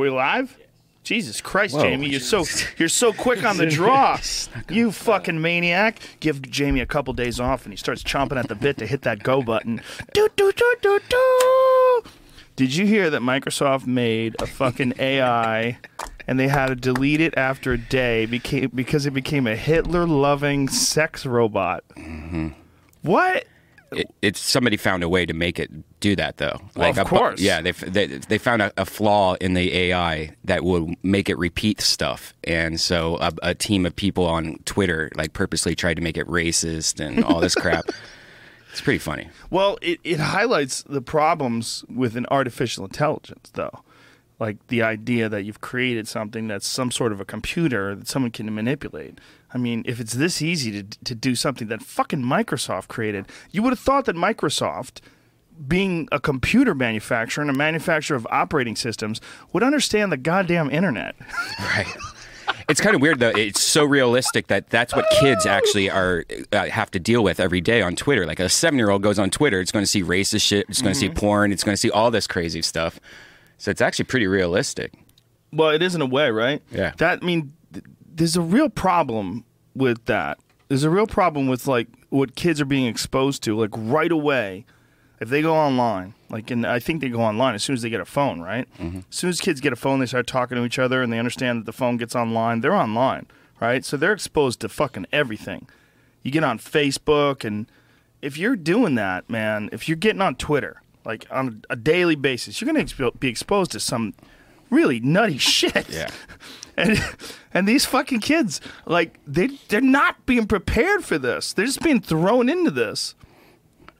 we live? Jesus Christ, Whoa. Jamie, you're so you're so quick on the draw. you fucking maniac. Give Jamie a couple days off and he starts chomping at the bit to hit that go button. Do do do do do. Did you hear that Microsoft made a fucking AI and they had to delete it after a day became, because it became a Hitler loving sex robot? What? It, it's somebody found a way to make it do that though. Well, of a course. yeah, they, they they found a, a flaw in the AI that will make it repeat stuff, and so a, a team of people on Twitter like purposely tried to make it racist and all this crap. It's pretty funny. Well, it, it highlights the problems with an artificial intelligence, though. Like the idea that you've created something that's some sort of a computer that someone can manipulate. I mean, if it's this easy to, to do something that fucking Microsoft created, you would have thought that Microsoft, being a computer manufacturer and a manufacturer of operating systems, would understand the goddamn internet. Right. It's kind of weird though. It's so realistic that that's what kids actually are uh, have to deal with every day on Twitter. Like a seven year old goes on Twitter, it's going to see racist shit, it's going to see porn, it's going to see all this crazy stuff. So it's actually pretty realistic. Well, it is in a way, right? Yeah. That I mean, th- there's a real problem with that. There's a real problem with like what kids are being exposed to, like right away. If they go online, like, and I think they go online as soon as they get a phone, right? Mm-hmm. As soon as kids get a phone, they start talking to each other, and they understand that the phone gets online. They're online, right? So they're exposed to fucking everything. You get on Facebook, and if you're doing that, man, if you're getting on Twitter, like on a daily basis, you're going to be exposed to some really nutty shit. Yeah. And and these fucking kids, like they they're not being prepared for this. They're just being thrown into this.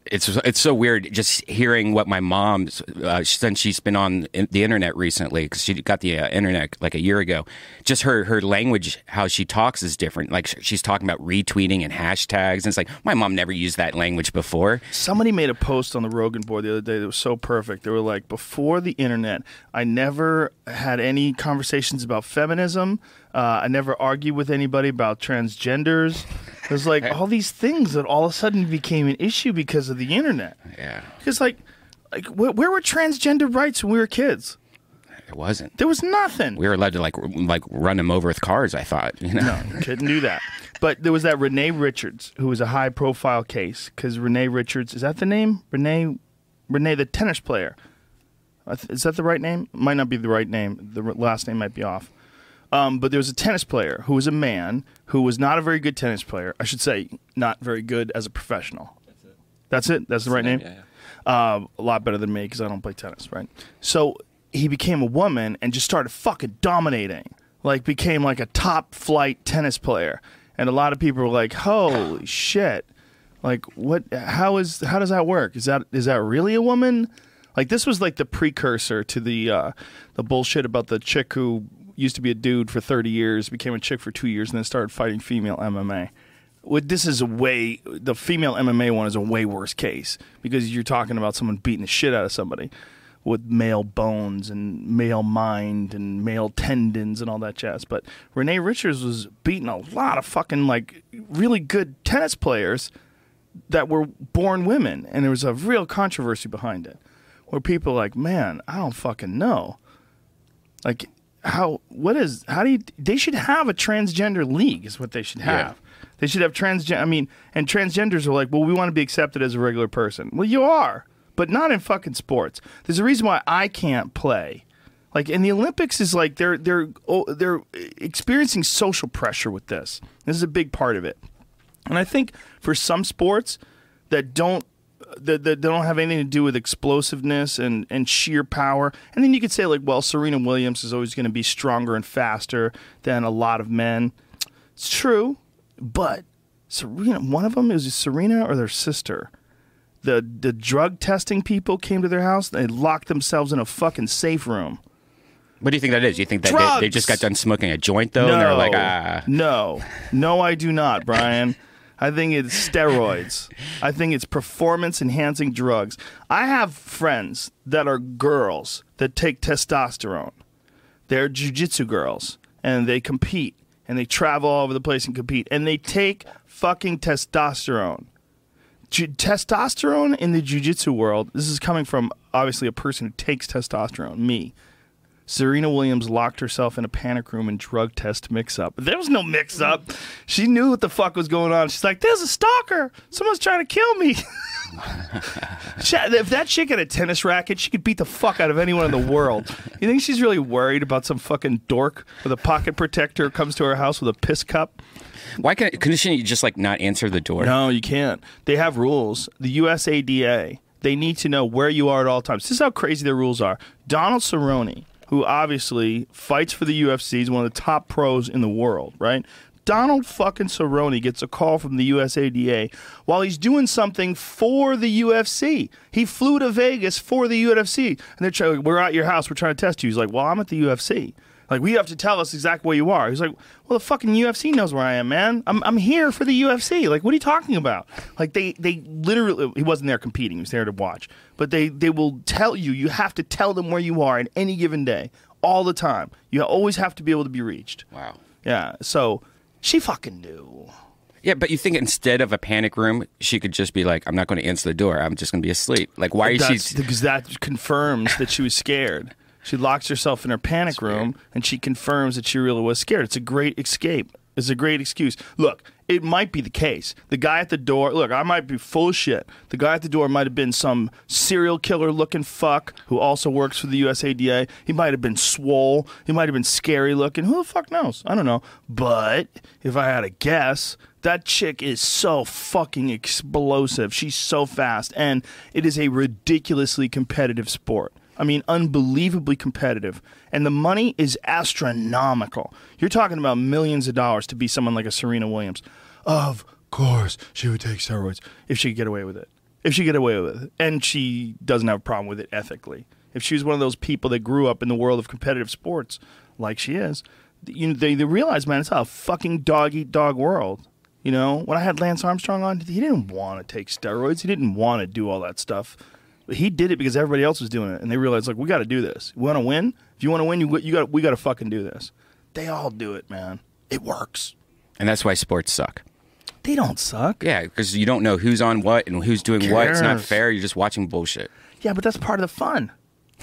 It's it's so weird just hearing what my mom's uh, since she's been on the internet recently because she got the uh, internet like a year ago. Just her her language, how she talks is different. Like she's talking about retweeting and hashtags, and it's like my mom never used that language before. Somebody made a post on the Rogan board the other day that was so perfect. They were like, before the internet, I never had any conversations about feminism. Uh, I never argued with anybody about transgenders. It was like all these things that all of a sudden became an issue because of the internet. Yeah, Because like, like where, where were transgender rights when we were kids? it wasn't. There was nothing. We were allowed to like r- like run them over with cars. I thought. You know? No, couldn't do that. But there was that Renee Richards, who was a high profile case because Renee Richards is that the name? Renee, Renee, the tennis player. I th- Is that the right name? Might not be the right name. The r- last name might be off. Um, but there was a tennis player who was a man who was not a very good tennis player. I should say, not very good as a professional. That's it. That's it. That's the right name. Uh, a lot better than me because I don't play tennis, right? So he became a woman and just started fucking dominating. Like became like a top flight tennis player, and a lot of people were like, "Holy shit!" Like what? How is how does that work? Is that is that really a woman? Like this was like the precursor to the uh, the bullshit about the chick who used to be a dude for thirty years, became a chick for two years, and then started fighting female MMA. Well, this is a way the female MMA one is a way worse case because you're talking about someone beating the shit out of somebody with male bones and male mind and male tendons and all that jazz. But Renee Richards was beating a lot of fucking like really good tennis players that were born women, and there was a real controversy behind it, where people are like, man, I don't fucking know, like how what is how do you they should have a transgender league is what they should have. They should have transgender. I mean, and transgenders are like, well, we want to be accepted as a regular person. Well, you are, but not in fucking sports. There's a reason why I can't play. Like and the Olympics is like they're they're oh, they're experiencing social pressure with this. This is a big part of it. And I think for some sports that don't that, that don't have anything to do with explosiveness and, and sheer power, and then you could say like, well, Serena Williams is always going to be stronger and faster than a lot of men. It's true, but Serena, one of them is Serena or their sister. The the drug testing people came to their house. They locked themselves in a fucking safe room. What do you think that is? You think that they, they just got done smoking a joint though, and they're like, ah, No, no, I do not, Brian. I think it's steroids. I think it's performance enhancing drugs. I have friends that are girls that take testosterone. They're jujitsu girls and they compete and they travel all over the place and compete and they take fucking testosterone. Ju- testosterone in the jujitsu world, this is coming from obviously a person who takes testosterone, me. Serena Williams locked herself in a panic room and drug test mix up. There was no mix up. She knew what the fuck was going on. She's like, there's a stalker. Someone's trying to kill me. If that chick had a tennis racket, she could beat the fuck out of anyone in the world. You think she's really worried about some fucking dork with a pocket protector comes to her house with a piss cup? Why can couldn't she just like not answer the door? No, you can't. They have rules. The USADA, they need to know where you are at all times. This is how crazy their rules are. Donald Cerrone, who obviously fights for the UFC, is one of the top pros in the world, right? Donald fucking Cerrone gets a call from the USADA while he's doing something for the UFC. He flew to Vegas for the UFC, and they're trying. We're at your house. We're trying to test you. He's like, "Well, I'm at the UFC. Like, we have to tell us exactly where you are." He's like, "Well, the fucking UFC knows where I am, man. I'm I'm here for the UFC. Like, what are you talking about? Like, they they literally he wasn't there competing. He was there to watch. But they they will tell you. You have to tell them where you are at any given day, all the time. You always have to be able to be reached. Wow. Yeah. So she fucking knew. Yeah, but you think instead of a panic room, she could just be like, "I'm not going to answer the door. I'm just going to be asleep." Like, why is she? because that confirms that she was scared. She locks herself in her panic room and she confirms that she really was scared. It's a great escape. It's a great excuse. Look, it might be the case. The guy at the door, look, I might be full of shit. The guy at the door might have been some serial killer looking fuck who also works for the USADA. He might have been swole. He might have been scary looking. Who the fuck knows? I don't know. But if I had a guess, that chick is so fucking explosive. She's so fast. And it is a ridiculously competitive sport. I mean, unbelievably competitive. And the money is astronomical. You're talking about millions of dollars to be someone like a Serena Williams. Of course, she would take steroids if she could get away with it. If she could get away with it. And she doesn't have a problem with it ethically. If she was one of those people that grew up in the world of competitive sports, like she is, you know, they, they realize, man, it's a fucking dog eat dog world. You know, when I had Lance Armstrong on, he didn't want to take steroids. He didn't want to do all that stuff. He did it because everybody else was doing it, and they realized, like, we got to do this. We want to win? If you want to win, you you got we got to fucking do this. They all do it, man. It works. And that's why sports suck. They don't suck. Yeah, because you don't know who's on what and who's doing what. It's not fair. You're just watching bullshit. Yeah, but that's part of the fun.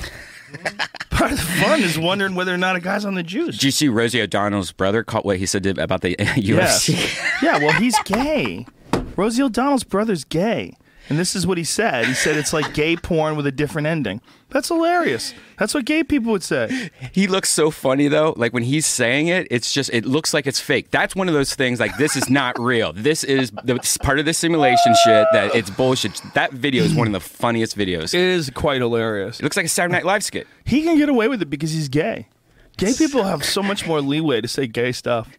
part of the fun is wondering whether or not a guy's on the juice. Did you see Rosie O'Donnell's brother caught what he said about the UFC? Yeah, well, he's gay. Rosie O'Donnell's brother's gay. And this is what he said. He said it's like gay porn with a different ending. That's hilarious. That's what gay people would say. He looks so funny though. Like when he's saying it, it's just it looks like it's fake. That's one of those things. Like this is not real. This is the it's part of the simulation shit. That it's bullshit. That video is one of the funniest videos. It is quite hilarious. It looks like a Saturday Night Live skit. He can get away with it because he's gay. Gay people have so much more leeway to say gay stuff.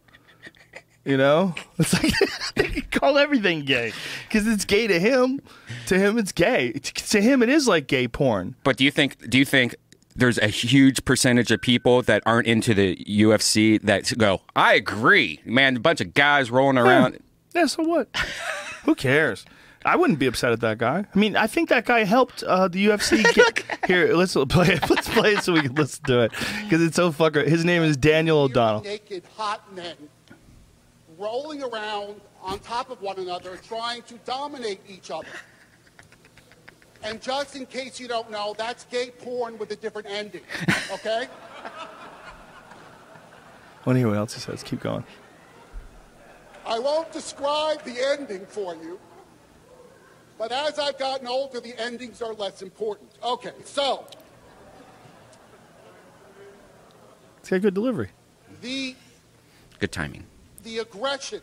You know, it's like they can call everything gay because it's gay to him. To him, it's gay. To him, it is like gay porn. But do you think? Do you think? There's a huge percentage of people that aren't into the UFC that go, I agree, man. A bunch of guys rolling around. Yeah, so what? Who cares? I wouldn't be upset at that guy. I mean, I think that guy helped uh, the UFC get here. Let's play it. Let's play it so we can listen to it because it's so fucker. His name is Daniel O'Donnell. naked hot men rolling around on top of one another trying to dominate each other. And just in case you don't know, that's gay porn with a different ending. Okay? What anyway else he says? Keep going. I won't describe the ending for you, but as I've gotten older, the endings are less important. Okay, so It's got good delivery. the Good timing. The aggression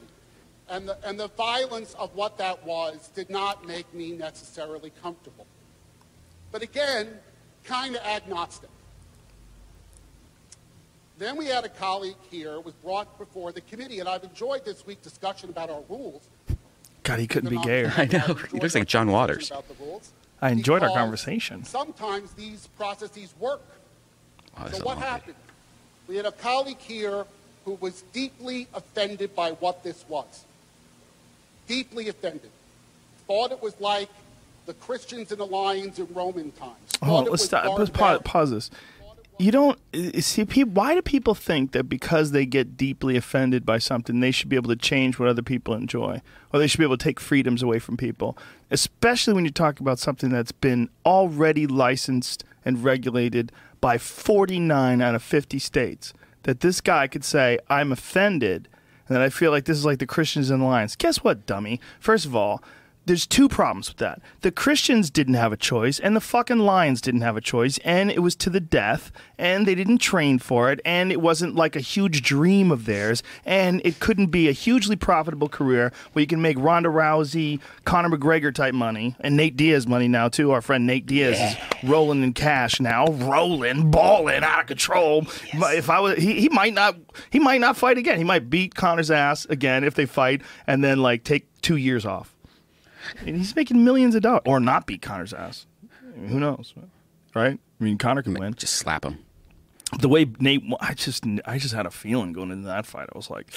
and the, and the violence of what that was did not make me necessarily comfortable. But again, kind of agnostic. Then we had a colleague here, was brought before the committee, and I've enjoyed this week's discussion about our rules. God, he couldn't be I've gayer. I know. He looks like John Waters. about the rules I enjoyed our conversation. Sometimes these processes work. Wow, So what long video. happened? We had a colleague here who was deeply offended by what this was. Deeply offended. Thought it was like the Christians and the lions in Roman times. Oh, let's stop. Let's pause, pause this. You don't uh, see people. Why do people think that because they get deeply offended by something, they should be able to change what other people enjoy, or they should be able to take freedoms away from people? Especially when you talk about something that's been already licensed and regulated by 49 out of 50 states. That this guy could say, I'm offended, and that I feel like this is like the Christians and the Lions. Guess what, dummy? First of all, there's two problems with that. The Christians didn't have a choice, and the fucking Lions didn't have a choice, and it was to the death, and they didn't train for it, and it wasn't like a huge dream of theirs, and it couldn't be a hugely profitable career where you can make Ronda Rousey, Conor McGregor type money, and Nate Diaz money now too. Our friend Nate Diaz is rolling in cash now, rolling, balling out of control. If I was, he, he might not, he might not fight again. He might beat Conor's ass again if they fight, and then like take two years off. And he's making millions of dollars, or not beat Conor's ass. I mean, who knows, right? I mean, Conor can win. Just slap him. The way Nate, I just, I just had a feeling going into that fight. I was like,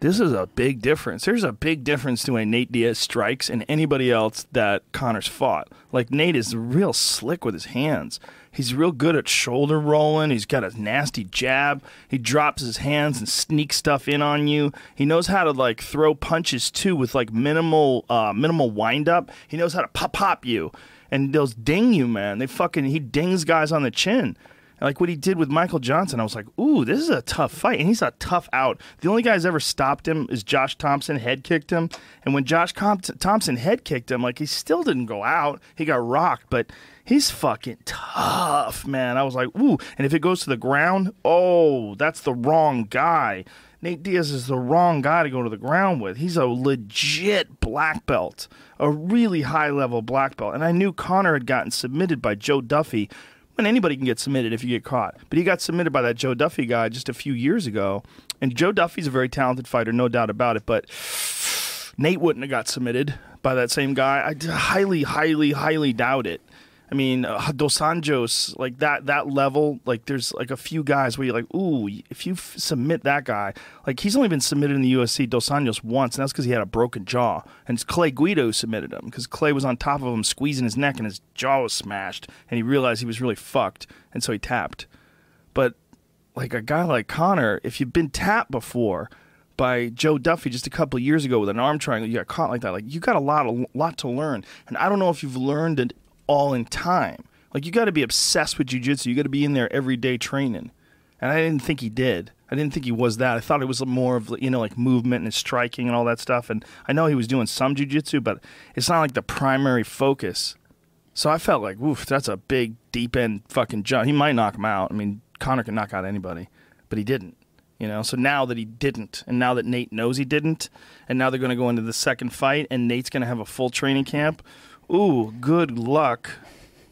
this is a big difference. There's a big difference to a Nate Diaz strikes and anybody else that Conor's fought. Like Nate is real slick with his hands. He's real good at shoulder rolling. He's got a nasty jab. He drops his hands and sneaks stuff in on you. He knows how to like throw punches too with like minimal uh, minimal wind up. He knows how to pop pop you and those ding you, man. They fucking he dings guys on the chin. Like what he did with Michael Johnson, I was like, "Ooh, this is a tough fight," and he's a tough out. The only guy's ever stopped him is Josh Thomson. Head kicked him, and when Josh Comp- Thomson head kicked him, like he still didn't go out. He got rocked, but he's fucking tough, man. I was like, "Ooh," and if it goes to the ground, oh, that's the wrong guy. Nate Diaz is the wrong guy to go to the ground with. He's a legit black belt, a really high level black belt. And I knew Conor had gotten submitted by Joe Duffy when anybody can get submitted if you get caught. But he got submitted by that Joe Duffy guy just a few years ago. And Joe Duffy's a very talented fighter, no doubt about it. But Nate wouldn't have got submitted by that same guy. I highly, highly, highly doubt it. I mean, uh, Dos Anjos, like that that level, like there's like a few guys where you're like, ooh, if you f- submit that guy, like he's only been submitted in the UFC Dos Anjos once, and that's because he had a broken jaw. And it's Clay Guida submitted him because Clay was on top of him, squeezing his neck, and his jaw was smashed, and he realized he was really fucked, and so he tapped. But like a guy like Conor, if you've been tapped before by Joe Duffy just a couple years ago with an arm triangle, you got caught like that. Like you got a lot, a lot to learn, and I don't know if you've learned it all in time. Like you got to be obsessed with jujitsu. You got to be in there every day training. And I didn't think he did. I didn't think he was that. I thought it was more of you know like movement and striking and all that stuff. And I know he was doing some jujitsu, but it's not like the primary focus. So I felt like, oof, that's a big deep end fucking jump. He might knock him out. I mean, Conor can knock out anybody, but he didn't. You know, so now that he didn't, and now that Nate knows he didn't, and now they're going to go into the second fight, and Nate's going to have a full training camp. Ooh, good luck.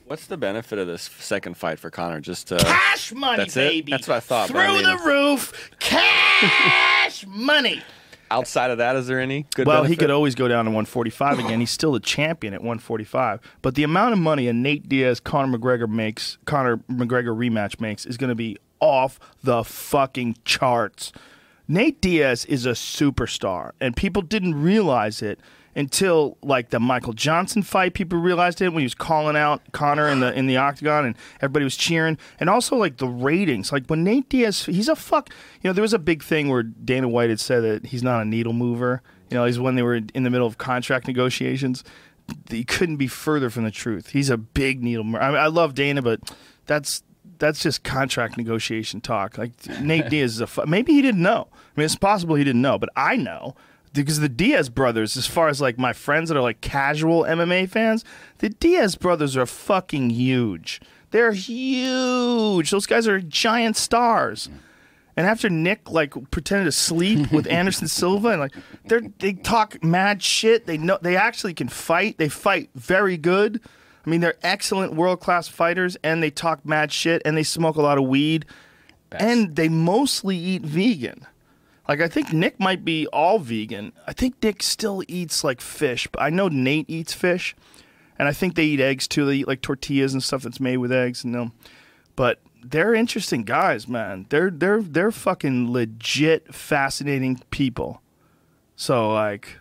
What's the benefit of this second fight for Conor? Just uh, Cash money, That's it? baby. That's what I thought, Through I mean- the roof, cash money. outside of that, is there any good? Well, he could always go down to 145 again. He's still the champion at 145. But the amount of money a Nate Diaz Conor McGregor makes, Conor McGregor rematch makes, is going to be off the fucking charts. Nate Diaz is a superstar, and people didn't realize it until like the Michael Johnson fight. People realized it when he was calling out Conor in the in the octagon, and everybody was cheering. And also like the ratings, like when Nate Diaz, he's a fuck. You know, there was a big thing where Dana White had said that he's not a needle mover. You know, he's when they were in the middle of contract negotiations. He couldn't be further from the truth. He's a big needle mover. I, mean, I love Dana, but that's that's just contract negotiation talk. Like Nate Diaz is a fu- maybe he didn't know. I mean, it's possible he didn't know, but I know because the Diaz brothers, as far as like my friends that are like casual MMA fans, the Diaz brothers are fucking huge. They're huge. Those guys are giant stars. And after Nick like pretended to sleep with Anderson Silva and like they they talk mad shit. They know they actually can fight. They fight very good. I mean, they're excellent world class fighters, and they talk mad shit, and they smoke a lot of weed, and they mostly eat vegan. Like I think Nick might be all vegan. I think Nick still eats like fish, but I know Nate eats fish, and I think they eat eggs too. They eat like tortillas and stuff that's made with eggs, and them. But they're interesting guys, man. They're they're they're fucking legit fascinating people. So like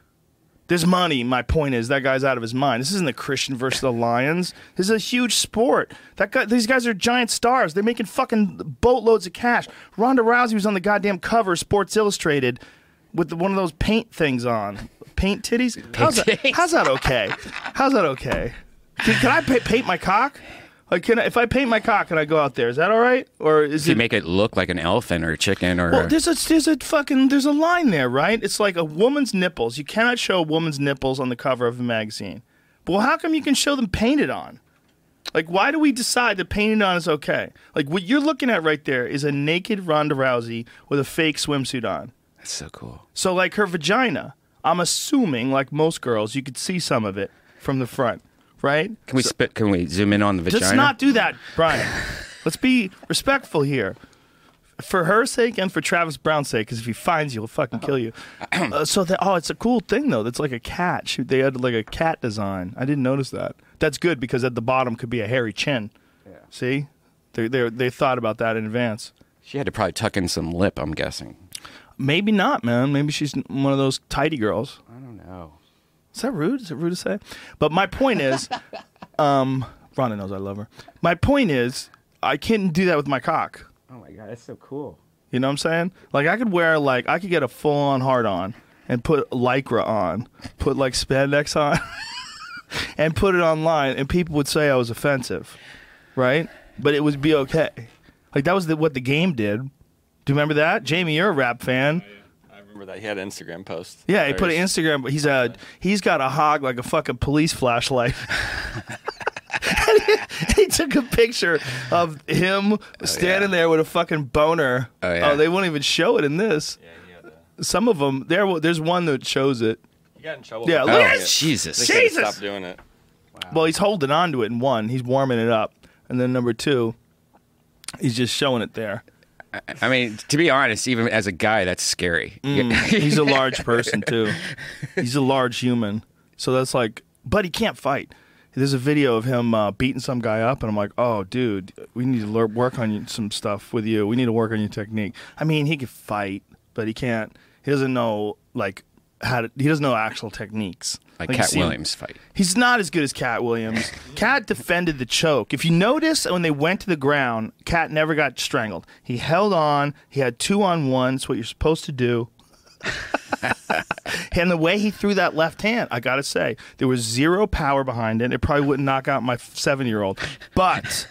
there's money. My point is that guy's out of his mind. This isn't the Christian versus the Lions. This is a huge sport. That guy, these guys are giant stars. They're making fucking boatloads of cash. Ronda Rousey was on the goddamn cover of Sports Illustrated with the, one of those paint things on. Paint titties. How's that? How's that okay? How's that okay? Can, can I pa- paint my cock? Like, can I, if I paint my cock and I go out there, is that all right? Or is you it? make it look like an elephant or a chicken or well, there's a there's a fucking there's a line there, right? It's like a woman's nipples. You cannot show a woman's nipples on the cover of a magazine. But well, how come you can show them painted on? Like, why do we decide that painted on is okay? Like, what you're looking at right there is a naked Ronda Rousey with a fake swimsuit on. that's so cool. So, like her vagina, I'm assuming, like most girls, you could see some of it from the front, right? Can we spit? Can we zoom in on the vagina? Let's not do that, Brian. Let's be respectful here. For her sake and for Travis Browne's sake, because if he finds you, he'll fucking kill you. Uh, so that oh, it's a cool thing though. That's like a cat. Shoot, they had like a cat design. I didn't notice that. That's good because at the bottom could be a hairy chin. Yeah. See, they they they thought about that in advance. She had to probably tuck in some lip. I'm guessing. Maybe not, man. Maybe she's one of those tidy girls. I don't know. Is that rude? Is it rude to say? But my point is, um, Ronda knows I love her. My point is, I can't do that with my cock. Oh my god, that's so cool. You know what I'm saying? Like I could wear like I could get a full on hard on and put lycra on, put like spandex on, and put it online, and people would say I was offensive, right? But it would be okay. Like that was the, what the game did. Do you remember that, Jamie? You're a rap fan. I remember that he had an Instagram post. Yeah, he put an Very- Instagram. He's a he's got a hog like a fucking police flashlight. He, he took a picture of him oh, standing there with a fucking boner. Oh, oh, yeah. they won't even show it in this. Yeah, he a- Some of them there. There's one that shows it. He got in trouble. Yeah, for look doing at it. this. Jesus. They couldn't Jesus! Stop doing it. Well, he's holding on to it in one. He's warming it up, and then number two, he's just showing it there. I mean, to be honest, even as a guy, that's scary. He's a large person too. He's a large human. So that's like, but he can't fight. There's a video of him uh, beating some guy up, and I'm like, oh, dude, we need to work on some stuff with you. We need to work on your technique. I mean, he can fight, but he can't. He doesn't know like how to. He doesn't know actual techniques. like you Katt see him- Williams fight. He's not as good as Katt Williams. Katt defended the choke. If you notice, when they went to the ground, Katt never got strangled. He held on. He had two on one. That's what you're supposed to do. and the way he threw that left hand, I gotta say, there was zero power behind it. It probably wouldn't knock out my seven year old, but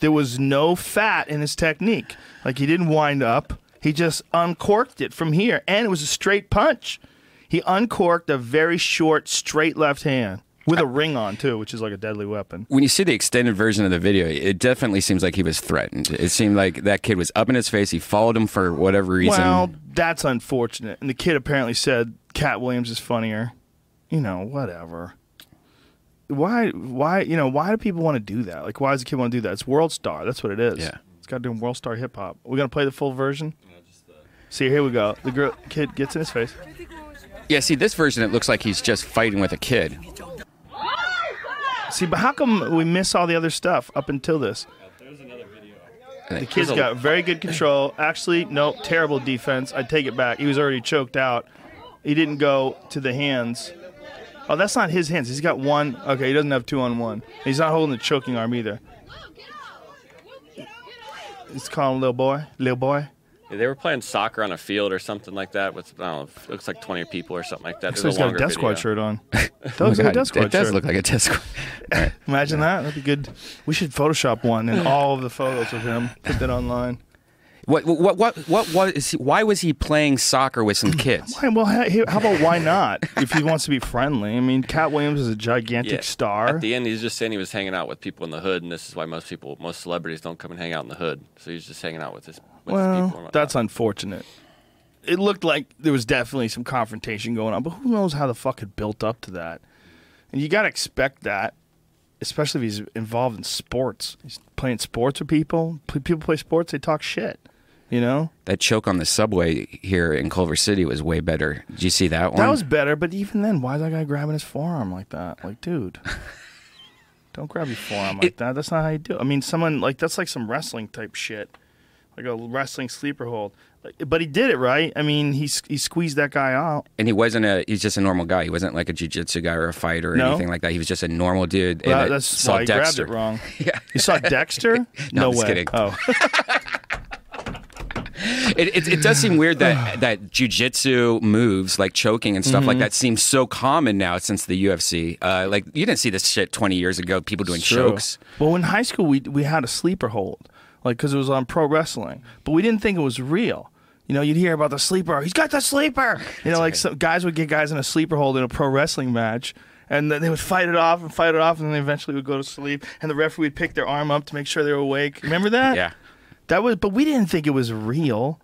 there was no fat in his technique. Like he didn't wind up. He just uncorked it from here, and it was a straight punch. He uncorked a very short, straight left hand with a ring on too, which is like a deadly weapon. When you see the extended version of the video, it definitely seems like he was threatened. It seemed like that kid was up in his face. He followed him for whatever reason. Well, that's unfortunate. And the kid apparently said Katt Williams is funnier. You know, whatever. Why? Why? You know, why do people want to do that? Like, why does a kid want to do that? It's World Star. That's what it is. Yeah. It's got to do World Star hip hop. We're gonna play the full version. See, here we go. The girl, kid gets in his face. Yeah, see, this version, it looks like he's just fighting with a kid. See, but how come we miss all the other stuff up until this? The kid's got very good control. Actually, no, terrible defense. I take it back. He was already choked out. He didn't go to the hands. Oh, that's not his hands. He's got one. Okay, he doesn't have two on one. He's not holding the choking arm either. He's calling little boy, little boy. Yeah, they were playing soccer on a field or something like that with I don't know, it looks like 20 people or something like that. So There's he's got a longer Death Squad shirt on. That Oh my looks like a God, Death Squad it does shirt. look like a Death Squad. Imagine that. That'd be good. We should Photoshop one and all of the photos of him. Put that online. What, what, what, what, what is he, why was he playing soccer with some kids? Why, well, ha- how about why not? if he wants to be friendly, I mean, Katt Williams is a gigantic Yeah. star. At the end, he's just saying he was hanging out with people in the hood, and this is why most people, most celebrities, don't come and hang out in the hood. So he's just hanging out with his, with his people. and well, whatnot. that's unfortunate. It looked like there was definitely some confrontation going on, but who knows how the fuck it built up to that? And you got to expect that, especially if he's involved in sports. He's playing sports with people. P- People play sports, they talk shit. You know, That choke on the subway here in Culver City was way better. Did you see that one? that was better. But even then, why is that guy grabbing his forearm like that? Like, dude. Don't grab your forearm like It- that. That's not how you do. it. I mean, someone like that's like some wrestling type shit, like a wrestling sleeper hold. But he did it right. I mean, he he squeezed that guy out. and he wasn't a. He's just a normal guy. He wasn't like a jujitsu guy or a fighter or No. anything like that. He was just a normal dude. and Well, I that's saw why Dexter. grabbed it wrong. Yeah. You saw Dexter? No, I'm way. just kidding. Oh, It, it, it does seem weird that that jujitsu moves like choking and stuff Mm-hmm. like that seems so common now since the UFC. Uh, like you didn't see this shit twenty years ago. People doing chokes. Well, in high school, we we had a sleeper hold, like because it was on pro wrestling, but we didn't think it was real. You know, you'd hear about the sleeper. He's got the sleeper. You know, like some guys would get guys in a sleeper hold in a pro wrestling match, and then they would fight it off and fight it off, and then they eventually would go to sleep, and the referee would pick their arm up to make sure they were awake. Remember that? Yeah. That was, but we didn't think it was real.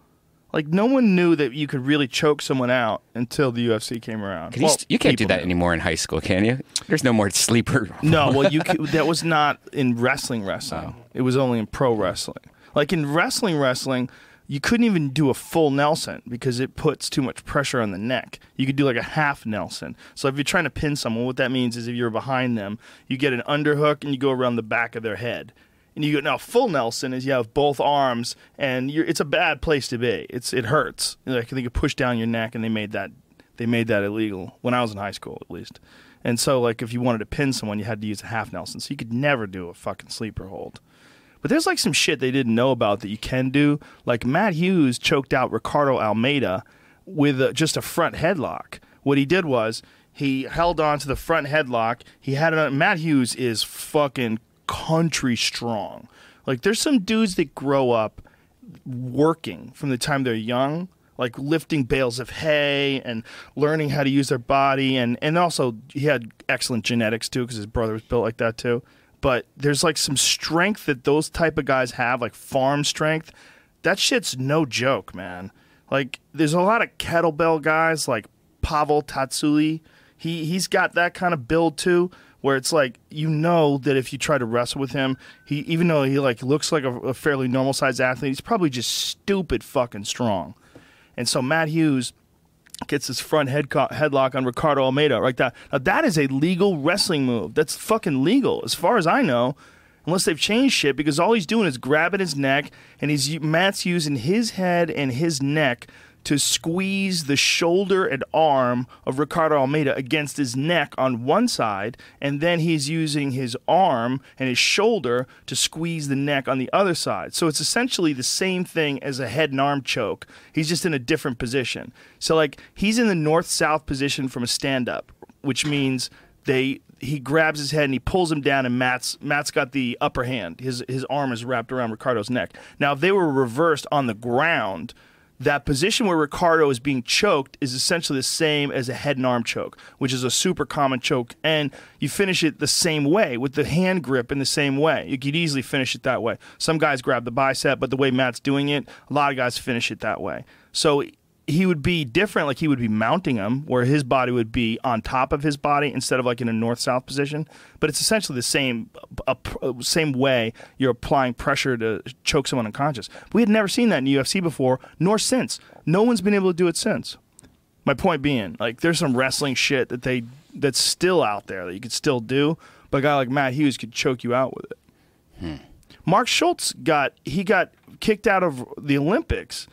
Like no one knew that you could really choke someone out until the UFC came around. Can you, Well, st- you can't do that anymore in high school, can you? There's no more sleeper. No, well, you could, that was not in wrestling. Wrestling. Oh. It was only in pro wrestling. Like in wrestling, wrestling, you couldn't even do a full Nelson because it puts too much pressure on the neck. You could do like a half Nelson. So if you're trying to pin someone, what that means is if you're behind them, you get an underhook and you go around the back of their head. And you go now full Nelson is you have both arms and it's a bad place to be. It's it hurts. Like they could push down your neck and they made that they made that illegal when I was in high school at least. And so like if you wanted to pin someone, you had to use a half Nelson. So you could never do a fucking sleeper hold. But there's like some shit they didn't know about that you can do. Like Matt Hughes choked out Ricardo Almeida with a, just a front headlock. What he did was he held on to the front headlock. He had it on. Matt Hughes is fucking country strong. Like there's some dudes that grow up working from the time they're young, like lifting bales of hay and learning how to use their body, and and also he had excellent genetics too because his brother was built like that too. But there's like some strength that those type of guys have, like farm strength. That shit's no joke, man. Like there's a lot of kettlebell guys like Pavel Tsatsouline. He he's got that kind of build too, where it's like you know that if you try to wrestle with him, he even though he like looks like a, a fairly normal sized athlete, he's probably just stupid fucking strong. And so Matt Hughes gets his front head co- headlock on Ricardo Almeida like that. Now that is a legal wrestling move. That's fucking legal as far as I know. Unless they've changed shit, because all he's doing is grabbing his neck, and he's Matt's using his head and his neck to squeeze the shoulder and arm of Ricardo Almeida against his neck on one side, and then he's using his arm and his shoulder to squeeze the neck on the other side. So it's essentially the same thing as a head and arm choke. He's just in a different position. So like he's in the north south position from a stand up, which means they he grabs his head and he pulls him down and Matt's Matt's got the upper hand. His his arm is wrapped around Ricardo's neck. Now if they were reversed on the ground, that position where Ricardo is being choked is essentially the same as a head and arm choke, which is a super common choke. And you finish it the same way with the hand grip in the same way. You could easily finish it that way. Some guys grab the bicep, but the way Matt's doing it, a lot of guys finish it that way. So he would be different, like he would be mounting him, where his body would be on top of his body instead of like in a north south position. But it's essentially the same, uh, uh, same way you're applying pressure to choke someone unconscious. We had never seen that in UFC before, nor since. No one's been able to do it since. My point being, like, there's some wrestling shit that they that's still out there that you could still do, but a guy like Matt Hughes could choke you out with it. Mark Schultz got he got kicked out of the Olympics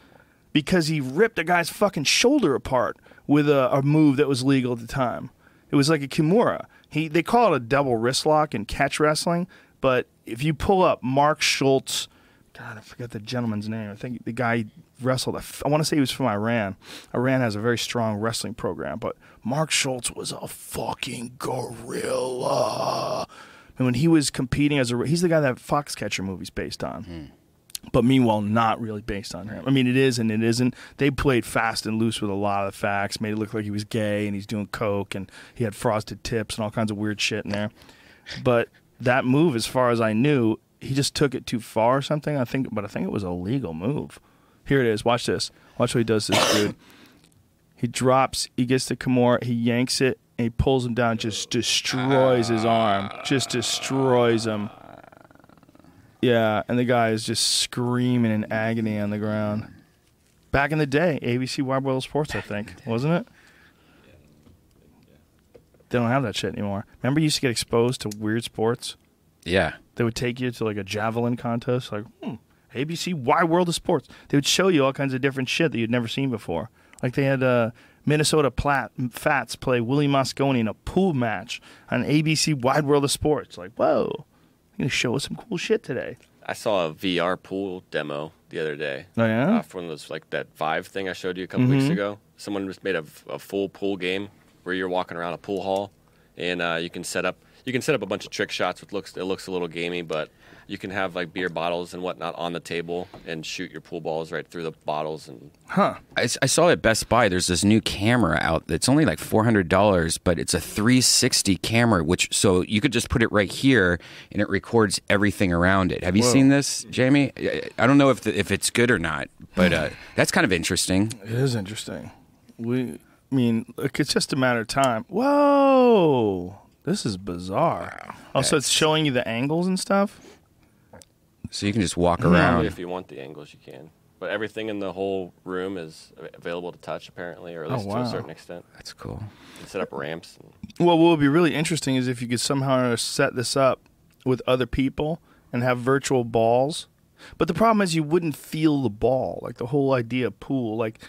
because he ripped a guy's fucking shoulder apart with a, a move that was legal at the time. It was like a kimura. He they call it a double wrist lock in catch wrestling, but if you pull up Mark Schultz, God, I forget the gentleman's name. I think the guy wrestled. I want to say he was from Iran. Iran has a very strong wrestling program, but Mark Schultz was a fucking gorilla. And when he was competing as a, he's the guy that Foxcatcher movie's based on hmm. But meanwhile not really based on him. I mean, it is and it isn't. They played fast and loose with a lot of the facts, made it look like he was gay and he's doing coke and he had frosted tips and all kinds of weird shit in there. But that move, as far as I knew, he just took it too far or something. I think, but I think it was a legal move. Here it is. Watch this. Watch what he does this dude. He drops. He gets to Kimura. He yanks it and he pulls him down. Just destroys his arm. Just destroys him. Yeah, and the guy is just screaming in agony on the ground. Back in the day, ABC Wide World of Sports, I think, wasn't it? They don't have that shit anymore. Remember, you used to get exposed to weird sports. Yeah. They would take you to like a javelin contest, like hmm, ABC Wide World of Sports. They would show you all kinds of different shit that you'd never seen before. Like they had uh, Minnesota Platt Fats play Willie Mosconi in a pool match on ABC Wide World of Sports. Like, whoa, you're gonna show us some cool shit today. I saw a VR pool demo the other day. Oh, yeah? Uh, for one of those like that Vive thing I showed you a couple weeks ago. Someone just made a, a full pool game where you're walking around a pool hall, and uh, you can set up you can set up a bunch of trick shots. Which looks it looks a little gamey, but you can have like beer bottles and whatnot on the table and shoot your pool balls right through the bottles and Huh. I saw at Best Buy. There's this new camera out that's only like four hundred dollars, but it's a 360 camera, which so you could just put it right here and it records everything around it. Have you seen this, Jamie? I, I don't know if the, if it's good or not, but uh, that's kind of interesting. It is interesting. We, I mean, look, it's just a matter of time. Whoa, this is bizarre. Oh, so it's showing you the angles and stuff. So you can just walk Only around. if you want the angles you can. But everything in the whole room is available to touch apparently, or at Oh, least to a certain extent. That's cool. You can set up ramps. And, Well, what would be really interesting is if you could somehow set this up with other people and have virtual balls. But the problem is you wouldn't feel the ball. Like the whole idea of pool. Like,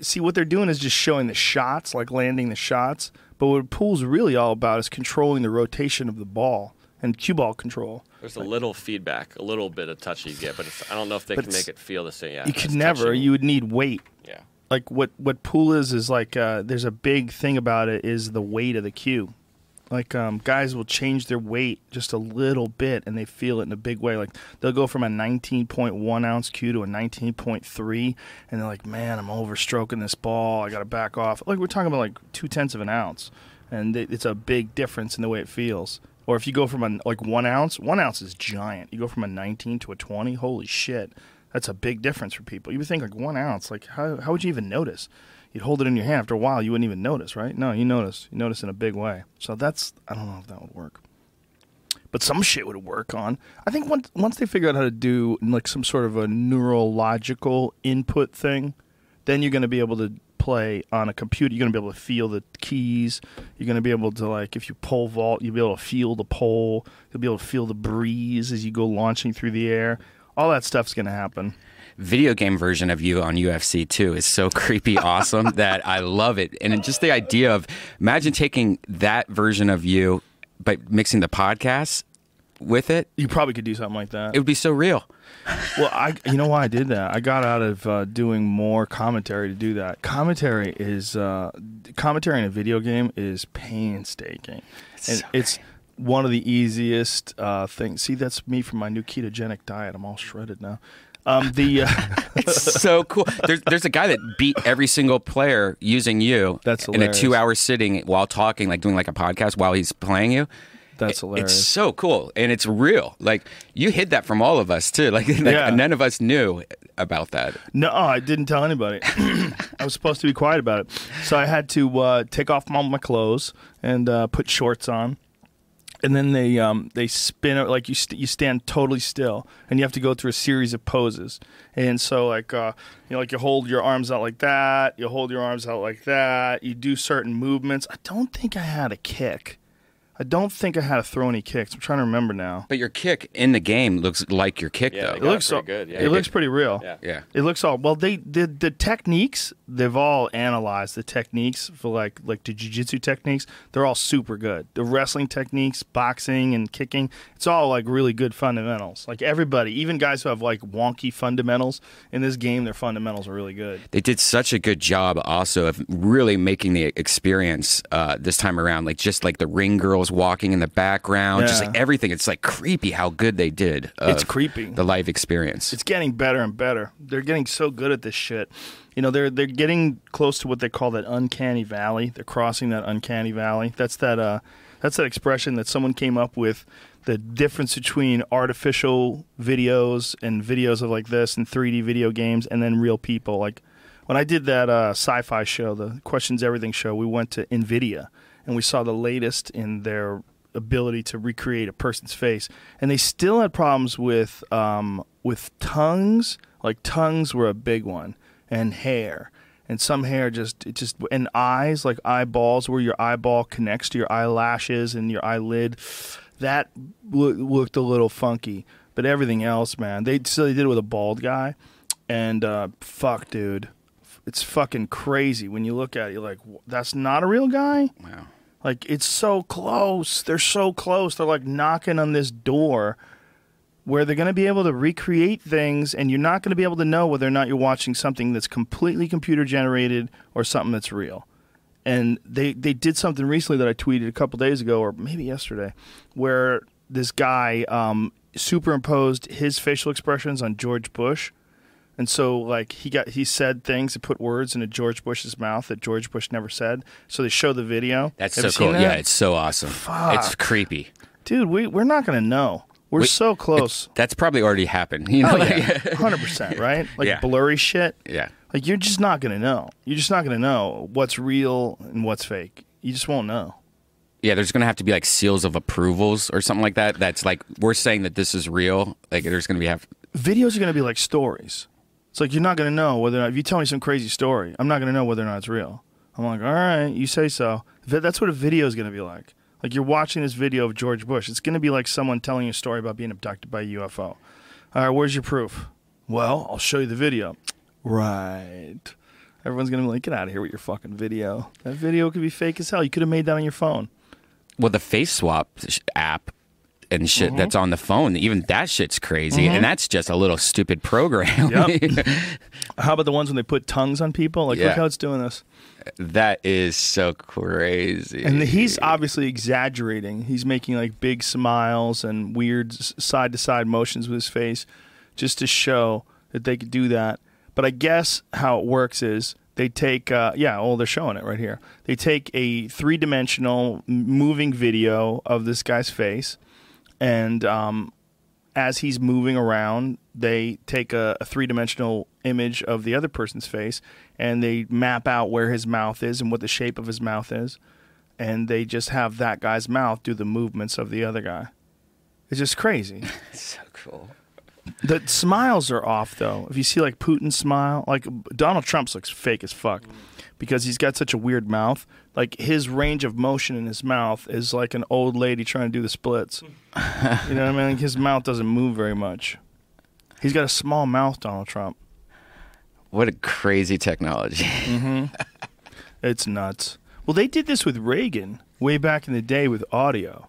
see, what they're doing is just showing the shots, like landing the shots. But what pool's really all about is controlling the rotation of the ball and cue ball control. There's a little feedback, a little bit of touch you get, but it's, I don't know if they But can make it feel the same. Yeah, you could never. touching. You would need weight. yeah. like what what pool is is like uh, there's a big thing about it is the weight of the cue like um, guys will change their weight just a little bit and they feel it in a big way like they'll go from a 19.1 ounce cue to a 19.3 and they're like man i'm overstroking this ball i gotta back off like we're talking about like two tenths of an ounce and it's a big difference in the way it feels or if you go from a like one ounce one ounce is giant you go from a 19 to a 20 holy shit that's a big difference for people. You would think like one ounce, like how how would you even notice? You'd hold it in your hand after a while, you wouldn't even notice, right? No, you notice. You notice in a big way. So that's I don't know if that would work. But some shit would work on. I think once once they figure out how to do like some sort of a neurological input thing, then you're going to be able to play on a computer. You're going to be able to feel the keys. You're going to be able to like if you pole vault, you'll be able to feel the pole. You'll be able to feel the breeze as you go launching through the air. All that stuff's going to happen. video game version of you on UFC 2 is so creepy awesome that I love it. And just the idea of imagine taking that version of you but mixing the podcast with it, You probably could do something like that. it would be so real. Well, I you know why I did that? I got out of uh, doing more commentary to do that. Commentary is uh, commentary in a video game is painstaking, and so it's one of the easiest uh, things. See, that's me from my new ketogenic diet. I'm all shredded now. Um, the uh, It's so cool. There's there's a guy that beat every single player using you That's in a 2-hour sitting while talking like doing like a podcast while he's playing you. That's hilarious. It's so cool and it's real. Like you hid that from all of us too. Like, like, Yeah. none of us knew about that. No, I didn't tell anybody. I was supposed to be quiet about it, so I had to uh, take off all my clothes and uh, put shorts on. And then they um, they spin it like you st- you stand totally still, and you have to go through a series of poses. And so like uh, you know like you hold your arms out like that, you hold your arms out like that, you do certain movements. I don't think I had a kick. I don't think I had to throw any kicks. I'm trying to remember now. But your kick in the game looks like your kick Yeah, though. It looks so pretty good, yeah. It looks pretty real. Yeah. Yeah. It looks all well. They the the techniques they've all analyzed the techniques for like like the jujitsu techniques. They're all super good. The wrestling techniques, boxing and kicking. It's all like really good fundamentals. Like everybody, even guys who have like wonky fundamentals in this game, their fundamentals are really good. They did such a good job also of really making the experience uh, this time around. Like just like the ring girls walking in the background, just like everything. It's like creepy how good they did. It's creepy. The live experience. It's getting better and better. They're getting so good at this shit. You know, they're they're getting close to what they call that uncanny valley. They're crossing that uncanny valley. That's that uh that's that expression that someone came up with the difference between artificial videos and videos of like this and 3D video games and then real people. Like when I did that uh, sci-fi show, the Questions Everything show, we went to Nvidia and we saw the latest in their ability to recreate a person's face, and they still had problems with um, with tongues. Like tongues were a big one, and hair, and some hair just it just and eyes, like eyeballs, where your eyeball connects to your eyelashes and your eyelid. That loo- looked a little funky, but everything else, man, they so they did it with a bald guy, and uh, fuck, dude, it's fucking crazy when you look at it. You're like, that's not a real guy. wow. Like it's so close. They're so close. They're like knocking on this door. where they're going to be able to recreate things, and you're not going to be able to know whether or not you're watching something that's completely computer generated or something that's real. And they they did something recently that I tweeted a couple days ago, or maybe yesterday, where this guy um, superimposed his facial expressions on George Bush. And so, like he got, he said things and put words into George Bush's mouth that George Bush never said. So they show the video. That's Have so cool. that? Yeah, it's so awesome. It's creepy. dude, we we're not gonna know. We're We- so close. That's probably already happened. You know, Oh yeah, hundred percent, right? Like Yeah. blurry shit. yeah. Like you're just not gonna know. You're just not gonna know what's real and what's fake. You just won't know. Yeah, there's going to have to be like seals of approvals or something like that. That's like we're saying that this is real. Like there's going to be have Videos are gonna be like stories. It's like you're not gonna know whether or not if you tell me some crazy story, I'm not gonna know whether or not it's real. I'm like, all right, you say so. That's what a video is gonna be like. Like you're watching this video of George Bush. It's gonna be like someone telling you a story about being abducted by a UFO. All right, where's your proof? Well, I'll show you the video. Right. Everyone's gonna be like, get out of here with your fucking video. That video could be fake as hell. You could have made that on your phone. well the face swap app and shit Mm-hmm. that's on the phone. Even that shit's crazy, and that's just a little stupid program. Yep. How about the ones when they put tongues on people? Like, Yeah. look how it's doing this. that is so crazy. And he's obviously exaggerating. He's making like big smiles and weird side to side motions with his face just to show that they could do that. But I guess how it works is they take, uh, yeah, well, they're showing it right here. They take a three dimensional moving video of this guy's face, and um, as he's moving around, they take a, a three dimensional image of the other person's face and they map out where his mouth is and what the shape of his mouth is. And they just have that guy's mouth do the movements of the other guy. It's just crazy. so cool. the smiles are off though. If you see like Putin's smile, like Donald Trump's looks fake as fuck because he's got such a weird mouth. Like his range of motion in his mouth is like an old lady trying to do the splits. you know what I mean? Like his mouth doesn't move very much. He's got a small mouth, Donald Trump. What a crazy technology. It's nuts. Well, they did this with Reagan way back in the day with audio.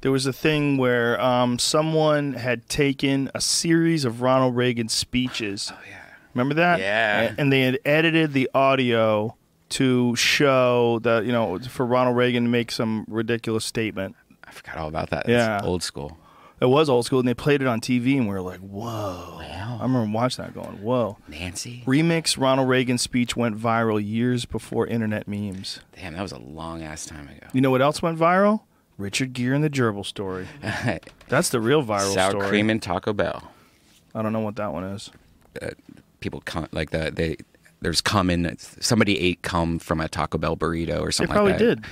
There was a thing where um, someone had taken a series of Ronald Reagan speeches. Oh, yeah. Remember that? Yeah. And they had edited the audio to show that, you know, for Ronald Reagan to make some ridiculous statement. I forgot all about that. Yeah. It's old school. It was old school, and they played it on TV, and we were like, whoa. I remember watching that going, whoa. Nancy. Remix Ronald Reagan's speech went viral years before internet memes. Damn, that was a long ass time ago. You know what else went viral? Richard Gere and the gerbil story. That's the real viral Sour story. cream and Taco Bell. I don't know what that one is. Uh, people come like the they. There's cum in somebody ate cum from a Taco Bell burrito or They something probably like that. did.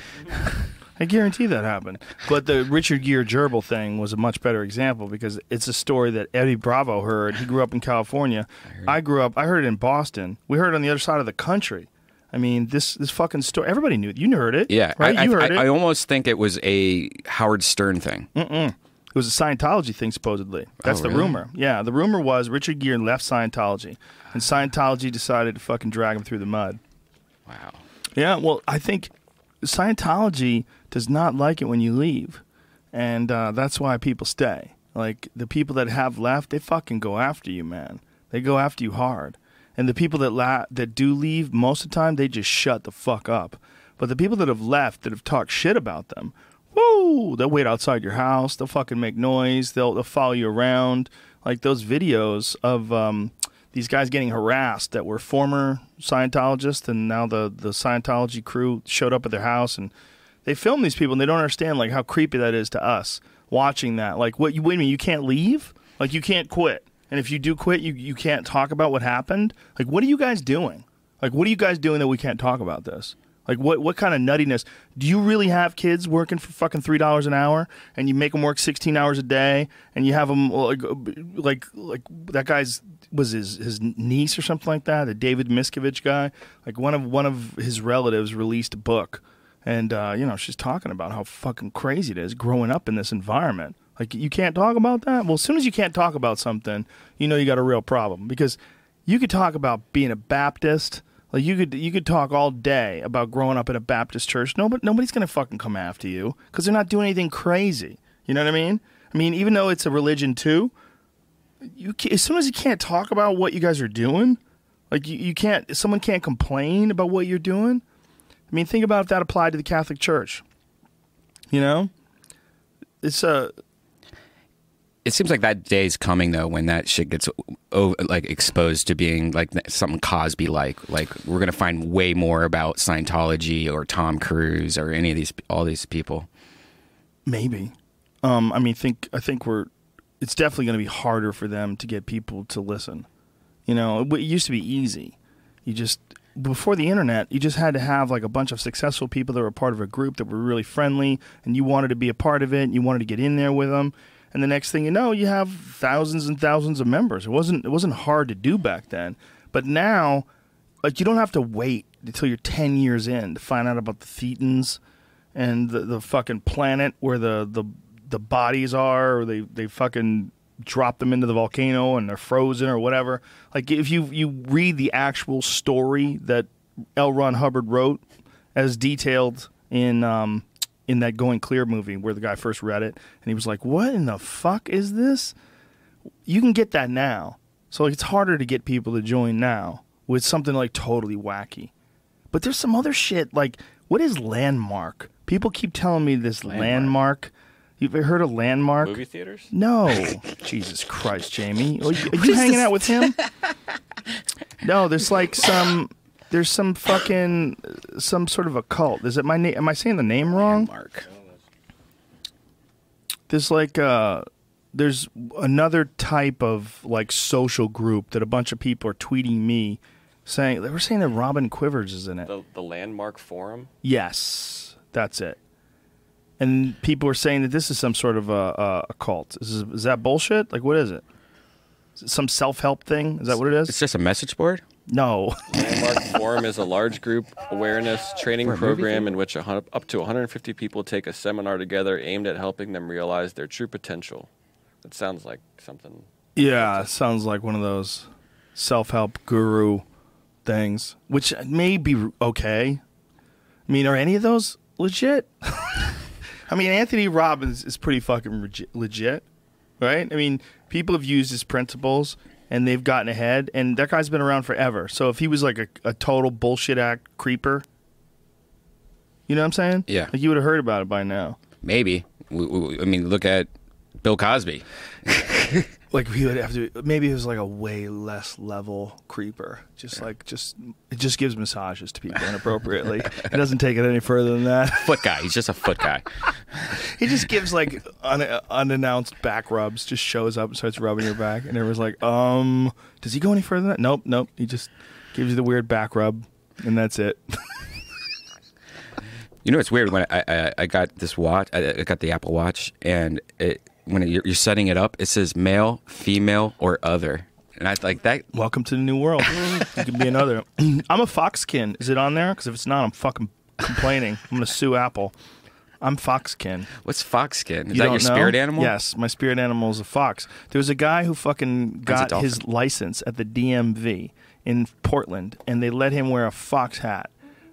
I guarantee that happened. But the Richard Gere gerbil thing was a much better example because it's a story that Eddie Bravo heard. He grew up in California. I, grew up. I heard it in Boston. We heard it on the other side of the country. I mean, this this fucking story. Everybody knew it. You heard it. Yeah, right. I, you heard I, it. I almost think it was a Howard Stern thing. It was a Scientology thing, supposedly. That's Oh, the rumor. Yeah, the rumor was Richard Gere left Scientology, and Scientology decided to fucking drag him through the mud. Wow. Yeah, well, I think Scientology does not like it when you leave, and uh, that's why people stay. Like the people that have left, they fucking go after you, man. They go after you hard, and the people that la- that do leave, most of the time, they just shut the fuck up. But the people that have left, that have talked shit about them, woo, they'll wait outside your house. They'll fucking make noise. They'll they'll follow you around. Like those videos of um, these guys getting harassed that were former Scientologists, and now the the Scientology crew showed up at their house and they filmed these people, and they don't understand like how creepy that is to us watching that. Like, what you wait a minute, you can't leave, like you can't quit, and if you do quit, you you can't talk about what happened. Like, what are you guys doing? Like, what are you guys doing that we can't talk about this? Like, what what kind of nuttiness? Do you really have kids working for fucking three dollars an hour, and you make them work sixteen hours a day, and you have them like like like that guy's was his his niece or something like that, the David Miscavige guy. Like one of one of his relatives released a book, and uh, you know she's talking about how fucking crazy it is growing up in this environment. Like you can't talk about that. Well, as soon as you can't talk about something, you know you got a real problem because you could talk about being a Baptist. Like you could you could talk all day about growing up in a Baptist church. Nobody nobody's gonna fucking come after you because they're not doing anything crazy. You know what I mean? I mean, even though it's a religion too, you can, as soon as you can't talk about what you guys are doing, like you, you can't, someone can't complain about what you're doing. I mean, think about if that applied to the Catholic Church. You know, it's a It seems like that day's coming though when that shit gets o- like exposed to being like something Cosby like. Like we're gonna find way more about Scientology or Tom Cruise or any of these all these people. Maybe. Um, I mean, think I think we're. It's definitely going to be harder for them to get people to listen. You know, it, it used to be easy. You just before the internet, you just had to have like a bunch of successful people that were part of a group that were really friendly, and you wanted to be a part of it, and you wanted to get in there with them. And the next thing you know, you have thousands and thousands of members. It wasn't it wasn't hard to do back then, but now, like you don't have to wait until you're ten years in to find out about the Thetans and the, the fucking planet where the, the the bodies are, or they, they fucking drop them into the volcano and they're frozen or whatever. Like if you you read the actual story that L. Ron Hubbard wrote, as detailed in um, in that Going Clear movie, where the guy first read it and he was like, "What in the fuck is this?" You can get that now, so like, it's harder to get people to join now with something like totally wacky. But there's some other shit like what is landmark? People keep telling me this landmark. You've ever heard of landmark? Movie theaters? No, Jesus Christ, Jamie, are you, are you hanging out with him? No, there's like some, there's some fucking, some sort of a cult. Is it my name? Am I saying the name wrong? Mark. There's like uh there's another type of like social group that a bunch of people are tweeting me saying they were saying that Robin Quivers is in it. The the landmark forum. Yes, that's it. And people are saying that this is some sort of a, a, a cult. Is, is that bullshit? Like, what is it? Is it some self help thing? Is that what it is? It's just a message board. No. Landmark Forum is a large group awareness training For a movie program in which hun- up to 150 people take a seminar together aimed at helping them realize their true potential. That sounds like something. Yeah, sounds like one of those self help guru things, which may be okay. I mean, are any of those legit? I mean, Anthony Robbins is pretty fucking regi- legit, right? I mean, people have used his principles and they've gotten ahead, and that guy's been around forever. So if he was like a, a total bullshit act creeper, you know what I'm saying? Yeah. Like you would have heard about it by now. Maybe. I mean, look at Bill Cosby. like he would have to maybe it was like a way less level creeper. Just like just it just gives massages to people inappropriately. It doesn't take it any further than that. Foot guy. He's just a foot guy. he just gives like un- unannounced back rubs just shows up and starts rubbing your back. And everyone's like um does he go any further than that? Nope nope. He just gives you the weird back rub and that's it. You know, it's weird when I, I, I got this watch. I, I got the Apple Watch, and it when you're, you're setting it up, it says male, female, or other, and I like that. welcome to the new world you could be another i'm a foxkin is it on there because if it's not i'm fucking complaining i'm gonna sue apple i'm foxkin What's foxkin? Is You that your spirit animal? Yes, my spirit animal is a fox. There was a guy who fucking got his license at the DMV in Portland, and they let him wear a fox hat,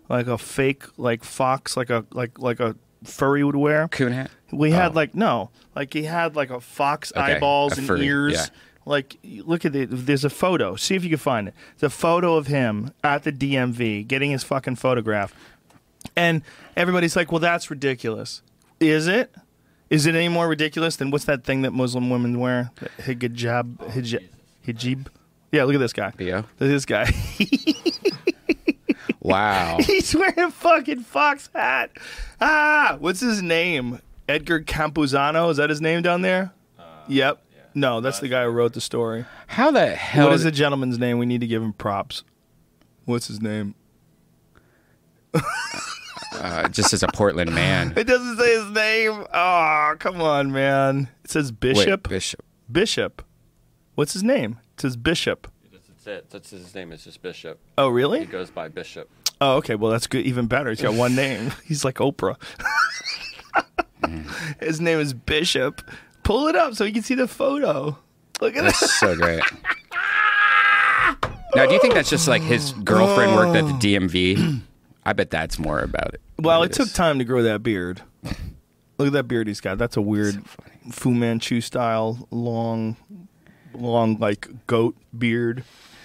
like a fake like fox, like a like like a furry would wear. Coon hat. We had Oh. like no, like he had like a fox Okay, eyeballs and ears. yeah. Like, look at it. There's a photo. See if you can find it. It's a photo of him at the DMV getting his fucking photograph. And everybody's like, well, that's ridiculous. Is it? Is it any more ridiculous than what's that thing that Muslim women wear? The Hijab. Hijab. Hijab. Yeah, look at this guy. At this guy. Wow. He's wearing a fucking fox hat. Ah, what's his name? Edgar Campuzano. Is that his name down there? yep. No, that's the guy who wrote the story. How the hell? what is the gentleman's name? We need to give him props. What's his name? Uh, just as a Portland man. It doesn't say his name. Oh, come on, man. It says Bishop. Wait, Bishop. Bishop. What's his name? It says Bishop. That's it. That's his name. Is just Bishop. Oh, really? He goes by Bishop. Oh, okay. Well, that's good. Even better. He's got one name. He's like Oprah. his name is Bishop. Pull it up so you can see the photo. Look at that. That's so great. Now, do you think that's just like his girlfriend worked at the oh. DMV? I bet that's more about it. Well, than it took time to grow that beard. Look at that beard he's got. That's a weird. Fu Manchu style, long, long like goat beard.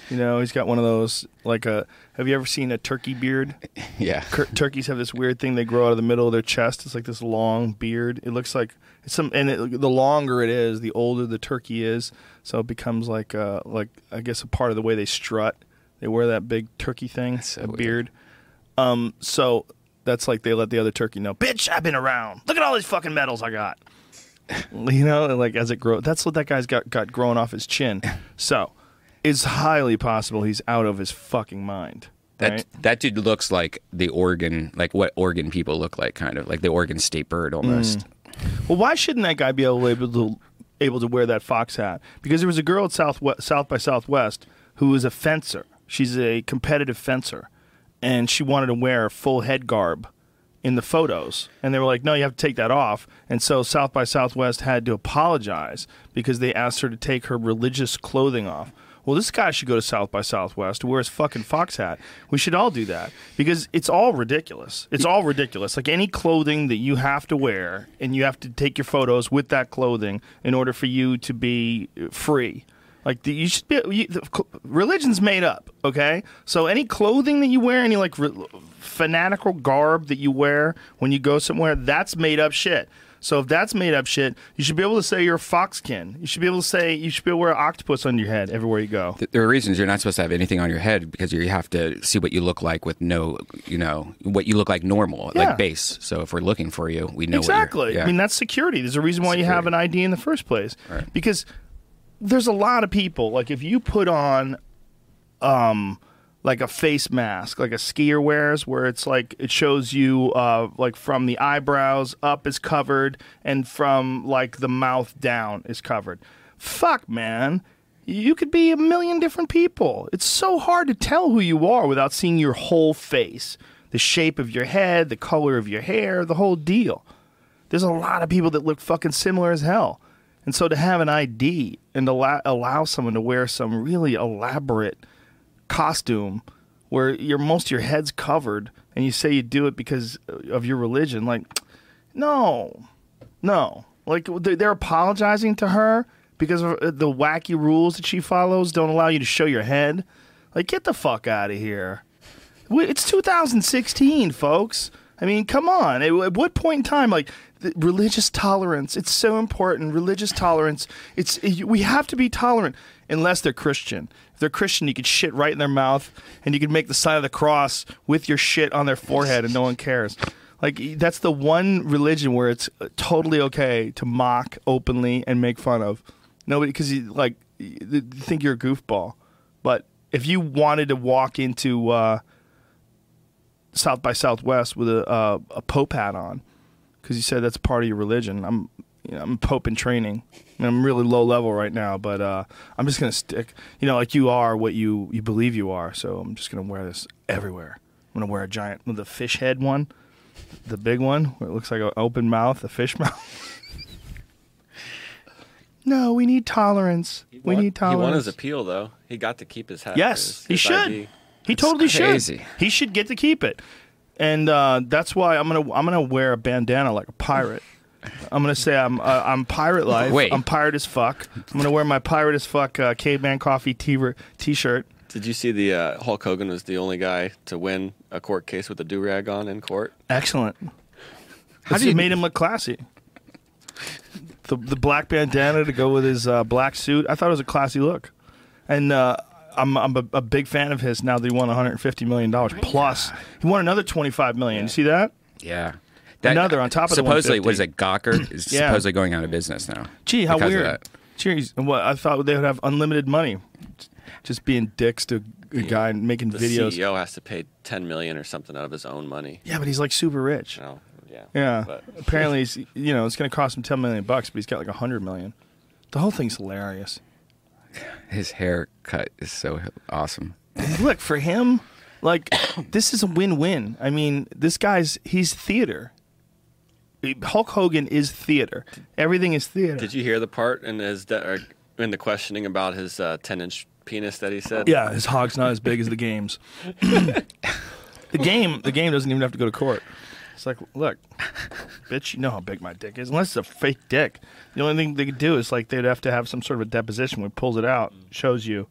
You know, he's got one of those like a. Have you ever seen a turkey beard? Yeah. Cur- turkeys have this weird thing they grow out of the middle of their chest. It's like this long beard. It looks like it's some, and it, the longer it is, the older the turkey is. So it becomes like, uh, like I guess a part of the way they strut. They wear that big turkey thing, so a weird. beard. Um, so that's like they let the other turkey know, bitch, I've been around. Look at all these fucking medals I got. you know, like as it grows, that's what that guy's got got growing off his chin. So it's highly possible he's out of his fucking mind. That right? that dude looks like the Oregon, like what Oregon people look like, kind of like the Oregon State bird almost. Mm. Well, why shouldn't that guy be able, able to able to wear that fox hat? Because there was a girl at South South by Southwest who was a fencer. She's a competitive fencer, and she wanted to wear full head garb in the photos. And they were like, "No, you have to take that off." And so South by Southwest had to apologize because they asked her to take her religious clothing off. Well, this guy should go to South by Southwest to wear his fucking fox hat. We should all do that because it's all ridiculous. It's all ridiculous. Like any clothing that you have to wear and you have to take your photos with that clothing in order for you to be free. Like the, you should be. You, the, religion's made up, okay? So any clothing that you wear, any like re, fanatical garb that you wear when you go somewhere, that's made up shit. So if that's made up shit, you should be able to say you're a foxkin. You should be able to say you should be able to wear an octopus on your head everywhere you go. There are reasons you're not supposed to have anything on your head because you have to see what you look like with no, you know, what you look like normal, Yeah. like base. So if we're looking for you, we know exactly. Yeah. I mean, that's security. There's a reason why you have an ID in the first place. Right. Because there's a lot of people. Like if you put on, um, like a face mask, like a skier wears, where it's like it shows you, uh, like from the eyebrows up is covered, and from like the mouth down is covered. Fuck, man. You could be a million different people. It's so hard to tell who you are without seeing your whole face, the shape of your head, the color of your hair, the whole deal. There's a lot of people that look fucking similar as hell. And so to have an ID and allow, allow someone to wear some really elaborate costume where your most of your head's covered and you say you do it because of your religion, like, no, no. Like they- they're apologizing to her because of uh, the wacky rules that she follows don't allow you to show your head. Like, get the fuck out of here. It's 2016, folks. I mean, come on. At at what point in time, like religious tolerance? It's so important. Religious tolerance. It's we have to be tolerant, unless they're Christian. If they're Christian, you could shit right in their mouth, and you could make the sign of the cross with your shit on their forehead, and no one cares. Like that's the one religion where it's uh, totally okay to mock openly and make fun of nobody because you like you think you're a goofball. But if you wanted to walk into uh, South by Southwest with a uh, a pope hat on because you said that's part of your religion. I'm you know I'm pope in training. And I'm really low level right now, but uh, I'm just gonna stick. You know, like you are what you you believe you are. So I'm just gonna wear this everywhere. I'm gonna wear a giant with the fish head one, the big one where it looks like an open mouth, a fish mouth. no, we need tolerance. we need tolerance. He won his appeal though. He got to keep his hat. Yes, his- he should. ID. He totally crazy. should. He should get to keep it, and uh, that's why I'm gonna I'm gonna wear a bandana like a pirate. I'm gonna say I'm uh, I'm pirate life. Wait. I'm pirate as fuck. I'm gonna wear my pirate as fuck uh, caveman coffee t t-shirt. Did you see the uh, Hulk Hogan was the only guy to win a court case with a do rag on in court? Excellent. How do you made him look classy. The the black bandana to go with his uh, black suit. I thought it was a classy look, and uh, I'm I'm a, a big fan of his. Now that he won 150 million dollars plus, he won another 25 million. You see that? Yeah. Another on top of the supposedly 150. was it Gawker is Yeah. supposedly going out of business now. Gee, how weird. that. Jeez, and what I thought they would have unlimited money, just being dicks to a guy and making The videos. CEO has to pay ten million or something out of his own money. Yeah, but he's like super rich. You know? Yeah. Yeah. But Apparently, he's, you know, it's going to cost him 10 million bucks, but he's got like 100 million. The whole thing's hilarious. His haircut is so awesome. Look, for him, like, this is a win win. I mean, this guy's, he's theater. Hulk Hogan is theater. Everything is theater. did you hear the part in his de- or in the questioning about his uh, ten inch penis that he said? Yeah, his hog's not as big as the game's. the game, the game doesn't even have to go to court. It's like, look, bitch, you know how big my dick is. Unless it's a fake dick, the only thing they could do is like they'd have to have some sort of a deposition where it pulls it out, mm. shows you.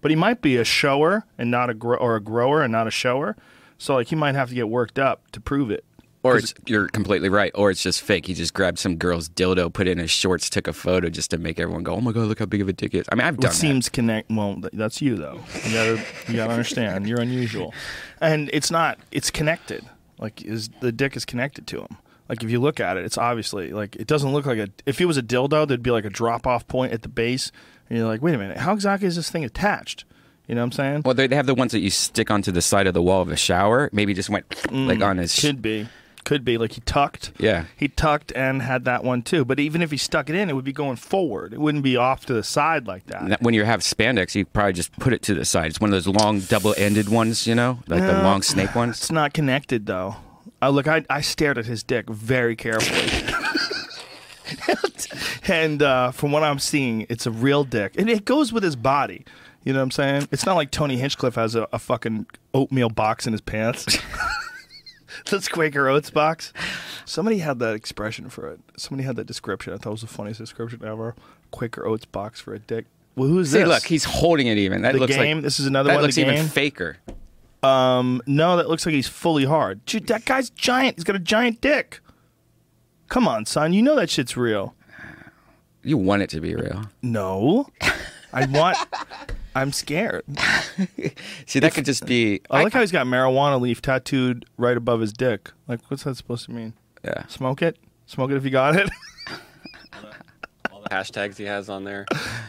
But he might be a shower and not a grow or a grower and not a shower. So like he might have to get worked up to prove it. Or it's, you're completely right. Or it's just fake. He just grabbed some girl's dildo, put it in his shorts, took a photo just to make everyone go, "Oh my god, look how big of a dick it is." I mean, I've It done that. seems connect. Well, th- that's you though. You gotta you gotta understand. You're unusual, and it's not. It's connected. Like is the dick is connected to him. Like if you look at it, it's obviously like it doesn't look like a. If it was a dildo, there'd be like a drop off point at the base, and you're like, wait a minute, how exactly is this thing attached? You know what I'm saying? Well, they they have the ones that you stick onto the side of the wall of a shower. Maybe just went like mm, on his. Should be. Could be like he tucked. Yeah. He tucked and had that one too. But even if he stuck it in, it would be going forward. It wouldn't be off to the side like that. That- When you have spandex, you probably just put it to the side. It's one of those long double-ended ones, you know, like the long snake ones. It's not connected though. Uh, look, I, I stared at his dick very carefully. and uh, from what I'm seeing, it's a real dick. And it goes with his body. You know what I'm saying? It's not like Tony Hinchcliffe has a, a fucking oatmeal box in his pants. This Quaker Oats box. Somebody had that expression for it. Somebody had that description. I thought it was the funniest description ever. Quaker Oats box for a dick. Well, who's See, this? look, he's holding it even. That The looks game? like This is another that one, the looks even game? faker. Um, no, that looks like he's fully hard. Dude, that guy's giant. He's got a giant dick. Come on, son. You know that shit's real. You want it to be real. No, I want. I'm scared. See, that could just be. I like how he's got marijuana leaf tattooed right above his dick. Like, what's that supposed to mean? yeah. Smoke it. Smoke it if you got it All the hashtags he has on there.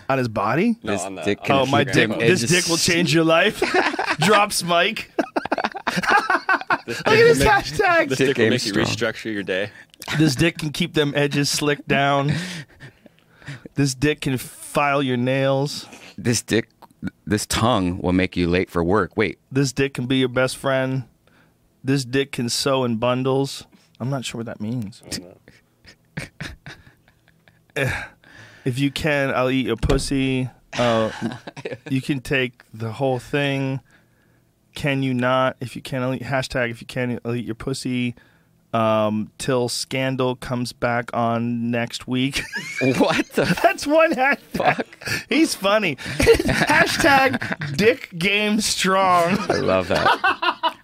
on his body. No, This on the, dick on Oh, the my dick! them This edges- dick will change your life. Drops Mike. post. This Look at his will hashtag. This Dick dick will game make you restructure your day. This dick can keep them edges slicked down. This dick can file your nails. This dick, this tongue will make you late for work. Wait, This dick can be your best friend. This dick can sew in bundles. I'm not sure what that means. If you can, I'll eat your pussy. Uh, you can take the whole thing. Can you not? If you can, I'll eat, hashtag if you can, I'll eat your pussy. Um, till scandal comes back on next week. what the? That's one hashtag. He's funny. hashtag dick game strong. I love that.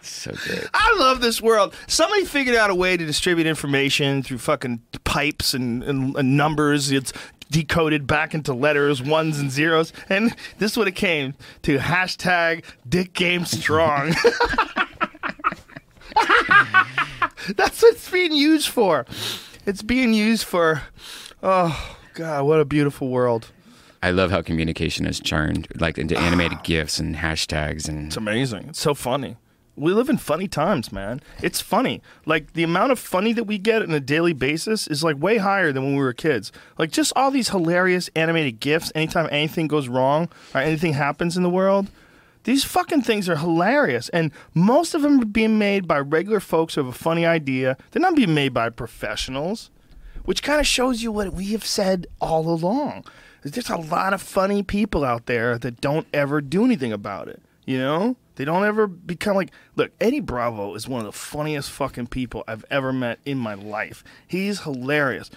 so good. I love this world. Somebody figured out a way to distribute information through fucking pipes and, and, and numbers. It's decoded back into letters, ones and zeros. And this is what it came to hashtag Dick Game Strong. That's what it's being used for. It's being used for, oh, God, what a beautiful world. I love how communication has churned, like into animated gifs and hashtags and. It's amazing. It's so funny. We live in funny times, man. It's funny. Like the amount of funny that we get on a daily basis is like way higher than when we were kids. Like just all these hilarious animated gifs anytime anything goes wrong or anything happens in the world. These fucking things are hilarious. And most of them are being made by regular folks who have a funny idea. They're not being made by professionals, which kind of shows you what we have said all along. There's a lot of funny people out there that don't ever do anything about it. You know? They don't ever become like, look, Eddie Bravo is one of the funniest fucking people I've ever met in my life. He's hilarious.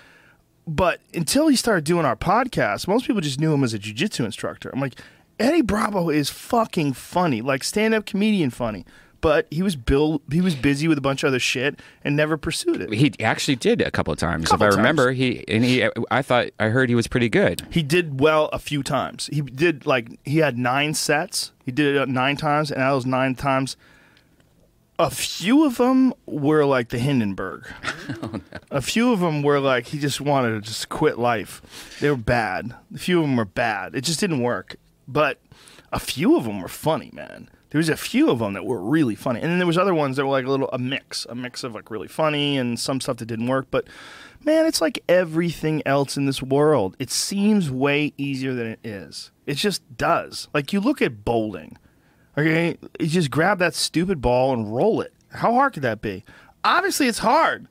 But until he started doing our podcast, most people just knew him as a jujitsu instructor. I'm like, Eddie Bravo is fucking funny, like stand up comedian funny. But he was bill he was busy with a bunch of other shit and never pursued it. He actually did a couple of times. Couple if I times. remember, he and he. I thought I heard he was pretty good. He did well a few times. He did like he had nine sets. He did it nine times, and out of those nine times, a few of them were like the Hindenburg. Oh, a few of them were like he just wanted to just quit life. They were bad. A few of them were bad. It just didn't work. But a few of them were funny, man. There was a few of them that were really funny, and then there was other ones that were like a little a mix, a mix of like really funny and some stuff that didn't work. But man, it's like everything else in this world. It seems way easier than it is. It just does. Like you look at bowling. Okay, you just grab that stupid ball and roll it. How hard could that be? Obviously, it's hard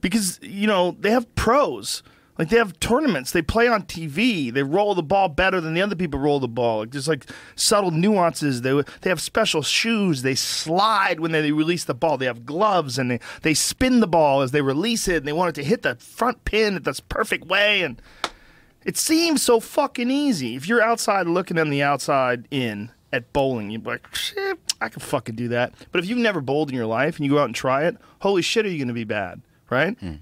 because you know they have pros. Like they have tournaments, they play on TV, they roll the ball better than the other people roll the ball. Like there's like subtle nuances. They they have special shoes. They slide when they release the ball. They have gloves and they they spin the ball as they release it. And they want it to hit the front pin at this perfect way. And it seems so fucking easy. If you're outside looking on the outside in at bowling, you're like, shit, I can fucking do that. But if you've never bowled in your life and you go out and try it, holy shit, are you going to be bad, right? Hmm.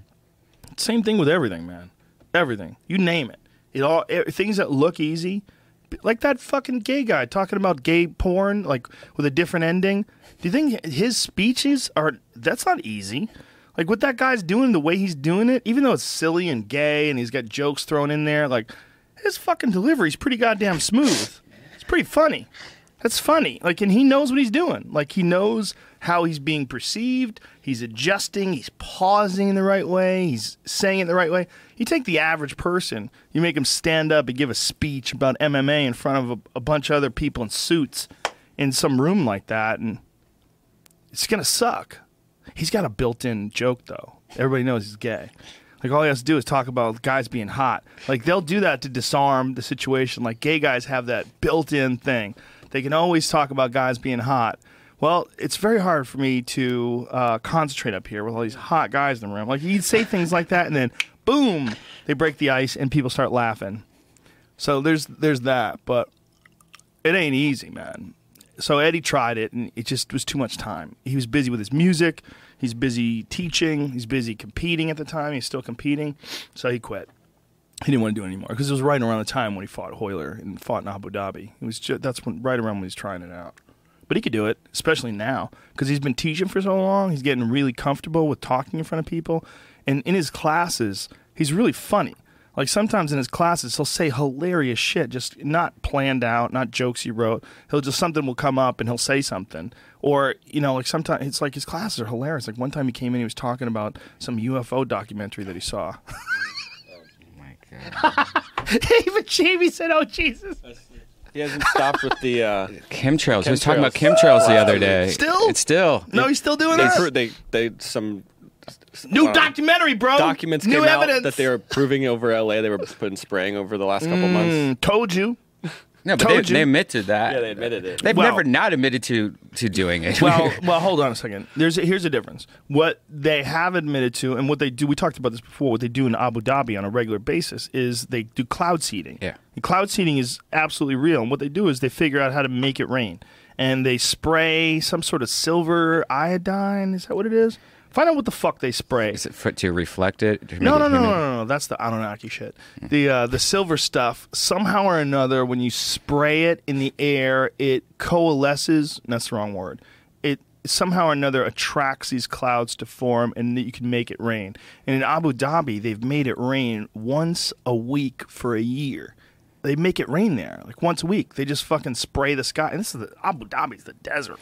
Same thing with everything, man. Everything. You name it. It all e- things that look easy, like that fucking gay guy talking about gay porn, like with a different ending. Do you think his speeches are? That's not easy. Like what that guy's doing, the way he's doing it, even though it's silly and gay, and he's got jokes thrown in there, like his fucking delivery's pretty goddamn smooth. It's pretty funny. That's funny. Like, and he knows what he's doing. Like, he knows how he's being perceived. He's adjusting. He's pausing in the right way. He's saying it the right way. You take the average person, you make him stand up and give a speech about MMA in front of a, a bunch of other people in suits in some room like that, and it's gonna suck. He's got a built-in joke though. Everybody knows he's gay. Like all he has to do is talk about guys being hot. Like they'll do that to disarm the situation. Like gay guys have that built-in thing. They can always talk about guys being hot. Well, it's very hard for me to uh, concentrate up here with all these hot guys in the room. Like you'd say things like that, and then boom, they break the ice, and people start laughing. So there's there's that, but it ain't easy, man. So Eddie tried it, and it just was too much time. He was busy with his music. He's busy teaching. He's busy competing at the time. He's still competing, so he quit. He didn't want to do it anymore because it was right around the time when he fought Royler and fought in Abu Dhabi. It was just, that's when right around when he was trying it out. But he could do it, especially now because he's been teaching for so long. He's getting really comfortable with talking in front of people, and in his classes, he's really funny. Like sometimes in his classes, he'll say hilarious shit, just not planned out, not jokes he wrote. He'll just something will come up and he'll say something, or you know, like sometimes it's like his classes are hilarious. Like one time he came in, he was talking about some UFO documentary that he saw. oh my God. Even Jamie said, "Oh Jesus." He hasn't stopped with the. Uh, Chemtrails. He was talking about chemtrails the other day. Still? It's still. No, he's still doing they, that. pro- they they some New uh, documentary, bro. documents New came evidence. out that they were proving over LA. They were putting spraying over the last couple months. Mm, told you. No, but they, Told you. they admitted that. Yeah, they admitted it. They've Well- never not admitted to to doing it. Well, well, hold on a second. There's a, here's a difference. What they have admitted to, and what they do. We talked about this before. What they do in Abu Dhabi on a regular basis is they do cloud seeding. Yeah. And cloud seeding is absolutely real. And what they do is they figure out how to make it rain, and they spray some sort of silver iodine. Is that what it is? Find out what the fuck they spray. Is it for, to reflect it? To No, no, it no, no, no, no. That's the Anunnaki shit. The uh, the silver stuff. Somehow or another, when you spray it in the air, it coalesces. That's the wrong word. It somehow or another attracts these clouds to form, and that you can make it rain. And in Abu Dhabi, they've made it rain once a week for a year. They make it rain there, like once a week. They just fucking spray the sky. And this is the Abu Dhabi's the desert.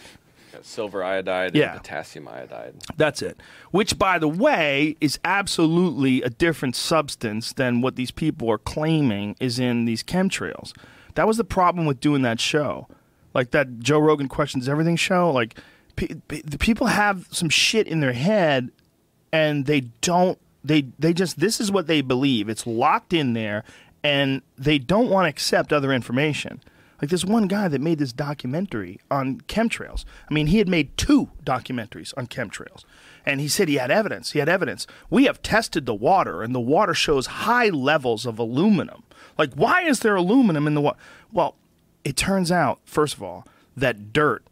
Silver iodide Yeah. and potassium iodide. That's it. Which, by the way, is absolutely a different substance than what these people are claiming is in these chemtrails. That was the problem with doing that show. Like that Joe Rogan Questions Everything show. Like, pe- pe- the people have some shit in their head and they don't, they, they just, this is what they believe. It's locked in there and they don't want to accept other information. Like this one guy that made this documentary on chemtrails. I mean, he had made two documentaries on chemtrails. And he said he had evidence. He had evidence. We have tested the water, and the water shows high levels of aluminum. Like, why is there aluminum in the water? Well, it turns out, first of all, that dirt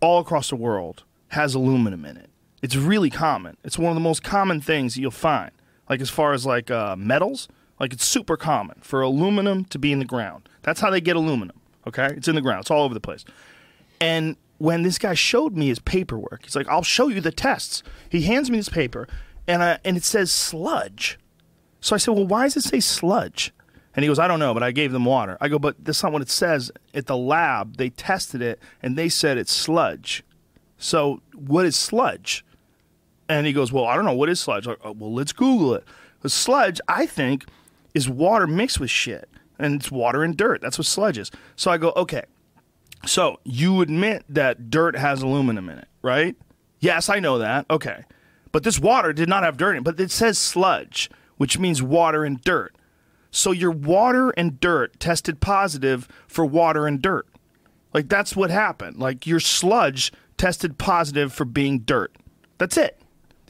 all across the world has aluminum in it. It's really common. It's one of the most common things you'll find. Like as far as like uh, metals, like it's super common for aluminum to be in the ground. That's how they get aluminum. Okay, it's in the ground. It's all over the place. And when this guy showed me his paperwork, he's like, "I'll show you the tests." He hands me this paper, and uh, and it says sludge. So I said, "Well, why does it say sludge?" And he goes, "I don't know, but I gave them water." I go, "But that's not what it says at the lab. They tested it, and they said it's sludge. So what is sludge?" And he goes, "Well, I don't know what is sludge." Like, "Oh, well, let's Google it. 'Cause sludge, I think, is water mixed with shit, and it's water and dirt. That's what sludge is. So I go, "Okay." So you admit that dirt has aluminum in it, right? Yes, I know that. Okay. But this water did not have dirt in it, but it says sludge. which means water and dirt. So your water and dirt tested positive for water and dirt. Like that's what happened. Like your sludge tested positive for being dirt. That's it.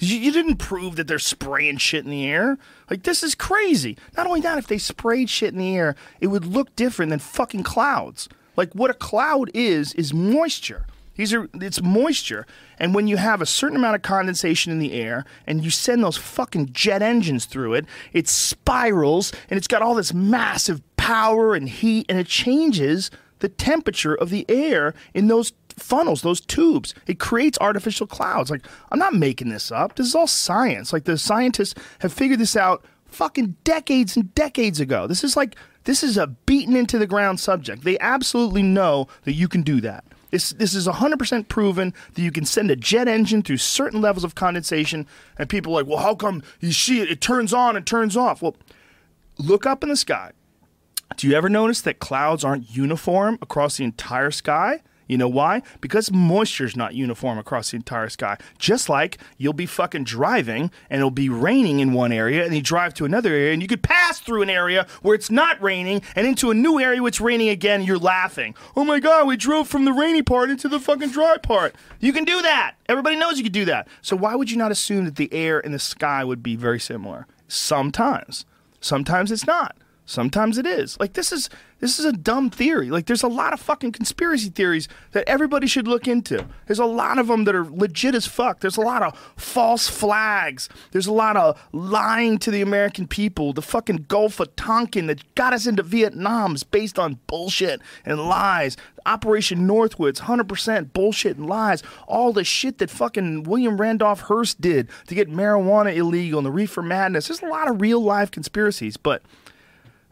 You, didn't prove that they're spraying shit in the air. Like this is crazy. Not only that, if they sprayed shit in the air, it would look different than fucking clouds. Like what a cloud is is moisture. These are it's moisture. And when you have a certain amount of condensation in the air and you send those fucking jet engines through it, it spirals and it's got all this massive power and heat and it changes the temperature of the air in those funnels, those tubes. It creates artificial clouds. Like I'm not making this up. This is all science. Like the scientists have figured this out fucking decades and decades ago. This is like this is a beaten into the ground subject. They absolutely know that you can do that. This, this is 100% proven that you can send a jet engine through certain levels of condensation, and people are like, well, how come you see it? It turns on and turns off. Well, look up in the sky. Do you ever notice that clouds aren't uniform across the entire sky? You know why? Because moisture's not uniform across the entire sky. Just like you'll be fucking driving and it'll be raining in one area and you drive to another area and you could pass through an area where it's not raining and into a new area where it's raining again and you're laughing. Oh my god, we drove from the rainy part into the fucking dry part. You can do that. Everybody knows you can do that. So why would you not assume that the air and the sky would be very similar? Sometimes. Sometimes it's not. Sometimes it is. Like this is this is a dumb theory. Like there's a lot of fucking conspiracy theories that everybody should look into. There's a lot of them that are legit as fuck. There's a lot of false flags. There's a lot of lying to the American people. The fucking Gulf of Tonkin that got us into Vietnam is based on bullshit and lies. Operation Northwoods, 100% bullshit and lies. All the shit that fucking William Randolph Hearst did to get marijuana illegal and the reefer madness. There's a lot of real life conspiracies, but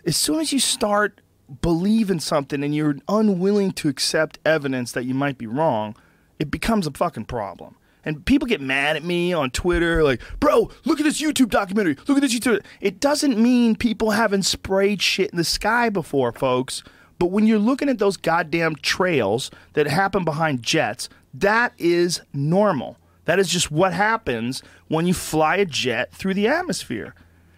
as soon as you start believing something and you're unwilling to accept evidence that you might be wrong, it becomes a fucking problem. And people get mad at me on Twitter, like, bro, look at this YouTube documentary. Look at this YouTube. It doesn't mean people haven't sprayed shit in the sky before, folks. But when you're looking at those goddamn trails that happen behind jets, that is normal. That is just what happens when you fly a jet through the atmosphere.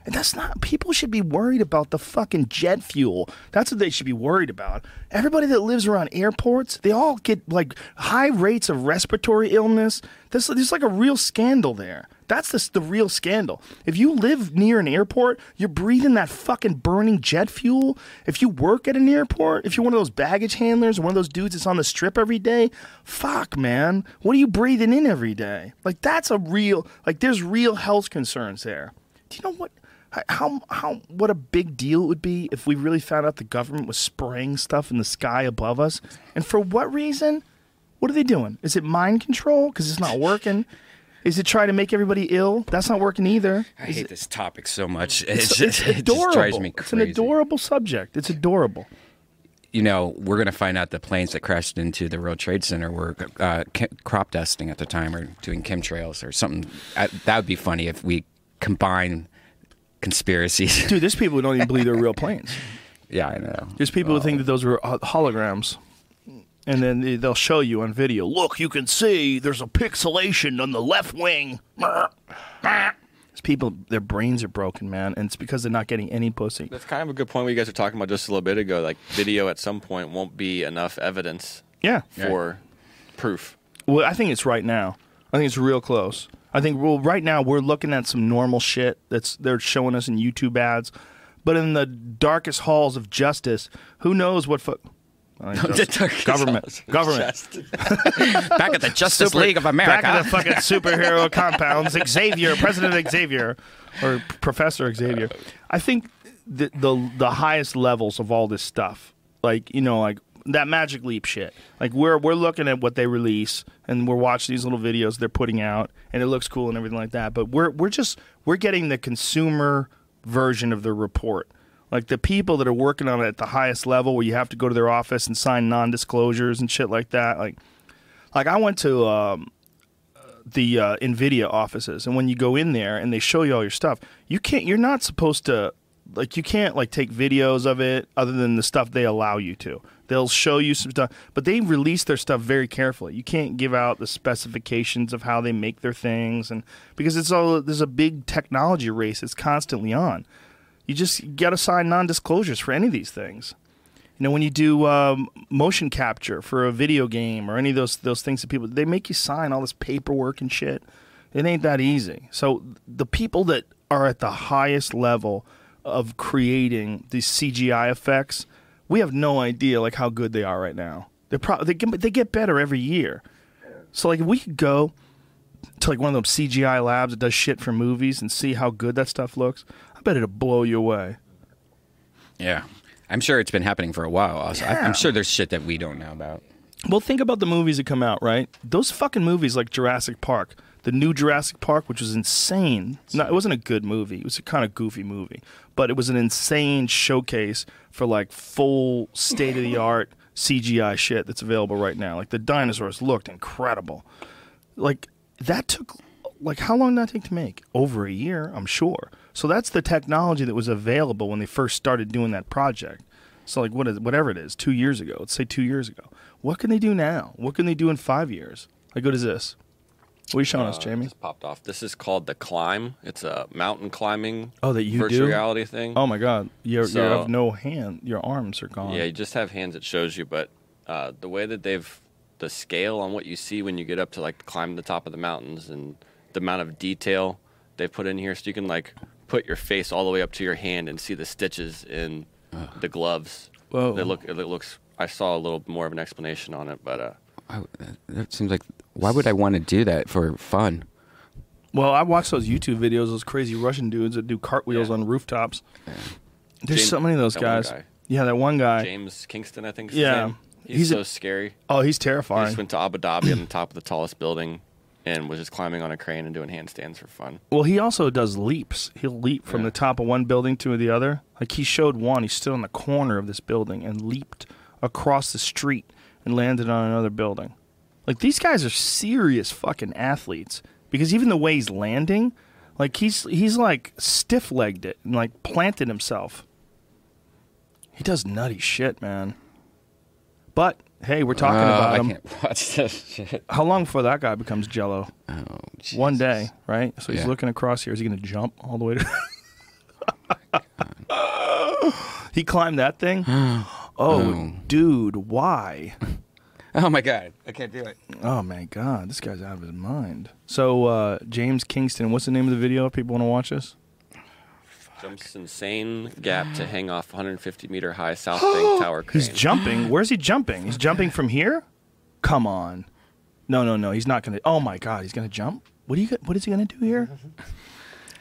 And that's not, people should be worried about the fucking jet fuel. That's what they should be worried about. Everybody that lives around airports, they all get like high rates of respiratory illness. There's, there's like a real scandal there. That's the, the real scandal. If you live near an airport, you're breathing that fucking burning jet fuel. If you work at an airport, if you're one of those baggage handlers, one of those dudes that's on the strip every day, fuck, man. What are you breathing in every day? Like, that's a real, like, there's real health concerns there. Do you know what? How how what a big deal it would be if we really found out the government was spraying stuff in the sky above us, and for what reason? What are they doing? Is it mind control because it's not working? Is it trying to make everybody ill? That's not working either. I Is hate it- this topic so much. It's, It's, it's just, it adorable. just drives me crazy. It's an adorable subject. It's adorable. you know, we're going to find out the planes that crashed into the World Trade Center were uh, crop dusting at the time or doing chemtrails or something. I, that would be funny if we combine conspiracies. Dude, there's people who don't even believe they're real planes. yeah, I know. There's people who think that those were uh, holograms. And then they- they'll show you on video. Look, you can see there's a pixelation on the left wing. There's people, their brains are broken, man, and it's because they're not getting any pussy. That's kind of a good point. What you guys were talking about just a little bit ago. Like video at some point won't be enough evidence Yeah. for proof. Well, I think it's right now. I think it's real close. I think well, right now we're looking at some normal shit that's they're showing us in YouTube ads, but in the darkest halls of justice, who knows what fu- I uh, The government, government. Back at the Justice Super- League of America. Back at the fucking superhero compounds, Xavier, President Xavier, or Professor Xavier. I think the, the the highest levels of all this stuff, like you know, like that Magic Leap shit. Like we're we're looking at what they release, and we're watching these little videos they're putting out, and it looks cool and everything like that. But we're we're just we're getting the consumer version of the report. Like the people that are working on it at the highest level, where you have to go to their office and sign non-disclosures and shit like that. Like, like I went to um, the uh, Nvidia offices, and when you go in there and they show you all your stuff, you can't. You're not supposed to like. You can't like take videos of it other than the stuff they allow you to. They'll show you some stuff, but they release their stuff very carefully. You can't give out the specifications of how they make their things, and because it's all there's a big technology race It's constantly on. You just got to sign non-disclosures for any of these things. You know, when you do um, motion capture for a video game or any of those those things that people they make you sign all this paperwork and shit. It ain't that easy. So the people that are at the highest level of creating these CGI effects, we have no idea like how good they are right now. They're pro- they get, they get better every year. So like if we could go to like one of those CGI labs that does shit for movies and see how good that stuff looks, I bet it'll blow you away. Yeah. I'm sure it's been happening for a while. Also, I, I'm sure there's shit that we don't know about. Well, think about the movies that come out, right? Those fucking movies like Jurassic Park, the new Jurassic Park, which was insane. No, it wasn't a good movie. It was a kind of goofy movie, but it was an insane showcase for like full state of the art CGI shit that's available right now. Like the dinosaurs looked incredible. Like that took like how long did that take to make? Over a year, I'm sure. So that's the technology that was available when they first started doing that project. So like what is whatever it is, two years ago. Let's say two years ago. What can they do now? What can they do in five years? How good is this? What are you showing us, Uh, Jamie? Just popped off. This is called the climb. It's a mountain climbing. Oh, that you virtual do? reality thing. Oh my God! You you So- have no hand. Your arms are gone. Yeah, you just have hands that shows you, but uh, the way that they've the scale on what you see when you get up to like climb the top of the mountains and the amount of detail they put in here, so you can like put your face all the way up to your hand and see the stitches in the gloves. Whoa. They look. It looks. I saw a little more of an explanation on it, but uh, I, that seems like why would I want to do that for fun? Well, I watch those YouTube videos. Those crazy Russian dudes that do cartwheels Yeah. on rooftops. There's James- so many of those guys. guy. Yeah, that one guy. James Kingston, I think. Is his Yeah. name. he's, He's a- so scary. Oh, he's He terrifying. just went to Abu Dhabi on the top of the tallest building and was just climbing on a crane and doing handstands for fun. Well, he also does leaps. He'll leap from Yeah. the top of one building to the other. Like he showed one, he stood on the corner of this building and leaped across the street and landed on another building. Like these guys are serious fucking athletes because even the way he's landing, like he's he's like stiff-legged it and like planted himself. He does nutty shit, man. But hey, we're talking Oh, about I him. can't watch this shit. How long before that guy becomes Jello? Oh, One Jesus. day, right? So he's Yeah. looking across here. Is he going to jump all the way to? Oh he climbed that thing. Oh, Oh. dude, why? Oh my god, I can't do it. Oh my God, this guy's out of his mind. So uh, James Kingston, what's the name of the video? If people want to watch this. Jumps insane gap to hang off 150 meter high South Bank Tower crane. He's jumping. Where's he jumping? He's jumping from here. Come on. No, no, no. He's not gonna. Oh my God, he's gonna jump. What are you? What is he gonna do here?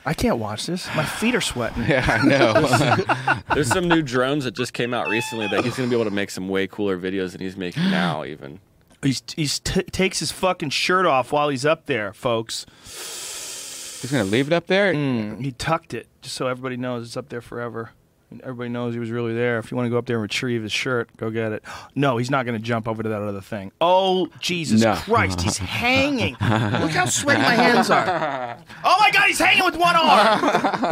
I can't watch this. My feet are sweating. Yeah, I know. There's some new drones that just came out recently that he's going to be able to make some way cooler videos than he's making now. Even He's he's t- takes his fucking shirt off while he's up there, folks. He's gonna leave it up there. Mm, he tucked it just so everybody knows it's up there forever. Everybody knows he was really there. If you want to go up there and retrieve his shirt, go get it. No, he's not going to jump over to that other thing. Oh Jesus No. Christ, he's hanging. Look how sweaty my hands are. Oh my God, he's hanging with one arm.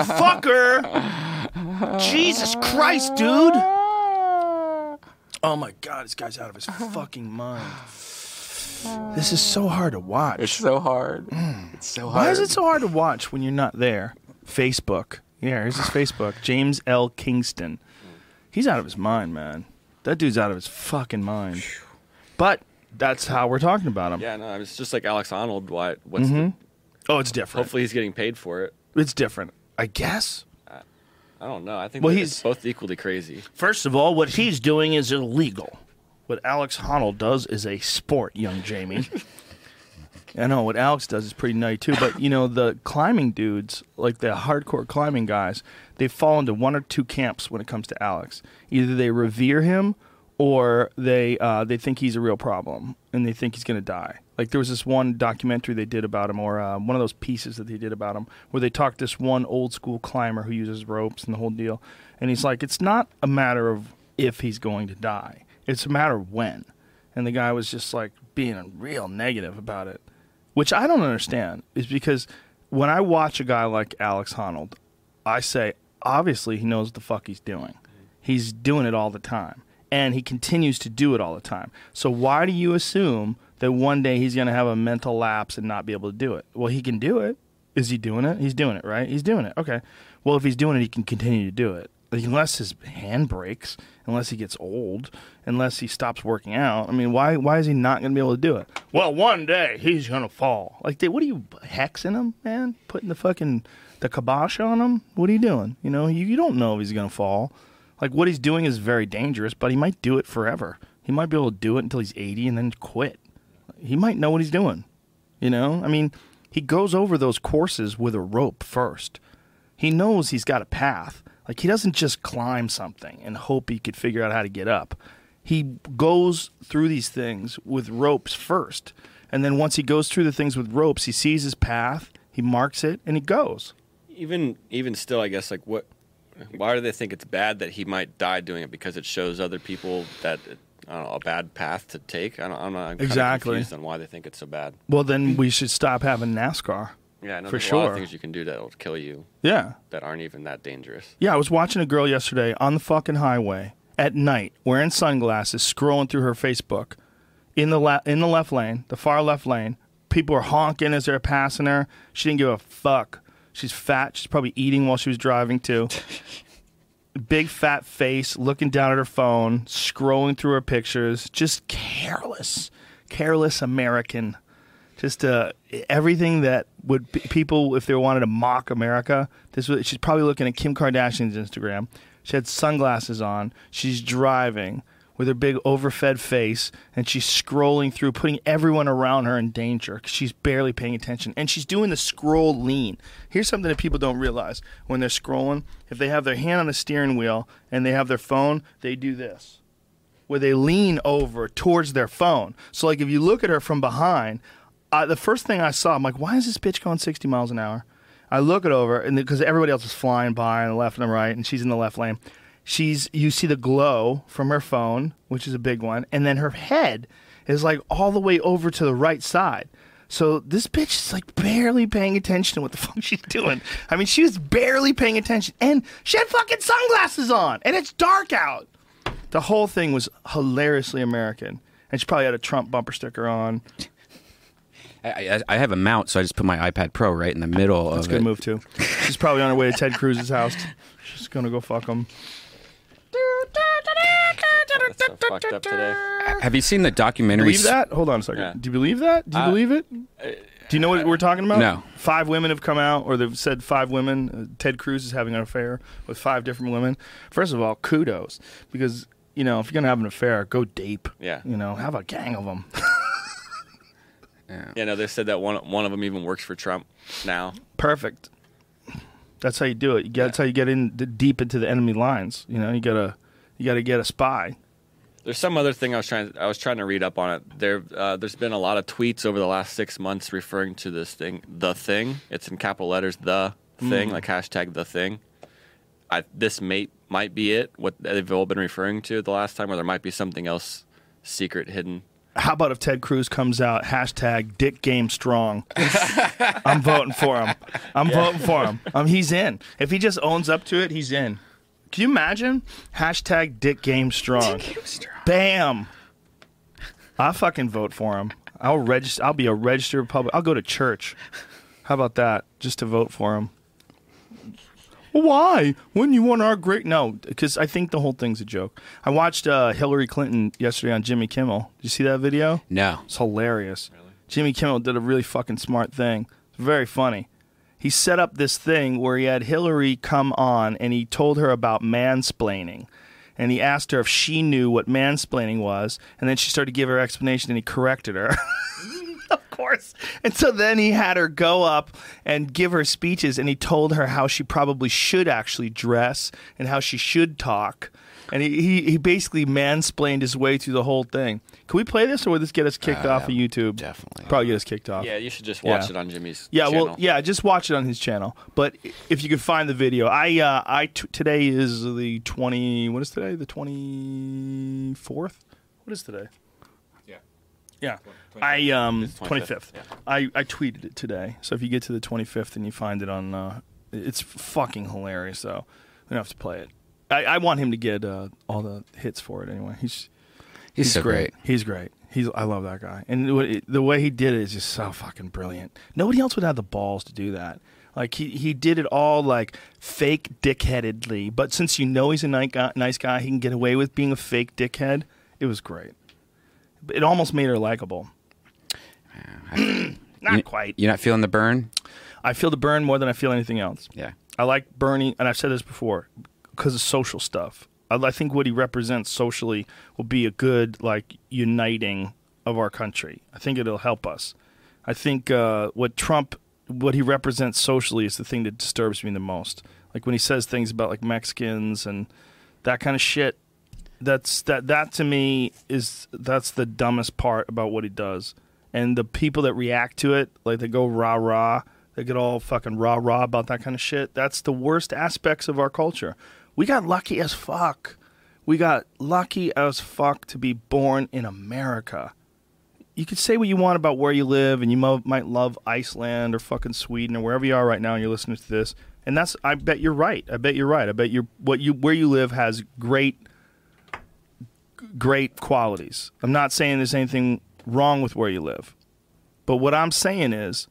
Fucker. Jesus Christ, dude. Oh my God, this guy's out of his fucking mind. This is so hard to watch. It's so hard. Mm. It's so hard. Why is it so hard to watch when you're not there? Facebook. Yeah, here's his Facebook. James L. Kingston. He's out of his mind, man. That dude's out of his fucking mind. But that's how we're talking about him. yeah, no, it's just like Alex Honnold. Why? What's mm-hmm. the, Oh, it's different. hopefully he's getting paid for it. It's different. I guess. I don't know. I think Well, that he's- it's both equally crazy. First of all, what he's doing is illegal. What Alex Honnold does is a sport, young Jamie. I know what Alex does is pretty nutty too, but you know the climbing dudes, like the hardcore climbing guys, they fall into one or two camps when it comes to Alex. Either they revere him, or they uh, they think he's a real problem and they think he's gonna die. Like there was this one documentary they did about him, or uh, one of those pieces that they did about him, where they talked this one old school climber who uses ropes and the whole deal, and he's like, it's not a matter of if he's going to die, it's a matter of when. And the guy was just like being real negative about it which I don't understand, is because when I watch a guy like Alex Honnold, I say, obviously he knows what the fuck he's doing. He's doing it all the time. and he continues to do it all the time. So why do you assume that one day he's going to have a mental lapse and not be able to do it? Well, he can do it. Is he doing it? He's doing it, right? He's doing it. Okay. Well, if he's doing it, he can continue to do it. Unless his hand breaks, unless he gets old, unless he stops working out. I mean, why why is he not going to be able to do it? Well, one day he's going to fall. Like, dude, what are you hexing him, man? Putting the fucking the kibosh on him? What are you doing? You know, you, you don't know if he's going to fall. Like, what he's doing is very dangerous, but he might do it forever. He might be able to do it until he's 80 and then quit. He might know what he's doing. You know, I mean, he goes over those courses with a rope first. He knows he's got a path. Like he doesn't just climb something and hope he could figure out how to get up. He goes through these things with ropes first. And then once he goes through the things with ropes, he sees his path, he marks it, and he goes. Even even still, I guess like what? Why do they think it's bad that he might die doing it? Because it shows other people that I don't know, a bad path to take. I don't, I'm not I'm Exactly. confused on why they think it's so bad. Well, then we should stop having NASCAR. Yeah, I know For there's a lot sure. of things you can do that will kill you Yeah. that aren't even that dangerous. Yeah, I was watching a girl yesterday on the fucking highway at night, wearing sunglasses, scrolling through her Facebook in the la- in the left lane, the far left lane. People are honking as they're passing her. She didn't give a fuck. She's fat. She's probably eating while she was driving too. Big fat face, looking down at her phone, scrolling through her pictures, just careless, careless American just uh, everything that would people if they wanted to mock America. This was she's probably looking at Kim Kardashian's Instagram. She had sunglasses on. She's driving with her big overfed face, and she's scrolling through, putting everyone around her in danger she's barely paying attention. And she's doing the scroll lean. Here's something that people don't realize when they're scrolling: if they have their hand on the steering wheel and they have their phone, they do this where they lean over towards their phone. So, like, if you look at her from behind, uh, the first thing I saw, I'm like, why is this bitch going 60 miles an hour? I look it over, and because everybody else is flying by on the left and the right, and she's in the left lane. She's you see the glow from her phone, which is a big one, and then her head is like all the way over to the right side. So this bitch is like barely paying attention to what the fuck she's doing. I mean, she was barely paying attention, and she had fucking sunglasses on, and it's dark out. The whole thing was hilariously American, and she probably had a Trump bumper sticker on. I, I, I have a mount, so I just put my iPad Pro right in the middle That's a of good it. move too. She's probably on her way to Ted Cruz's house. She's gonna go fuck him. So fucked up today. Have you seen the documentary? Believe that? Hold on a second. Yeah. Do you believe that? Do you Uh, believe it? Do you know what we're talking about? No. Five women have come out, or they've said five women. Uh, Ted Cruz is having an affair with five different women. First of all, kudos because you know if you're gonna have an affair, go deep. Yeah. You know, have a gang of them. Yeah, no, they said that one one of them even works for Trump now. Perfect. That's how you do it. You get, That's how you get in d- deep into the enemy lines. You know, you gotta you gotta get a spy. There's some other thing I was trying. I was trying to read up on it. There, uh, there's been a lot of tweets over the last six months referring to this thing, the thing. It's in capital letters, the thing, like hashtag the thing. I, this may might be it. What they've all been referring to the last time, or there might be something else secret hidden. How about if Ted Cruz comes out hashtag Dick Game Strong? I'm voting for him. I'm voting for him. Um, he's in. If he just owns up to it, he's in. Can you imagine hashtag Dick Game Strong? Bam! I fucking vote for him. I'll register. I'll be a registered Republican. I'll go to church. How about that? Just to vote for him. Why? Wouldn't you want our great? No, because I think the whole thing's a joke. I watched uh, Hillary Clinton yesterday on Jimmy Kimmel. Did you see that video? No. It's hilarious. Jimmy Kimmel did a really fucking smart thing. It's very funny. He set up this thing where he had Hillary come on and he told her about mansplaining. And he asked her if she knew what mansplaining was. And then she started to give her explanation and he corrected her. of course. And so then he had her go up and give her speeches and he told her how she probably should actually dress and how she should talk. And he, he, he basically mansplained his way through the whole thing. Can we play this or will this get us kicked Uh, off of YouTube? definitely. Probably get us kicked off. Yeah, you should just watch Yeah. it on Jimmy's. Yeah, channel. well, yeah, just watch it on his channel. But if you could find the video, I, uh, I t- today is the twenty. What is today? The twenty fourth. What is today? Yeah. Yeah, I um 25th, yeah. I I tweeted it today. So if you get to the twenty fifth and you find it on, uh, it's fucking hilarious. Though we don't have to play it. I, I want him to get uh, all the hits for it anyway. He's He's, so great. He's great. He's I love that guy, and what- the way he did it is just so fucking brilliant. Nobody else would have the balls to do that. Like he, he did it all like fake dickheadedly, but since you know he's a nice guy, nice guy, he can get away with being a fake dickhead. It was great. It almost made her likable. Not You- quite. You're not feeling the burn? I feel the burn more than I feel anything else. Yeah. I like Bernie, and I've said this before, because of social stuff. I, I think what he represents socially will be a good like uniting of our country. I think it'll help us. I think uh, what Trump, what he represents socially, is the thing that disturbs me the most. Like when he says things about like Mexicans and that kind of shit. That's that. That to me is that's the dumbest part about what he does. And the people that react to it, like they go rah rah, they get all fucking rah rah about that kind of shit. That's the worst aspects of our culture. We got lucky as fuck. We got lucky as fuck to be born in America. You could say what you want about where you live, and you mo- might love Iceland or fucking Sweden or wherever you are right now, and you're listening to this. And that's, I bet you're right. I bet you're right. I bet you're what you where you live has great, great qualities. I'm not saying there's anything wrong with where you live, but what I'm saying is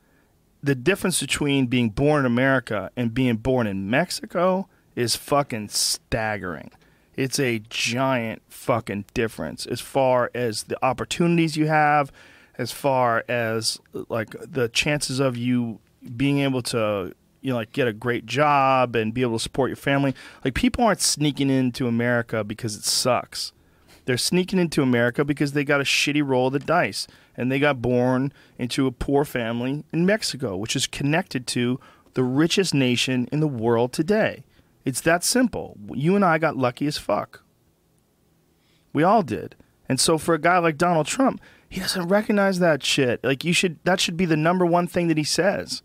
the difference between being born in America and being born in Mexico is fucking staggering. It's a giant fucking difference as far as the opportunities you have, as far as like the chances of you being able to you know like get a great job and be able to support your family. Like people aren't sneaking into America because it sucks. They're sneaking into America because they got a shitty roll of the dice and they got born into a poor family in Mexico, which is connected to the richest nation in the world today. It's that simple. You and I got lucky as fuck. We all did. And so for a guy like Donald Trump, he doesn't recognize that shit. Like you should that should be the number one thing that he says.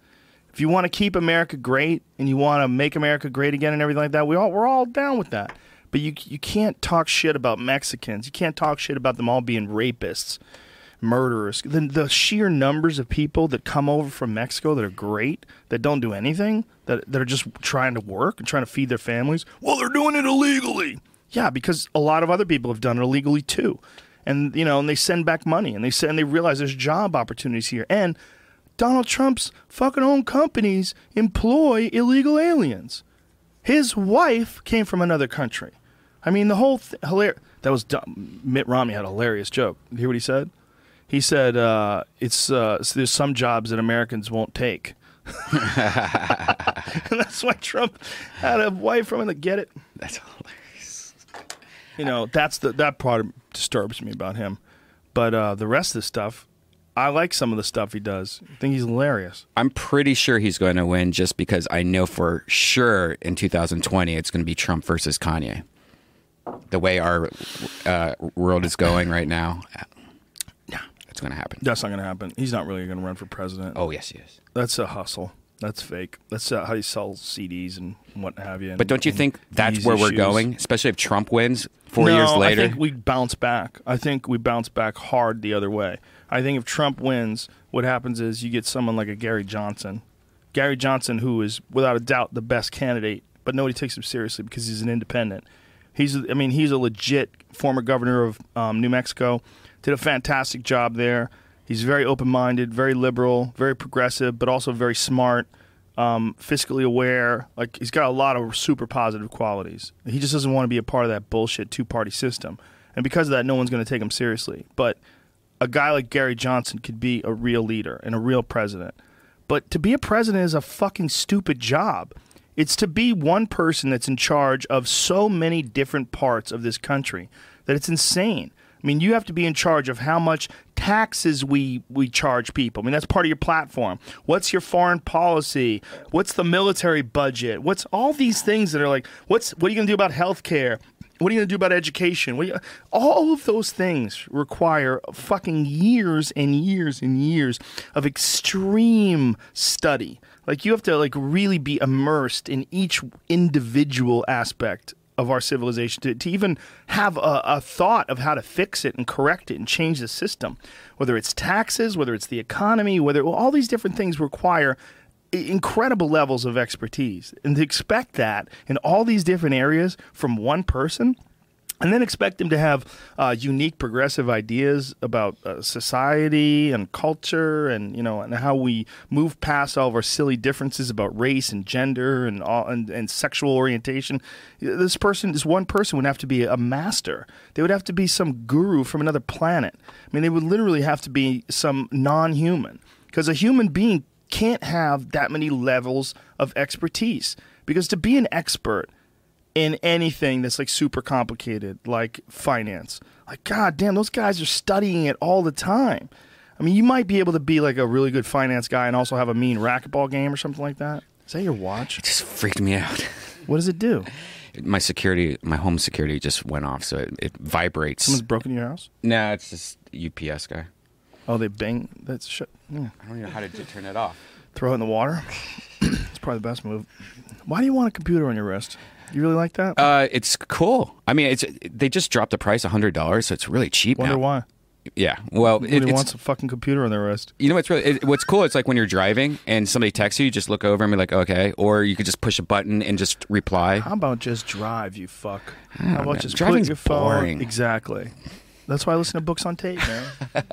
If you want to keep America great and you want to make America great again and everything like that, we all we're all down with that. But you you can't talk shit about Mexicans. You can't talk shit about them all being rapists, murderers. The the sheer numbers of people that come over from Mexico that are great, that don't do anything, that that are just trying to work and trying to feed their families. Well, they're doing it illegally. Yeah, because a lot of other people have done it illegally too. And you know, and they send back money and they send they realize there's job opportunities here. And Donald Trump's fucking own companies employ illegal aliens. His wife came from another country. I mean, the whole th- hilarious. That was dumb. Mitt Romney had a hilarious joke. You hear what he said? He said, uh, "It's uh, so there's some jobs that Americans won't take." and that's why Trump had a wife from to Get it? That's hilarious. You know, that's the that part disturbs me about him. But uh, the rest of the stuff, I like some of the stuff he does. I think he's hilarious. I'm pretty sure he's going to win just because I know for sure in 2020 it's going to be Trump versus Kanye. The way our uh, world is going right now, yeah, it's going to happen. That's not going to happen. He's not really going to run for president. Oh yes, yes. That's a hustle. That's fake. That's uh, how you sell CDs and what have you. But don't you think that's where we're going? Especially if Trump wins four no, years later. I think we bounce back. I think we bounce back hard the other way. I think if Trump wins, what happens is you get someone like a Gary Johnson. Gary Johnson, who is without a doubt the best candidate, but nobody takes him seriously because he's an independent. He's, I mean, he's a legit former governor of um, New Mexico. Did a fantastic job there. He's very open-minded, very liberal, very progressive, but also very smart, um, fiscally aware. Like he's got a lot of super positive qualities. He just doesn't want to be a part of that bullshit two-party system, and because of that, no one's going to take him seriously. But a guy like Gary Johnson could be a real leader and a real president. But to be a president is a fucking stupid job. It's to be one person that's in charge of so many different parts of this country that it's insane. I mean, you have to be in charge of how much taxes we we charge people. I mean, that's part of your platform. What's your foreign policy? What's the military budget? What's all these things that are like, what's what are you going to do about health care? What are you going to do about education? You, all of those things require fucking years and years and years of extreme study. Like you have to like really be immersed in each individual aspect of our civilization to, to even have a, a thought of how to fix it and correct it and change the system. Whether it's taxes, whether it's the economy, whether well, all these different things require incredible levels of expertise, and to expect that in all these different areas from one person and then expect him to have uh, unique progressive ideas about uh, society and culture and you know and how we move past all of our silly differences about race and gender and all and, and sexual orientation. This person this one person would have to be a master. They would have to be some guru from another planet. I mean they would literally have to be some non-human. Because a human being can't have that many levels of expertise. Because to be an expert in anything that's like super complicated, like finance. Like, god damn, those guys are studying it all the time. I mean, you might be able to be like a really good finance guy and also have a mean racquetball game or something like that. Is that your watch? It just freaked me out. What does it do? My security, my home security just went off, so it, it vibrates. Someone's broken your house? No, it's just UPS guy. Oh, they bang. That's shit. Yeah. I don't even know how to turn it off. Throw it in the water. it's probably the best move. Why do you want a computer on your wrist? You really like that? Uh, it's cool. I mean, it's they just dropped the price hundred dollars, so it's really cheap Wonder now. why. Yeah. Well, Nobody it, it's, wants a fucking computer on their wrist. you know what's really it, what's cool? It's like when you're driving and somebody texts you, you just look over and be like, okay, or you could just push a button and just reply. How about just drive, you fuck? How about man. just Driving's put your phone? boring. Exactly. That's why I listen to books on tape, man.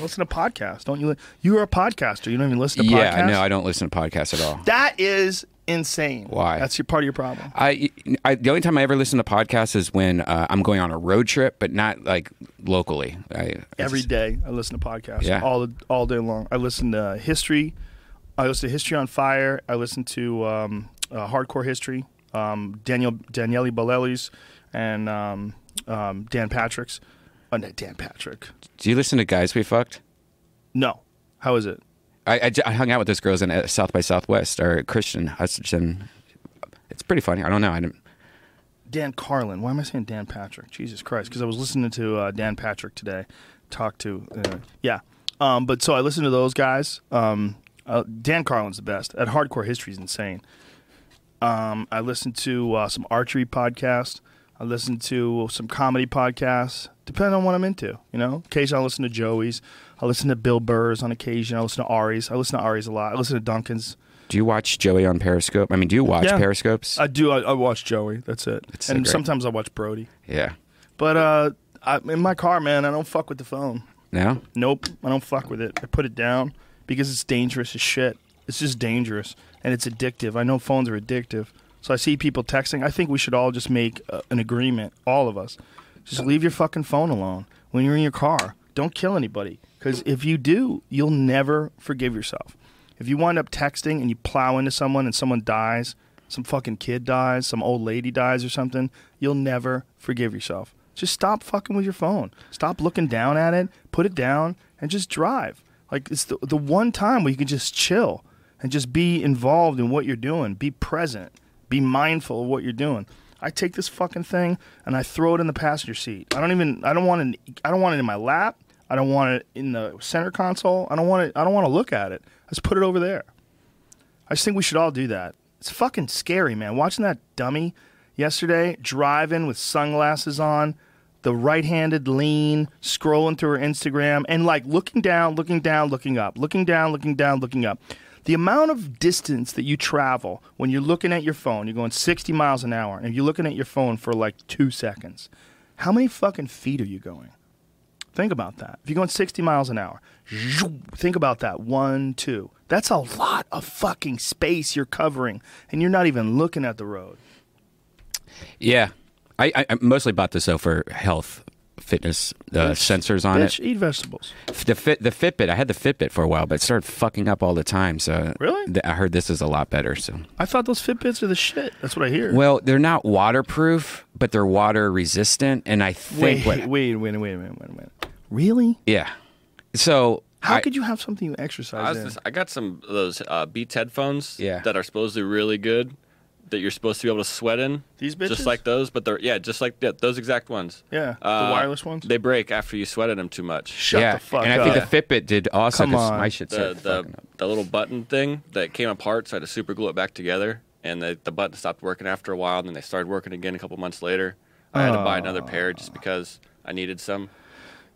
Listen to podcasts. Don't you? Li- you are a podcaster. You don't even listen to podcasts. yeah, no, I don't listen to podcasts at all. That is insane. Why? That's your part of your problem. I, I the only time I ever listen to podcasts is when uh, I'm going on a road trip, but not like locally. I, Every day I listen to podcasts. Yeah. All all day long. I listen to history. I listen to History on Fire. I listen to um, uh, Hardcore History. Um, Daniel Daniele Bolelli's and um, um, Dan Patrick's. No, Dan Patrick. Do you listen to Guys We Fucked? No. How is it? I I hung out with those girls in uh, South by Southwest or Krystyna Hutchinson. It's pretty funny. I don't know. I didn't, Dan Carlin. Why am I saying Dan Patrick? Jesus Christ! Because I was listening to uh, Dan Patrick today. Talk to uh, yeah. Um, but so I listened to those guys. Um, uh, Dan Carlin's the best. At Hardcore History is insane. Um, I listened to uh, some archery podcasts. I listen to some comedy podcasts. Depending on what I'm into, you know. Occasionally I listen to Joey's. I listen to Bill Burr's on occasion. I listen to Ari's. I listen to Ari's a lot. I listen to Duncan's. do you watch Joey on Periscope? I mean, do you watch Yeah. Periscopes? I do. I, I watch Joey. That's it. So and great. sometimes I watch Brody. yeah. But uh, I, in my car, man, I don't fuck with the phone. No? Nope, I don't fuck with it. I put it down because it's dangerous as shit. It's just dangerous and it's addictive. I know phones are addictive. So I see people texting. I think we should all just make uh, an agreement, all of us. Just leave your fucking phone alone when you're in your car. Don't kill anybody because if you do, you'll never forgive yourself. If you wind up texting and you plow into someone and someone dies, some fucking kid dies, some old lady dies or something, you'll never forgive yourself. Just stop fucking with your phone. Stop looking down at it, put it down, and just drive. Like it's the the one time where you can just chill and just be involved in what you're doing. Be present. Be mindful of what you're doing. I take this fucking thing and I throw it in the passenger seat. I don't even I don't want it I don't want it in my lap. I don't want it in the center console. I don't want it I don't want to look at it. I just put it over there. I just think we should all do that. It's fucking scary, man. Watching that dummy yesterday driving with sunglasses on, the right-handed lean, scrolling through her Instagram, and like looking down, looking down, looking up, looking down, looking down, looking up. The amount of distance that you travel when you're looking at your phone, you're going 60 miles an hour, and you're looking at your phone for like two seconds. How many fucking feet are you going? Think about that. If you're going 60 miles an hour, think about that. One, two. That's a lot of fucking space you're covering, and you're not even looking at the road. Yeah. I, I, mostly bought this though for health, fitness uh, sensors on Bitch, it. eat vegetables. The fit, the Fitbit. I had the Fitbit for a while, but it started fucking up all the time. So Really? th- I heard this is a lot better. So I thought those Fitbits are the shit. That's what I hear. well, they're not waterproof, but they're water resistant, and I think wait, what, wait, wait, wait, wait, wait, wait. Really? yeah. So How I- could you have something you I, exercise was in? just, I got some of those uh, Beats headphones Yeah. that are supposedly really good that you're supposed to be able to sweat in. These bitches? Just like those, but they're yeah, just like yeah, those exact ones. Yeah, the Uh, wireless ones? They break after you sweat in them too much. Shut yeah, the fuck up. and I up. think the Fitbit did also. Come 'cause on. My shit The the, up. the little button thing that came apart, so I had to super glue it back together. And the, the button stopped working after a while, and then they started working again a couple months later. I had to buy another pair just because I needed some.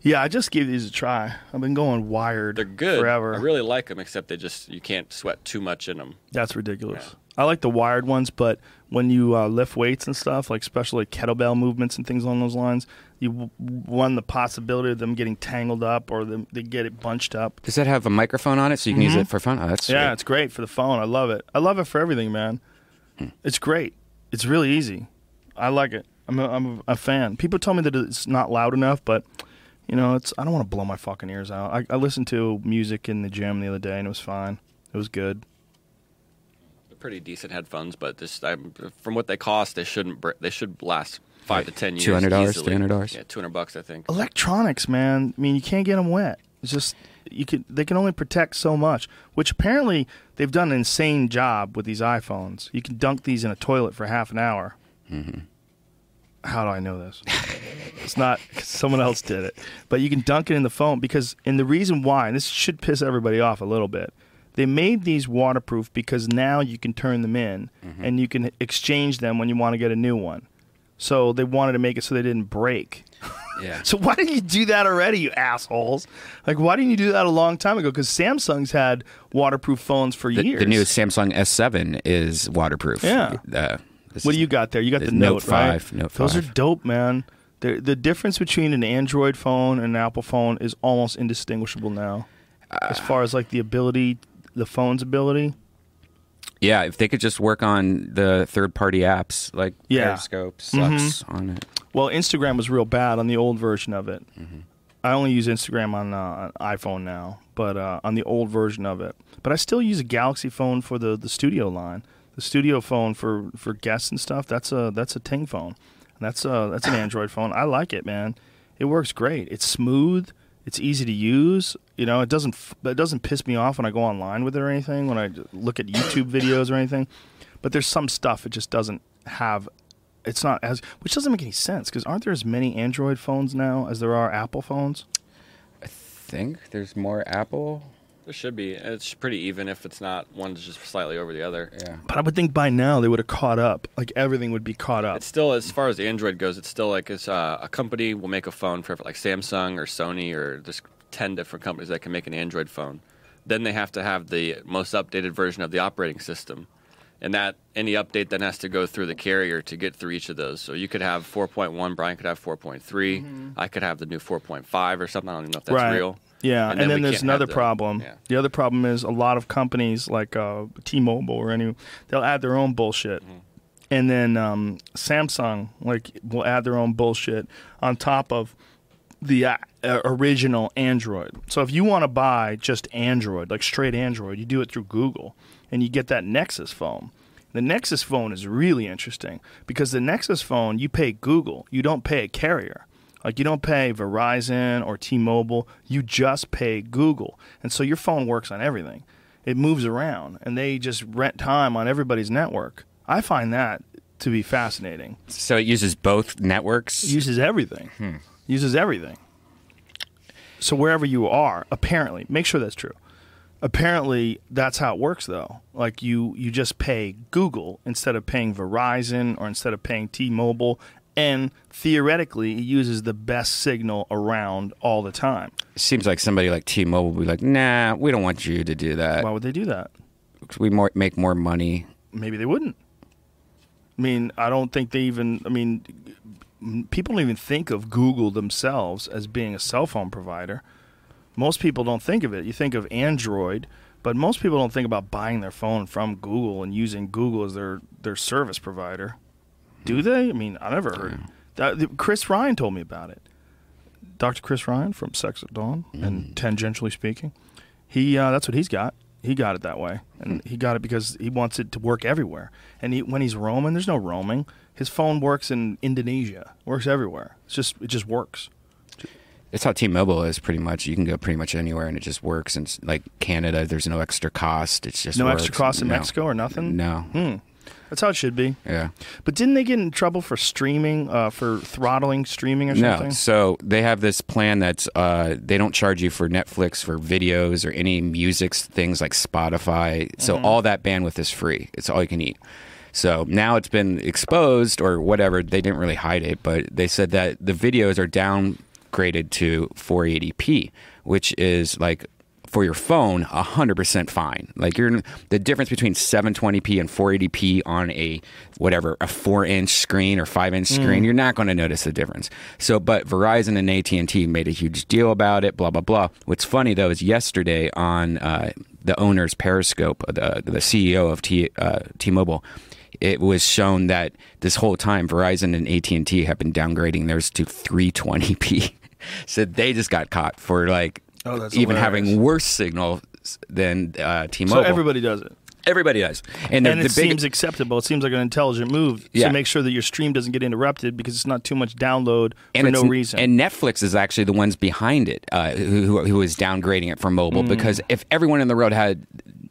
Yeah, I just gave these a try. I've been going wired. They're good. forever. I really like them, except they just you can't sweat too much in them. That's ridiculous. I like the wired ones, but when you uh, lift weights and stuff, like especially kettlebell movements and things along those lines, you run the possibility of them getting tangled up or them, they get it bunched up. Does that have a microphone on it so you can use it for fun? Oh, that's Mm-hmm. Yeah, sweet. it's great for the phone. I love it. I love it for everything, man. It's great. It's really easy. I like it. I'm a, I'm a fan. People tell me that it's not loud enough, but you know, it's I don't want to blow my fucking ears out. I, I listened to music in the gym the other day and it was fine. It was good. They're pretty decent headphones, but this I'm, from what they cost, they shouldn't. br- They should last five to ten years. $200, easily. $300? Yeah, two hundred bucks, I think. electronics, man. I mean, you can't get them wet. It's just you can. They can only protect so much. Which apparently they've done an insane job with these iPhones. You can dunk these in a toilet for half an hour. Mm-hmm. How do I know this? it's not someone else did it, but you can dunk it in the phone because. And the reason why, and this should piss everybody off a little bit. They made these waterproof because now you can turn them in and you can exchange them when you want to get a new one. So they wanted to make it so they didn't break. Yeah. So why didn't you do that already, you assholes? Like, why didn't you do that a long time ago? Because Samsung's had waterproof phones for The, years. the new Samsung S7 is waterproof. Yeah. Uh, What do you got there? You got the the Note, Note right? 5, Those are dope, man. The the difference between an Android phone and an Apple phone is almost indistinguishable now, as Uh, far as like the ability, the phone's ability. Yeah, if they could just work on the third-party apps like Yeah. Periscope, sucks on it. Well, Instagram was real bad on the old version of it. Mm-hmm. I only use Instagram on, uh, iPhone now, but uh, on the old version of it. But I still use a Galaxy phone for the, the studio line. The studio phone for, for guests and stuff. That's a that's a Ting phone. That's a that's an Android phone. I like it, man. It works great. It's smooth. It's easy to use. You know, it doesn't it doesn't piss me off when I go online with it or anything. When I look at YouTube videos or anything. But there's some stuff it just doesn't have it's not as which doesn't make any sense because aren't there as many android phones now as there are apple phones I think there's more Apple. There should be. It's pretty even if it's not one's just slightly over the other. Yeah. but i would think by now they would have caught up like everything would be caught up It's still as far as Android goes. It's still like it's uh, a company will make a phone for like Samsung or Sony or there's ten different companies that can make an Android phone. Then they have to have the most updated version of the operating system, and that any update then has to go through the carrier to get through each of those. So you could have 4.1, Brian could have 4.3, I could have the new 4.5 or something. I don't even know if that's right real. Yeah and, then, we there's another the- problem yeah. the other problem is a lot of companies like uh, t-mobile or any they'll add their own bullshit Mm-hmm. and then um, samsung like will add their own bullshit on top of the uh, original Android. So if you want to buy just Android, like straight Android, you do it through Google and you get that Nexus phone. The Nexus phone is really interesting because the Nexus phone, you pay Google, you don't pay a carrier. Like you don't pay Verizon or T-Mobile, you just pay Google. And so your phone works on everything. It moves around and they just rent time on everybody's network. I find that to be fascinating So it uses both networks. uses everything. Hmm. Uses everything. So wherever you are, apparently, make sure that's true. Apparently, that's how it works, though. Like you, you just pay Google instead of paying Verizon or instead of paying T-Mobile, and theoretically, it uses the best signal around all the time. Seems like somebody like T-Mobile would be like, "Nah, we don't want you to do that. Why would they do that? We more make more money." Maybe they wouldn't. I mean, I don't think they even. I mean, people don't even think of Google themselves as being a cell phone provider. Most people don't think of it. You think of Android, but most people don't think about buying their phone from Google and using Google as their, their service provider. Do they? I mean, I never heard. That, Chris Ryan told me about it. Dr. Chris Ryan from Sex at Dawn, and tangentially speaking, he uh, that's what he's got. He got it that way, and he got it because he wants it to work everywhere. And he, when he's roaming, there's no roaming. His phone works in Indonesia, works everywhere. It's just it just works. It's how T-Mobile is pretty much. You can go pretty much anywhere and it just works. And it's like Canada, there's no extra cost. It's just No works. extra cost in No. Mexico or nothing. No. Hmm. That's how it should be. Yeah. But didn't they get in trouble for streaming, uh, for throttling streaming or something? No. So they have this plan that's uh, they don't charge you for Netflix for videos or any music things like Spotify. So Mm-hmm. all that bandwidth is free. It's all you can eat. So now it's been exposed or whatever. They didn't really hide it, but they said that the videos are downgraded to 480p, which is like for your phone 100% fine. Like you're the difference between 720p and 480p on a whatever a 4-inch screen or 5-inch screen, you're not going to notice the difference. So but Verizon and AT&T made a huge deal about it, blah blah blah. What's funny though is yesterday on uh, the owner's Periscope, the the CEO of T uh, T-Mobile it was shown that this whole time Verizon and AT&T have been downgrading theirs to 320p. so they just got caught for like Oh, that's even hilarious. having worse signal than uh, T-Mobile. So everybody does it. everybody does. And, and it big, seems acceptable. It seems like an intelligent move Yeah. to make sure that your stream doesn't get interrupted because it's not too much download and for no reason. And Netflix is actually the ones behind it, uh, who, who, is downgrading it for Mm. mobile. Because if everyone in the road had,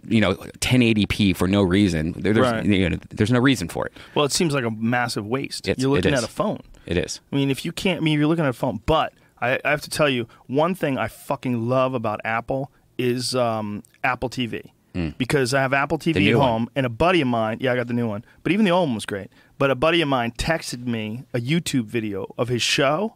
you know, 1080p for no reason, there, there's Right. you know, there's no reason for it. well, it seems like a massive waste. It's- You're looking at a phone. It is. I mean, if you can't, I mean, you're looking at a phone. But I, I have to tell you, one thing I fucking love about Apple is um, Apple TV. Because I have Apple TV at one. home, and a buddy of mine, yeah, I got the new one, but even the old one was great. But a buddy of mine texted me a YouTube video of his show.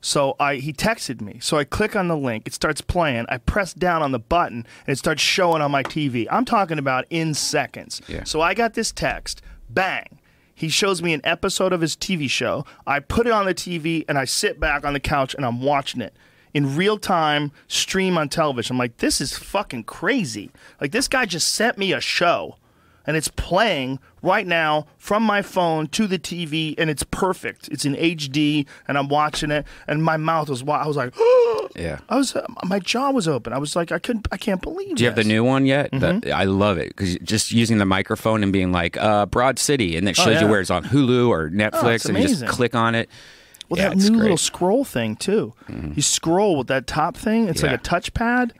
So I he texted me. So I click on the link, it starts playing. I press down on the button, and it starts showing on my TV. I'm talking about in seconds. Yeah. So I got this text, bang. He shows me an episode of his TV show. I put it on the TV and I sit back on the couch and I'm watching it in real time, stream on television. I'm like, this is fucking crazy. Like, this guy just sent me a show and it's playing right now from my phone to the TV and it's perfect. It's in HD and I'm watching it and my mouth was, wa- I was like, Yeah. I was, uh, my jaw was open. I was like, I couldn't, I can't believe Do you have the new one yet? Mm-hmm. The- I love it because just using the microphone and being like uh, Broad City, and it shows Oh, yeah. you where it's on Hulu or Netflix, it's and you just click on it. Well, Yeah, that new great. Mm-hmm. little scroll thing too. You scroll with that top thing. It's Yeah. like a touchpad,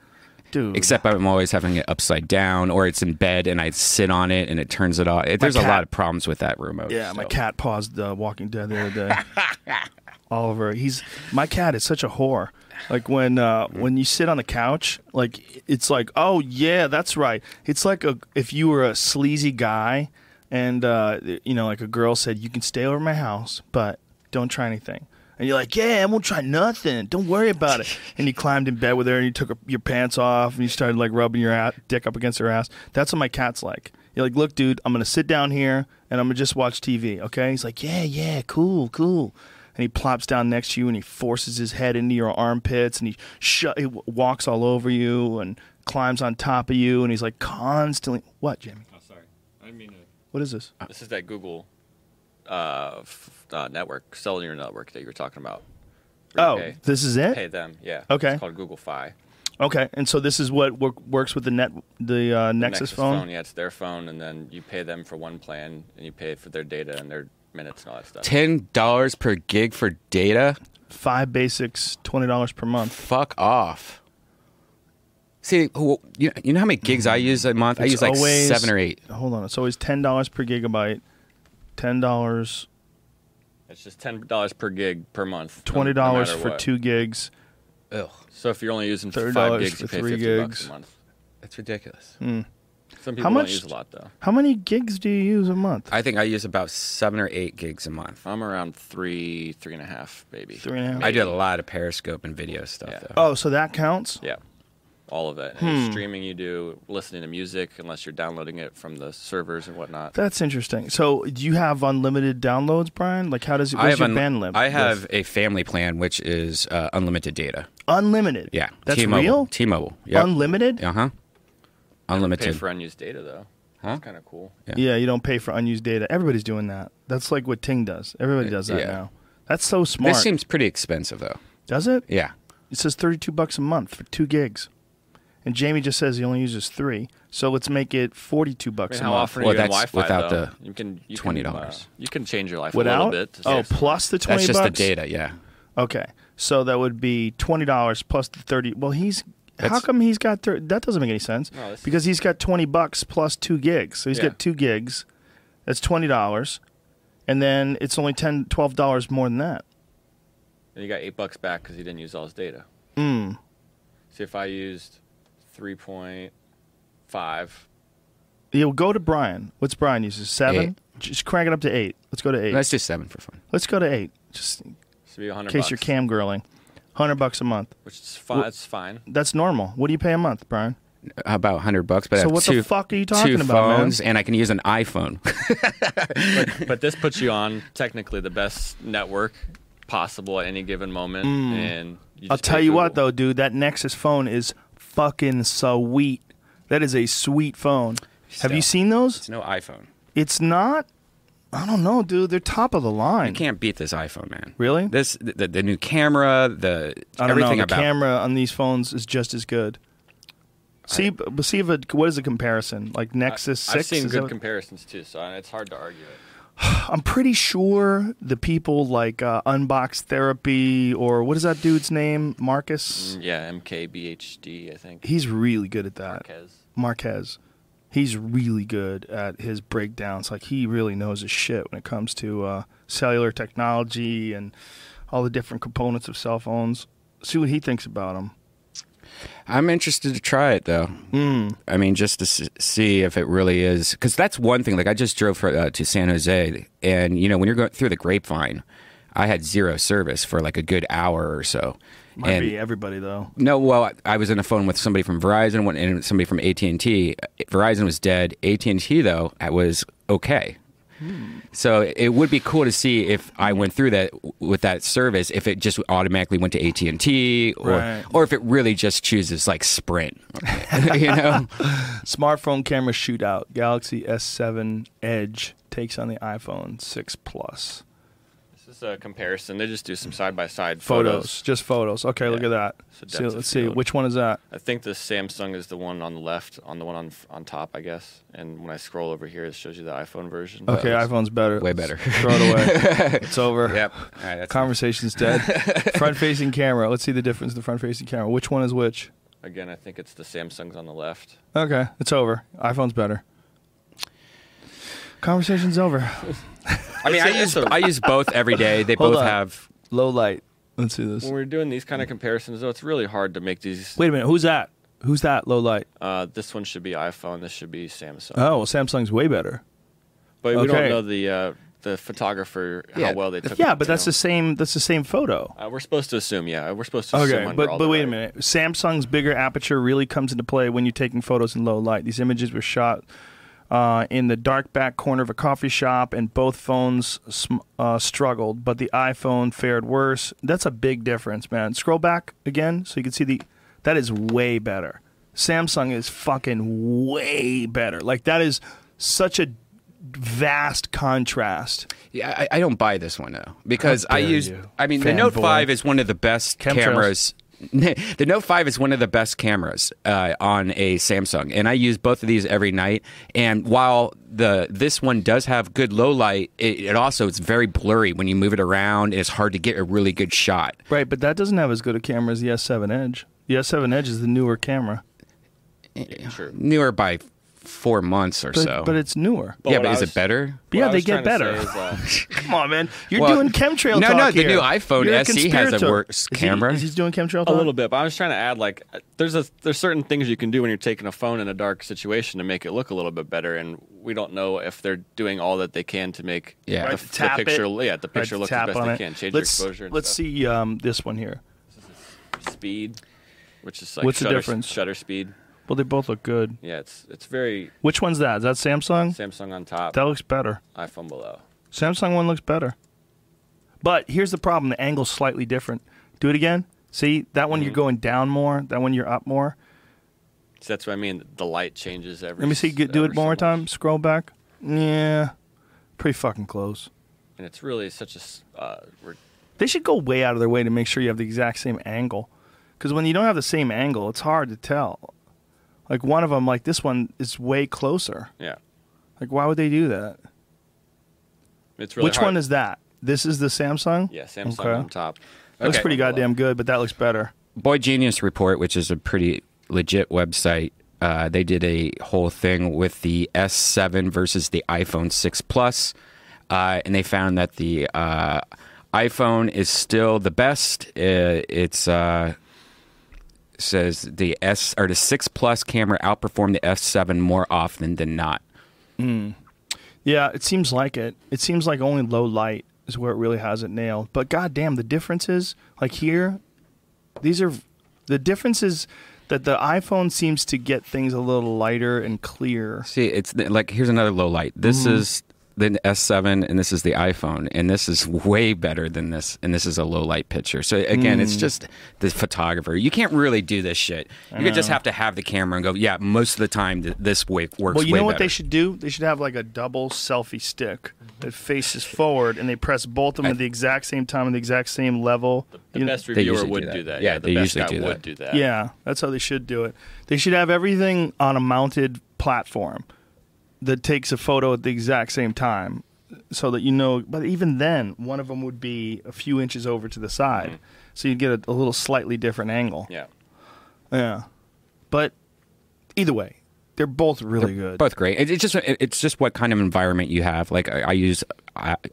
dude. Except I'm always having it upside down, or it's in bed and I sit on it and it turns it off. There's a lot of problems with that remote. yeah, my cat paused uh, Walking Dead the other day. Oliver, he's my cat is such a whore. Like when uh, when you sit on the couch, like it's like, oh yeah, that's right. It's like a if you were a sleazy guy, and uh, you know, like a girl said, you can stay over my house, but don't try anything. And you're like, yeah, I won't try nothing. Don't worry about it. And you climbed in bed with her, and you took her- your pants off, and you started like rubbing your ass, dick up against her ass. That's what my cat's like. You're like, look, dude, I'm gonna sit down here, and I'm gonna just watch TV. Okay? He's like, yeah, yeah, cool, cool. And he plops down next to you, and he forces his head into your armpits, and he sh- he walks all over you, and climbs on top of you, and he's like constantly. What, Jimmy? Oh, sorry. I didn't mean to. What is this? This is that Google uh, f- uh, network, cellular network that you were talking about. Where Oh, pay, this is it. pay them. Yeah. Okay. It's called Google Fi. Okay, and so this is what work, works with the net, the uh, Nexus, phone. Yeah, it's their phone, and then you pay them for one plan, and you pay for their data and their minutes and all that stuff. Ten dollars per gig for data. Five basics, twenty dollars per month. Fuck off. See, you you know how many gigs I use a month? I It's use like always- seven or eight. Hold on, it's always ten dollars per gigabyte, ten dollars, It's just ten dollars per gig per month. no- twenty no dollars for what. two gigs. Ugh, So if you're only using $30 five gigs, for you pay three fifty bucks gigs. a month. that's ridiculous. Hmm. Some people much- don't use a lot though. How many gigs do you use a month? I think I use about seven or eight gigs a month. I'm around three, three and a half, maybe. Three and a half? I do a lot of Periscope and video stuff Yeah. though. Oh, so that counts. Yeah, all of it. Hmm. Any streaming you do, listening to music, unless you're downloading it from the servers and whatnot. That's interesting. So, do you have unlimited downloads, Brian? Like, how does it? I have your un- bandwidth? I have a family plan which is uh, unlimited data. unlimited. Yeah, that's T-Mobile. real. T-Mobile. Yep. Unlimited. Uh huh. Pay Unlimited. for unused data though. Huh? That's kind of cool. Yeah. Yeah, you don't pay for unused data. Everybody's doing that. That's like what Ting does. Everybody does that Yeah. now. That's so smart. This seems pretty expensive though. does it? Yeah. It says thirty-two bucks a month for two gigs, and Jamie just says he only uses three. So let's make it forty-two I bucks mean, a how month. often Well, you in that's Wi-Fi without though? the you can you $20. Uh, you can change your life a Without? little bit. to oh, save plus the twenty That's just bucks. the data. Yeah. Okay, so that would be twenty dollars plus the thirty. Well, he's how That's- come he's got thir- that doesn't make any sense No, this- because he's got twenty bucks plus two gigs. So he's Yeah. got two gigs. That's twenty dollars, and then it's only 10 12 dollars more than that. And you got eight bucks back because he didn't use all his data. Mm. See, if I used three point five, Yeah, well, go to Brian. What's Brian uses? Seven. Eight. Just crank it up to eight. Let's go to 8 Let's do seven for fun. Let's go to eight. Just in this be a hundred. case you're cam girling. Hundred bucks a month. which is fine. It's fine. That's normal. What do you pay a month, Brian? About hundred bucks, but I So have what the fuck are you talking two about, man? phones, and I can use an iPhone. But this puts you on technically the best network possible at any given moment. And you Mm. I'll just tell pay you what Google. though, dude, that Nexus phone is fucking sweet. That is a sweet phone. Have you seen those? it's no iPhone. It's not. I don't know, dude. They're top of the line. You can't beat this iPhone, man. Really? This the, the new camera, the I don't know. The about camera on these phones is just as good. See, but see if it, what is the comparison? Like Nexus I- Six. I've seen is good that- comparisons too, so it's hard to argue it. I'm pretty sure the people like uh, Unbox Therapy or what is that dude's name? Marcus. Mm, Yeah, MKBHD, I think. He's really good at that. Marques. Marques. He's really good at his breakdowns. Like he really knows his shit when it comes to uh, cellular technology and all the different components of cell phones. See what he thinks about them. I'm interested to try it though. Mm. I mean, just to s- see if it really is, because that's one thing. Like I just drove for, uh, to San Jose, and you know when you're going through the grapevine, I had zero service for like a good hour or so. Might and be everybody though. no, well, I was on the phone with somebody from Verizon and somebody from AT and T. Verizon was dead. AT and T though was okay. So it would be cool to see if I went through that with that service, if it just automatically went to AT and T, or Right. or if it really just chooses like Sprint, you know. Smartphone camera shootout. Galaxy S7 Edge takes on the iPhone 6 Plus. This is a comparison. They just do some side by side Photos, photos. just photos. Okay, look at that. So See, let's see. Which one is that? I think the Samsung is the one on the left, on the one on on top, I guess. And when I scroll over here, it shows you the iPhone version. Okay, iPhone's better. way better. Throw it away. it's over. Yep. All right, that's Conversation's dead. front facing camera. Let's see the difference in the front facing camera. Which one is which? Again, I think it's the Samsung's on the left. Okay, it's over. iPhone's better. Conversation's over. I mean, I use it's a- I use both every day. They Hold both on. have. Low light. Let's see this. When we're doing these kind of comparisons, though, it's really hard to make these. Wait a minute. Who's that? Who's that? Low light. Uh, this one should be iPhone. This should be Samsung. Oh, well, Samsung's way better. but we okay. don't know the uh, the photographer Yeah, how well they took. Yeah, it, but you that's know. the same. That's the same photo. Uh, we're supposed to assume, yeah, we're supposed to assume. Okay, under but all but the wait a right- minute. Samsung's bigger aperture really comes into play when you're taking photos in low light. These images were shot uh, in the dark back corner of a coffee shop, and both phones sm- uh, struggled, but the iPhone fared worse. That's a big difference, man. Scroll back again so you can see the. That is way better. Samsung is fucking way better. Like that is such a vast contrast. Yeah, I, I don't buy this one though because I use. you, I mean, the Note fanboy. Five is one of the best Chemtrails. cameras. the Note Five is one of the best cameras uh, on a Samsung, and I use both of these every night. And while the this one does have good low light, it, it also it's very blurry when you move it around. and It's hard to get a really good shot. Right, but that doesn't have as good a camera as the S7 Edge. The S7 Edge is the newer camera, Yeah, sure. Newer by four months or but, so. but it's newer. But yeah, but I is was- it better? Yeah, they get better. is, uh, Come on, man. You're Well, doing chemtrail no, talk no, the new iPhone You're a SE has a conspirator. worse Is he- camera. Is he doing chemtrail A little bit, but I was trying to add like there's a there's certain things you can do when you're taking a phone in a dark situation to make it look a little bit better, and we don't know if they're doing all that they can to make Yeah. the, Right, the tap it. picture yeah the Right, picture look tap as best they it. can, change let's, your exposure. And Let's stuff. see um, this one here. speed, which is like What's the difference? Shutter speed. Well, they both look good. Yeah, it's it's very Which one's that? Is that Samsung? Samsung on top, That looks better. iPhone below. Samsung one looks better. But here's the problem: the angle's slightly different. Do it again. See that one? You're Mm-hmm. going down more. That one you're up more. So that's what I mean. The light changes every. Let me see. Get, do it so one more much. time. Scroll back. Yeah, pretty fucking close. And it's really such a s- uh, we're They should go way out of their way to make sure you have the exact same angle. Because when you don't have the same angle, it's hard to tell. Like one of them, like this one, is way closer. yeah. Like why would they do that? It's really Which hard. one is that? This is the Samsung. Yeah, Samsung Okay. on top. Looks Okay. pretty goddamn good, but that looks better. Boy Genius Report, which is a pretty legit website, uh, they did a whole thing with the S7 versus the iPhone 6 Plus, uh, and they found that the uh, iPhone is still the best. Uh, it's uh, says the S or the 6 Plus camera outperformed the S7 more often than not. Yeah, it seems like it. It seems like only low light is where it really has it nailed. But goddamn, the differences like here, These are the difference is that the iPhone seems to get things a little lighter and clear. See, it's like here's another low light. This Mm-hmm. is the S7, and this is the iPhone, and this is way better than this, and this is a low light picture. So again, Mm. it's just the photographer. You can't really do this shit. You could just have to have the camera and go, yeah. Most of the time, th- this way works. Well, you way know what better. they should do? They should have like a double selfie stick that faces forward, and they press both of them at the exact same time and the exact same level. The You know- best reviewer usually do would that. do that. Yeah, the they best usually guy do would that. do that. Yeah, that's how they should do it. They should have everything on a mounted platform that takes a photo at the exact same time so that you know. But even then, one of them would be a few inches over to the side. Mm-hmm. So you'd get a, a little slightly different angle. Yeah. Yeah. But either way, they're both really good. both great. It, it's just it- it's just what kind of environment you have. Like I, I use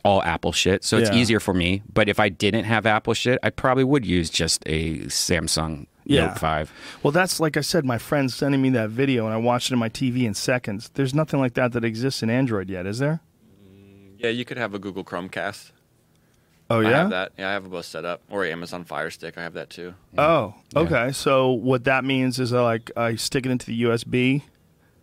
all Apple shit, so it's Yeah. easier for me. But if I didn't have Apple shit, I probably would use just a Samsung Yeah. Note Five. Well, that's like I said, my friend's sending me that video, and I watched it on my TV in seconds. There's nothing like that that exists in Android yet, is there? Yeah, you could have a Google Chromecast. Oh, yeah, I have that. Yeah, I have it both set up. Or Amazon Fire Stick. I have that too. Oh, okay. So what that means is uh, like I stick it into the USB.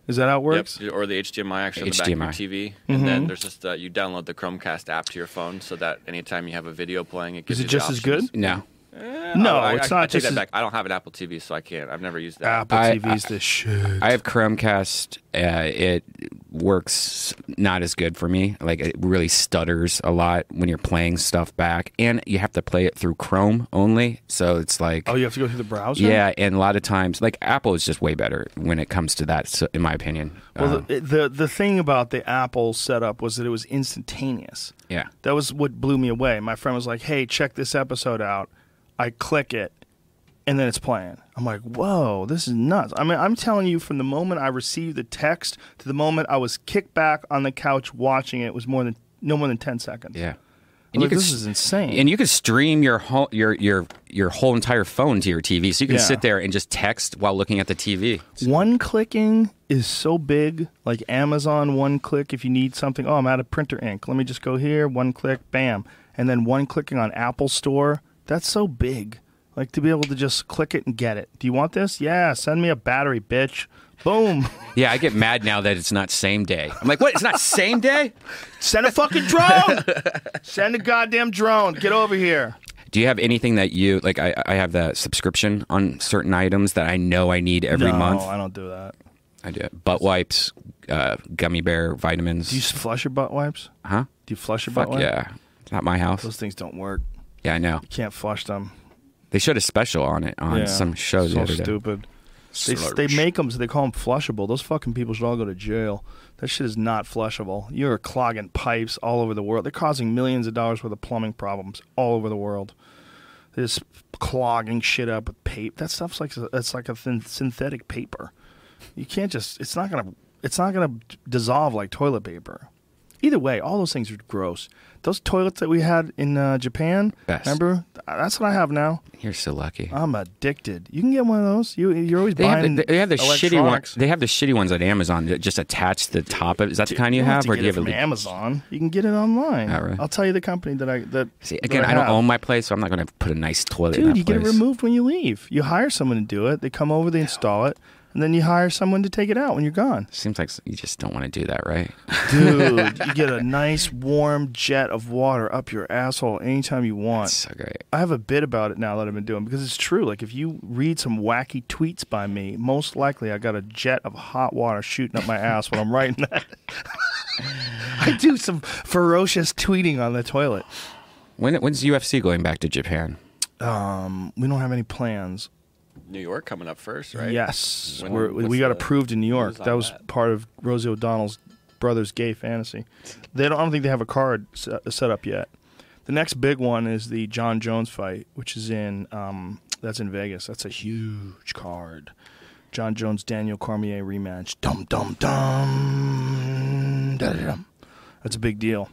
Is that how it works? Yep. Or the HDMI actually on the back HDMI. of your TV. Mm-hmm. And then there's just uh, you download the Chromecast app to your phone so that anytime you have a video playing, it gives Is it you just as good? options. No, No, I, it's I, not I take that back. I don't have an Apple TV, so I can't. I've never used that. Apple I- TV's the shit. I have Chromecast. Uh, it works not as good for me. Like it really stutters a lot when you're playing stuff back, and you have to play it through Chrome only. So it's like oh, you have to go through the browser. yeah, and a lot of times, like Apple is just way better when it comes to that. So, in my opinion, Well, Um, the, the the thing about the Apple setup was that it was instantaneous. yeah. That was what blew me away. My friend was like, "Hey, check this episode out." I click it, and then it's playing. I'm like, "Whoa, this is nuts!" I mean, I'm telling you, from the moment I received the text to the moment I was kicked back on the couch watching it was more than no more than ten seconds. Yeah. I'm like, could this is insane. And you could stream your whole your your your whole entire phone to your TV, so you can Yeah. sit there and just text while looking at the TV. One clicking is so big, like Amazon one click if you need something. Oh, I'm out of printer ink. Let me just go here, one click, bam. And then one clicking on Apple Store. That's so big. Like to be able to just click it and get it. Do you want this? Yeah, send me a battery, bitch. Boom. Yeah, I get mad now that it's not same day. I'm like, what? It's not same day? Send a fucking drone. send a goddamn drone. Get over here. Do you have anything that you like? I, I have the subscription on certain items that I know I need every month? no, month. I don't do that. I do butt wipes, uh, gummy bear vitamins. Do you flush your butt wipes? huh? Do you flush your Fuck butt wipes? yeah! It's not my house. Those things don't work. Yeah, I know. You can't flush them. They showed a special on it on Yeah. some show the So other day. stupid. They, they make them so they call them flushable. Those fucking people should all go to jail. That shit is not flushable. You're clogging pipes all over the world. They're causing millions of dollars worth of plumbing problems all over the world. They're just clogging shit up with paper. That stuff's like it's like a thin, synthetic paper. You can't just. It's not gonna. It's not gonna dissolve like toilet paper. Either way, all those things are gross. Those toilets that we had in uh, Japan, Best. remember? That's what I have now. You're so lucky. I'm addicted. You can get one of those. You you're always They have, buying. the, they have the shitty ones. They have the shitty ones at Amazon that just attach to the top of. Is that the kind you don't have, or get do you it have from a? Amazon? You can get it online. All right. I'll tell you the company that I that. See, that again, I, don't have. own my place, so I'm not going to put a nice toilet. in Dude, you get it removed when you leave. You hire someone to do it. They come over, they install it, and then you hire someone to take it out when you're gone. Seems like you just don't want to do that, right? Dude, you get a nice warm jet of water up your asshole anytime you want. That's so great. I have a bit about it now that I've been doing because it's true. Like if you read some wacky tweets by me, most likely I got a jet of hot water shooting up my ass when I'm writing that. I do some ferocious tweeting on the toilet. When when's UFC going back to Japan? Um, we don't have any plans. New York coming up first, right? Yes, When- We're, we got the approved in New York. That was that? part of Rosie O'Donnell's brother's gay fantasy. They don't, I don't think they have a card set, set up yet. The next big one is the Jon Jones fight, which is in um, that's in Vegas. That's a huge card. Jon Jones Daniel Cormier rematch. Dum dum dum. Da-da-dum. That's a big deal.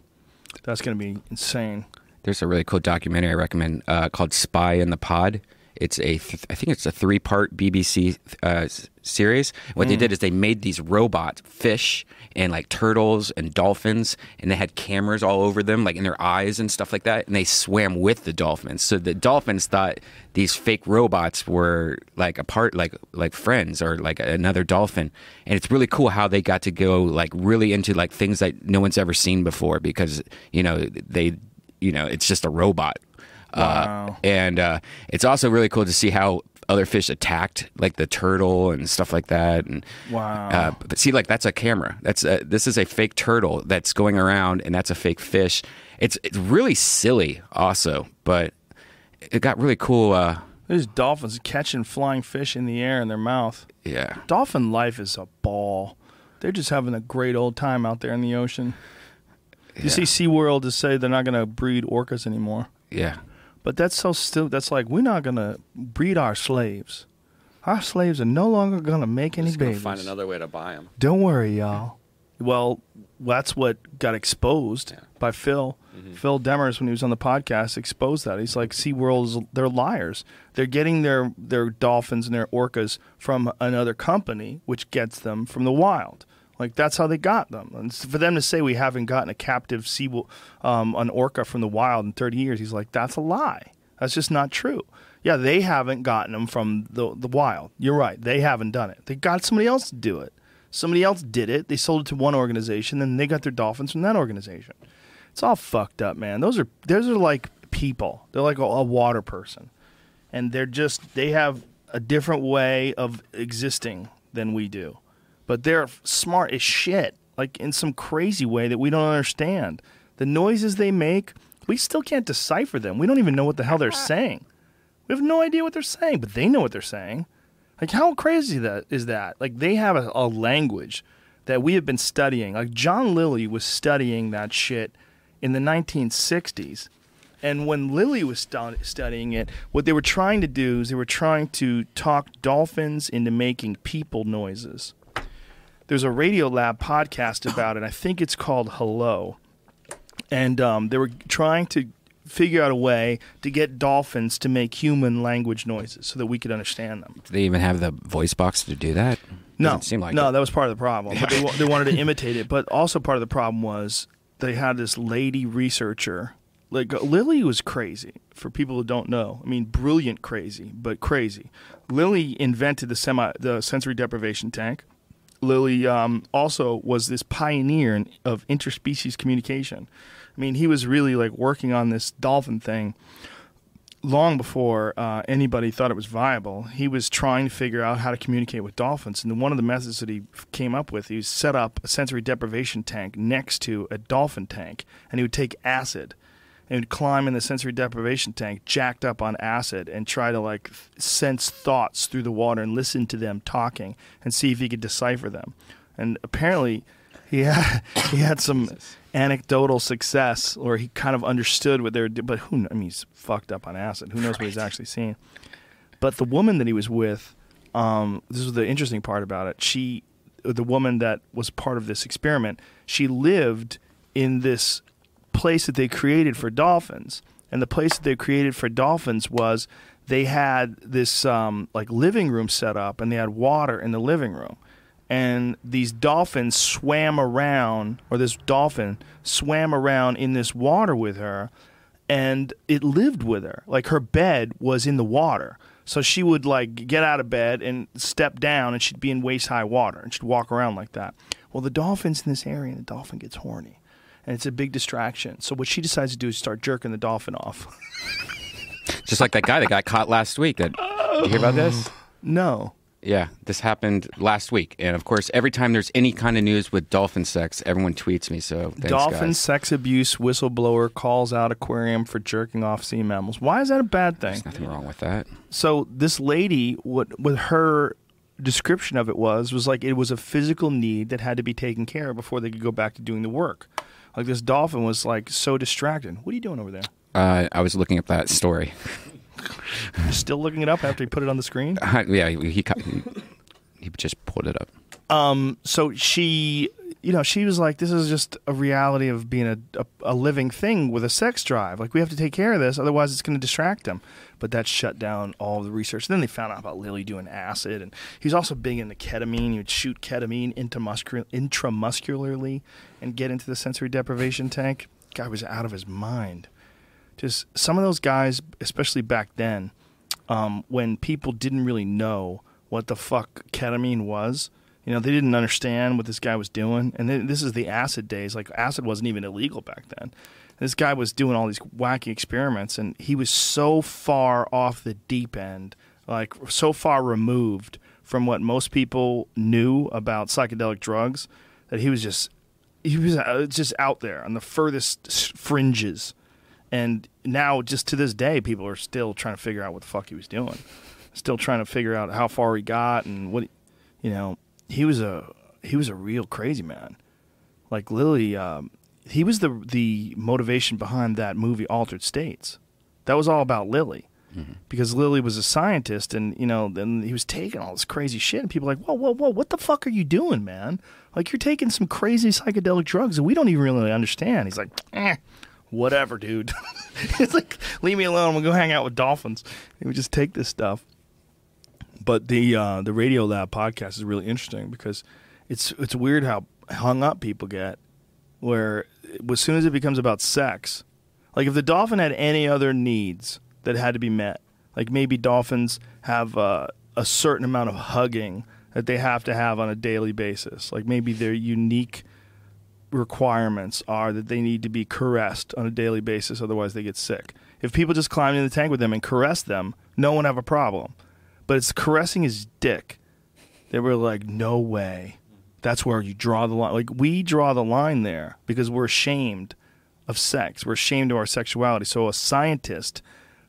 That's going to be insane. There's a really cool documentary I recommend uh, called "Spy in the Pod," It's a, th- I think it's a three part BBC uh, series. What Hmm. they did is they made these robot fish and like turtles and dolphins, and they had cameras all over them, like in their eyes and stuff like that. And they swam with the dolphins. So the dolphins thought these fake robots were like a part, like like friends or like another dolphin. And it's really cool how they got to go like really into like things that no one's ever seen before because you know they, you know, it's just a robot. Uh, and uh, it's also really cool to see how other fish attacked, like the turtle and stuff like that. And Wow. uh, but see, like that's a camera. That's a, this is a fake turtle that's going around, and that's a fake fish. It's it's really silly, also, but it got really cool. Uh, There's dolphins catching flying fish in the air in their mouth. yeah, Dolphin life is a ball. They're just having a great old time out there in the ocean. You see SeaWorld to say they're not going to breed orcas anymore. yeah. But that's so still that's like we're not going to breed our slaves. Our slaves are no longer going to make any Just gonna babies. find another way to buy them. Don't worry, y'all. Well, that's what got exposed Yeah. by Phil. Mm-hmm. Phil Demers, when he was on the podcast, exposed that. He's like, SeaWorld's, they're liars. They're getting their, their dolphins and their orcas from another company, which gets them from the wild. Like, that's how they got them. And for them to say we haven't gotten a captive sea, um, an orca from the wild in 30 years, he's like, that's a lie. That's just not true. Yeah, they haven't gotten them from the, the wild. You're right. They haven't done it. They got somebody else to do it. Somebody else did it. They sold it to one organization, then they got their dolphins from that organization. It's all fucked up, man. Those are those are like people. They're like a, a water person, and they're just they have a different way of existing than we do, but they're smart as shit, like in some crazy way that we don't understand. The noises they make, we still can't decipher them. We don't even know what the hell they're saying. We have no idea what they're saying, but they know what they're saying. Like how crazy that is that? Like they have a, a language that we have been studying. Like John Lilly was studying that shit in the 1960s. And when Lilly was stu- studying it, what they were trying to do is they were trying to talk dolphins into making people noises. There's a Radiolab podcast about it. I think it's called Hello and um, they were trying to figure out a way to get dolphins to make human language noises so that we could understand them. Do they even have the voice box to do that? No, like no, it. that was part of the problem. But they, they wanted to imitate it. But also part of the problem was they had this lady researcher. Like Lilly was crazy. For people who don't know, I mean, brilliant crazy, but crazy. Lilly invented the semi the sensory deprivation tank. Lilly um, also was this pioneer of interspecies communication. I mean, he was really like working on this dolphin thing long before uh, anybody thought it was viable. He was trying to figure out how to communicate with dolphins, and one of the methods that he came up with, he set up a sensory deprivation tank next to a dolphin tank, and he would take acid and would climb in the sensory deprivation tank, jacked up on acid, and try to like sense thoughts through the water and listen to them talking and see if he could decipher them. And apparently, he had he had some anecdotal success, or he kind of understood what they were. do- But who? kn- I mean, he's fucked up on acid. Who knows what he's actually seeing? But the woman that he was with, um, this was the interesting part about it. She, the woman that was part of this experiment, she lived in this place that they created for dolphins, and the place that they created for dolphins was they had this um, like living room set up, and they had water in the living room, and these dolphins swam around, or this dolphin swam around in this water with her, and it lived with her. Like her bed was in the water. So she would like get out of bed and step down and she'd be in waist high water and she'd walk around like that. Well, the dolphin's in this area and the dolphin gets horny. And it's a big distraction. So what she decides to do is start jerking the dolphin off. Just like that guy that got caught last week. That you hear about this? no. Yeah, this happened last week, and of course, every time there's any kind of news with dolphin sex, everyone tweets me. So thanks, dolphin guys. sex abuse whistleblower calls out aquarium for jerking off sea mammals. Why is that a bad thing? There's nothing wrong with that. so this lady what with her description of it was was like it was a physical need that had to be taken care of before they could go back to doing the work like this dolphin was like so distracted what are you doing over there Uh, I was looking up that story. Still looking it up after he put it on the screen yeah, he, he, he he just pulled it up. um so she you know, she was like, "This is just a reality of being a, a, a living thing with a sex drive. Like we have to take care of this, otherwise it's going to distract him." But that shut down all the research. Then they found out about Lilly doing acid, and he was also big into ketamine. He would shoot ketamine into muscul- intramuscularly and get into the sensory deprivation tank. Guy was out of his mind. Just some of those guys, especially back then, um, when people didn't really know what the fuck ketamine was. You know, they didn't understand what this guy was doing. And then, this is the acid days. Like, acid wasn't even illegal back then. This guy was doing all these wacky experiments, and he was so far off the deep end, like, so far removed from what most people knew about psychedelic drugs that he was just. He was uh, just out there on the furthest fringes, and now just to this day, people are still trying to figure out what the fuck he was doing still trying to figure out how far he got and what you know he was a he was a real crazy man. Like Lilly um, he was the the motivation behind that movie altered states. That was all about Lilly because Lilly was a scientist and you know then he was taking all this crazy shit and people were like whoa whoa whoa what the fuck are you doing man? Like you're taking some crazy psychedelic drugs that we don't even really understand. He's like eh, whatever dude. It's like leave me alone. Gonna go hang out with dolphins. He would just take this stuff but the uh, the Radiolab podcast is really interesting because it's it's weird how hung up people get. Where as soon as it becomes about sex, like if the dolphin had any other needs that had to be met, like maybe dolphins have a certain amount of hugging that they have to have on a daily basis, like maybe their unique requirements are that they need to be caressed on a daily basis, otherwise they get sick. If people just climbed in the tank with them and caressed them, no one have a problem but it's caressing his dick. They were like, no way. That's where you draw the line. Like we draw the line there because we're ashamed of sex. We're ashamed of our sexuality. So a scientist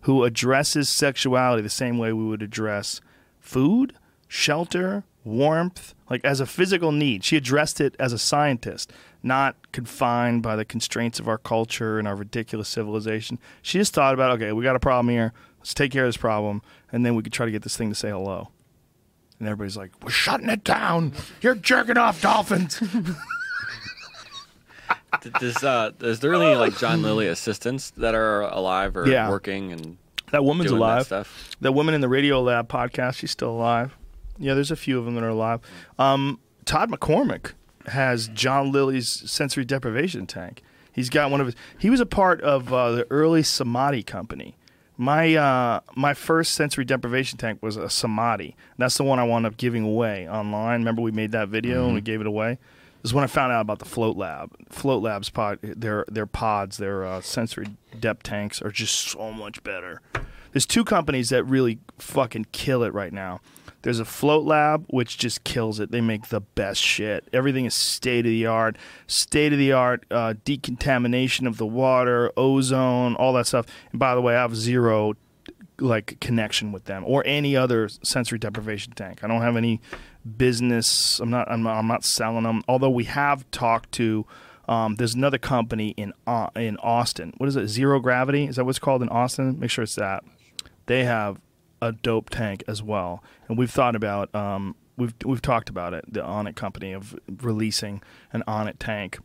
who addresses sexuality the same way we would address food, shelter, warmth, like as a physical need. She addressed it as a scientist, not confined by the constraints of our culture and our ridiculous civilization. She just thought about, okay, we got a problem here. Let's take care of this problem, and then we could try to get this thing to say hello. And everybody's like, "We're shutting it down. You're jerking off dolphins." Does uh, is there any like John Lilly assistants that are alive or Yeah. working and that woman's doing that alive. stuff? That woman in the Radiolab podcast, she's still alive. Yeah, there's a few of them that are alive. Um, Todd McCormick has John Lilly's sensory deprivation tank. He's got one of his. He was a part of uh, the early Samadhi company. My uh, my first sensory deprivation tank was a Samadhi. That's the one I wound up giving away online. Remember we made that video and we gave it away. This is when I found out about the Float Lab. Float Lab's pod, their their pods, their uh, sensory depth tanks are just so much better. There's two companies that really fucking kill it right now. There's a Float Lab, which just kills it. They make the best shit. Everything is state of the art, state of the art uh, decontamination of the water, ozone, all that stuff. And by the way, I have zero like connection with them or any other sensory deprivation tank. I don't have any business. I'm not. I'm not, I'm not selling them. Although we have talked to. Um, there's another company in uh, in Austin. What is it? Zero Gravity. Is that what's called in Austin? Make sure it's that. They have a dope tank as well, and we've thought about. Um, we've we've talked about it. The Onnit company of releasing an Onnit tank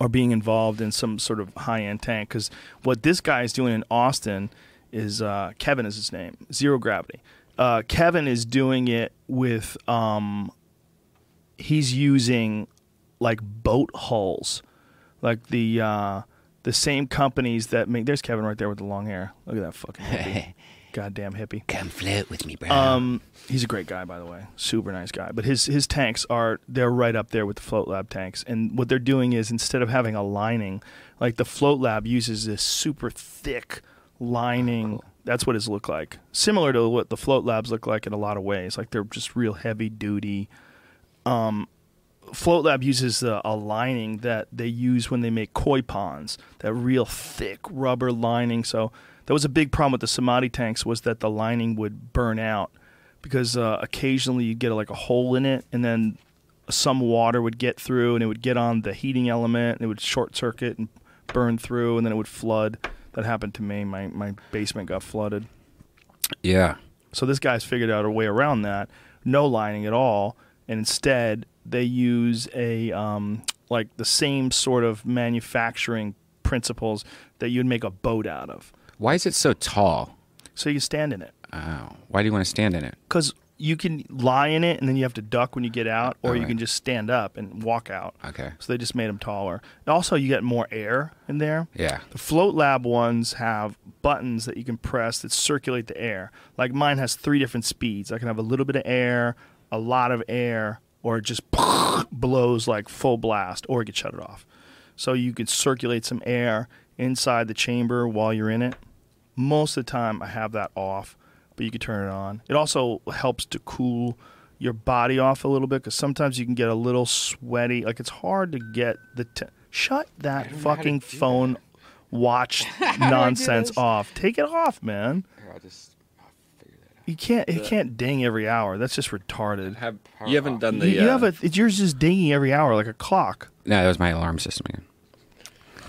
or being involved in some sort of high end tank. Because what this guy is doing in Austin is uh, Kevin is his name, Zero Gravity. Uh, Kevin is doing it with um, he's using like boat hulls, like the uh, the same companies that make. There's Kevin right there with the long hair. Look at that fucking goddamn hippie. Come float with me, bro. Um, he's a great guy, by the way, super nice guy. But his his tanks are they're right up there with the Float Lab tanks. And what they're doing is instead of having a lining, like the Float Lab uses this super thick lining. That's what his look like. Similar to what the Float Labs look like in a lot of ways. Like they're just real heavy duty. Um, Float Lab uses uh, a lining that they use when they make koi ponds, that real thick rubber lining. So that was a big problem with the Samadhi tanks was that the lining would burn out because uh, occasionally you'd get like a hole in it and then some water would get through and it would get on the heating element and it would short circuit and burn through and then it would flood. That happened to me. My, my basement got flooded. yeah. So this guy's figured out a way around that, no lining at all, and instead they use a um, like the same sort of manufacturing principles that you'd make a boat out of. Why is it so tall? So you stand in it Oh, why do you want to stand in it? because you can lie in it and then you have to duck when you get out, or you can just stand up and walk out. Okay. So they just made them taller. Also, you get more air in there. Yeah. The Float Lab ones have buttons that you can press that circulate the air. Like mine has three different speeds. I can have a little bit of air, a lot of air, or it just blows like full blast, or you can shut it off. So you can circulate some air inside the chamber while you're in it. Most of the time, I have that off, but you can turn it on. It also helps to cool your body off a little bit because sometimes you can get a little sweaty. Like it's hard to get the. Te- Shut that fucking phone watch nonsense off. Take it off, man. I'll just figure that out. You can't. It can't ding every hour. That's just retarded. Have you haven't done the You, you uh, have a. Yours is dinging every hour like a clock. No, that was my alarm system again.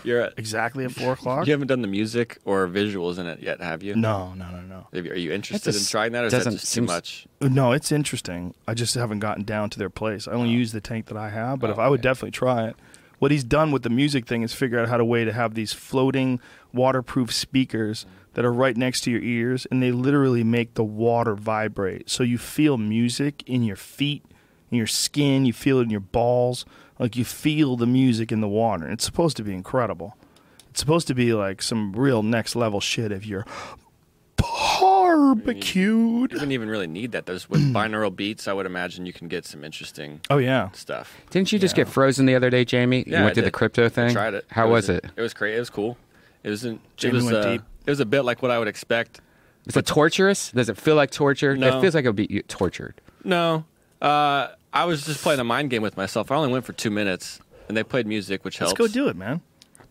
You're at, Exactly at four o'clock. you haven't done the music or visuals in it yet, have you? No, no, no, no. Have you- Are you interested a in trying that, or is that doesn't too much? No, it's interesting. I just haven't gotten down to their place. I only oh. use the tank that I have, but Oh, if I would okay. definitely try it. What he's done with the music thing is figure out how to way to have these floating waterproof speakers that are right next to your ears and they literally make the water vibrate. So you feel music in your feet, in your skin, you feel it in your balls, like you feel the music in the water. It's supposed to be incredible. It's supposed to be like some real next level shit if you're barbecued. You wouldn't even really need that. There's with binaural beats. I would imagine you can get some interesting Oh yeah. stuff. Didn't you just get frozen the other day, Jamie? Yeah, you went I through the did. cryo I thing. tried it. How was it? It was great. It was cool. It wasn't. Jamie was. went uh, deep. It was a bit like what I would expect. Is it torturous? Does it feel like torture? No. It feels like it would be tortured. No, uh, I was just playing a mind game with myself. I only went for two minutes, and they played music, which helps. Let's go do it, man.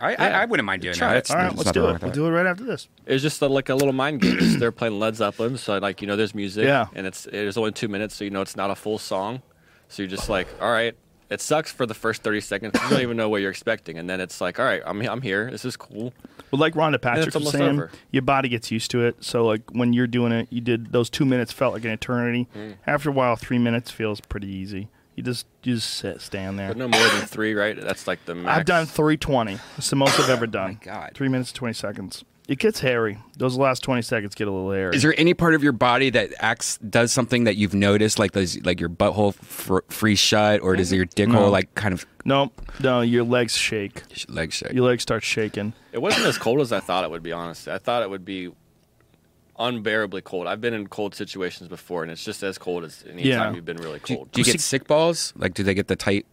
I, Yeah. I, I wouldn't mind doing Try that. it. All right, there's let's nothing do wrong it. with We'll that. do it right after this. It was just a, like a little mind game. Just they're playing Led Zeppelin, so like you know, there's music. Yeah. And it's it's only two minutes, so you know it's not a full song. So you're just like, all right. It sucks for the first 30 seconds. You don't even know what you're expecting, and then it's like, all right, I'm I'm here. This is cool. Well, like Rhonda Patrick was saying, over. your body gets used to it. So, like when you're doing it, you did those two minutes felt like an eternity. Mm. After a while, three minutes feels pretty easy. You just you just sit, stand there. But no more than three, right? That's like the max. I've done 320. It's the most I've ever done. Oh God. Three minutes, 20 seconds. It gets hairy. Those last 20 seconds get a little hairy. Is there any part of your body that acts does something that you've noticed, like those, like your butthole fr- freeze shut, or does mm-hmm. your dick No. hole like kind of no, no, your legs shake. sh- leg shake? Your legs start shaking. It wasn't as cold as I thought it would be. Honestly, I thought it would be unbearably cold. I've been in cold situations before, and it's just as cold as any Yeah. time you've been really cold. do you get sick balls? Like, do they get the tight,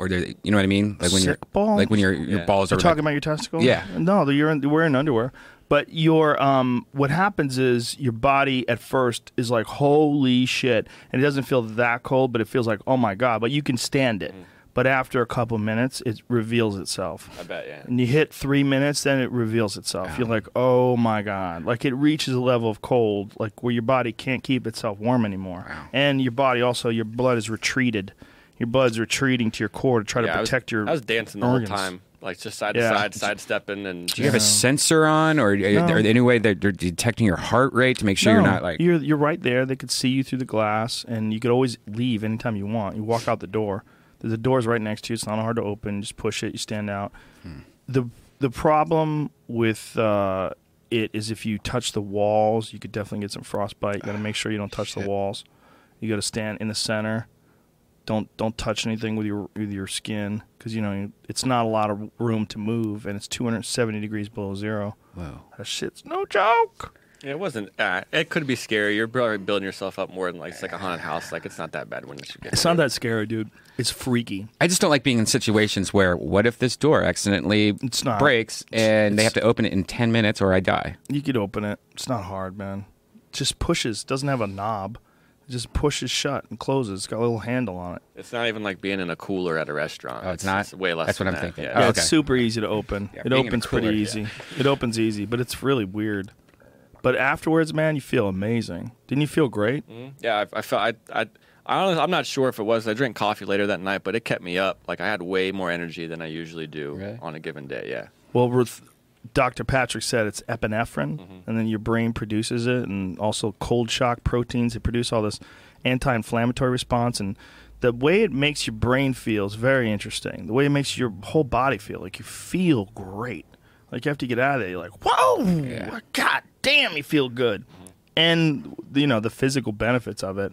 or they, you know what I mean? Like when Sick your balls? like when your your Yeah. balls You're talking about your testicles? Yeah. No, you're in, wearing underwear. But your um, what happens is your body at first is like holy shit, and it doesn't feel that cold, but it feels like oh my god. But you can stand it. But after a couple minutes, it reveals itself. I bet, yeah. And you hit three minutes, then it reveals itself. You're like, oh my god! Like it reaches a level of cold, like where your body can't keep itself warm anymore, Wow. and your body also, your blood is retreated. Your blood's retreating to your core to try Yeah, to I was- protect your. I was dancing the organs. whole time, like just side Yeah. to side, sidestepping, and Do you have a sensor on, or No. are there any way that they're detecting your heart rate to make sure you're not like? you're you're right there. They could see you through the glass, and you could always leave anytime you want. You walk out the door. The door's right next to you. It's not hard to open. Just push it. You stand out. Hmm. the The problem with uh, it is if you touch the walls, you could definitely get some frostbite. You got to make sure you don't touch the walls. You got to stand in the center. Don't don't touch anything with your with your skin because you know it's not a lot of room to move, and it's 270 degrees below zero. Whoa. That shit's no joke. it wasn't. Uh, it could be scary. You're probably building yourself up more than like it's like a haunted house. Like it's not that bad when you get. It's not that scary, dude. It's freaky. I just don't like being in situations where what if this door accidentally It's not. breaks and they have to open it in ten minutes or I die. You could open it. It's not hard, man. It just pushes. Doesn't have a knob. It just pushes shut and closes. It's got a little handle on it. It's not even like being in a cooler at a restaurant. Oh, it's not? way less. That's what I'm that. thinking. Yeah. Oh, Yeah, okay. it's super easy to open. Yeah, it being in a opens pretty cooler, easy. It opens easy, but it's really weird. But afterwards, man, you feel amazing. Didn't you feel great? Mhm. Yeah, I, I felt I I. I honestly, I'm not sure if it was. I drank coffee later that night, but it kept me up. Like I had way more energy than I usually do Really? on a given day. Yeah. Well, with Dr. Patrick said it's epinephrine, Mm-hmm. and then your brain produces it, and also cold shock proteins. They produce all this anti-inflammatory response, and the way it makes your brain feel is very interesting. The way it makes your whole body feel like you feel great. Like after you get out of there, you're like, whoa, god damn, you feel good. And you know the physical benefits of it.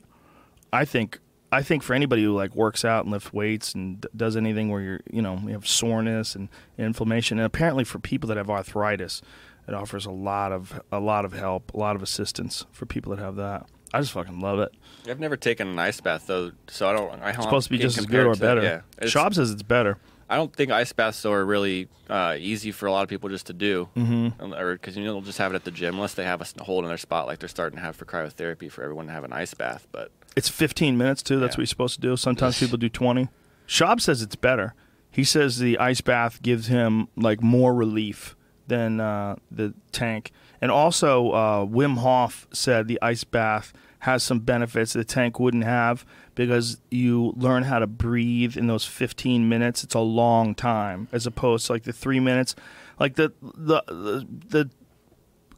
I think I think for anybody who like works out and lifts weights and d- does anything where you're you know you have soreness and inflammation, and apparently for people that have arthritis, it offers a lot of a lot of help, a lot of assistance for people that have that. I just fucking love it. I've never taken an ice bath though, so I don't. I It's supposed to be just as good or better. Yeah, it's- Schaub says it's better. I don't think ice baths are really uh, easy for a lot of people just to do, mm-hmm. or because you know they'll just have it at the gym unless they have a hole in their spot like they're starting to have for cryotherapy for everyone to have an ice bath. But It's 15 minutes too. That's Yeah. what you're supposed to do. Sometimes people do 20. Schaub says it's better. He says the ice bath gives him like more relief than uh, the tank. And also, uh, Wim Hof said the ice bath has some benefits the tank wouldn't have because you learn how to breathe in those 15 minutes. It's a long time as opposed to like the three minutes. Like the the the, the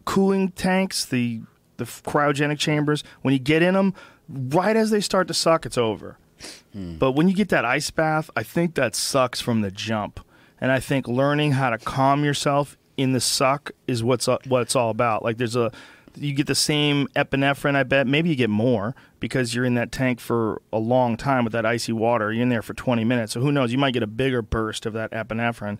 cooling tanks, the the cryogenic chambers, when you get in them, right as they start to suck, it's over. But when you get that ice bath, I think that sucks from the jump. And I think learning how to calm yourself in the suck is what's uh, what it's all about. Like there's a you get the same epinephrine, I bet. Maybe you get more because you're in that tank for a long time with that icy water. You're in there for 20 minutes. So who knows? You might get a bigger burst of that epinephrine.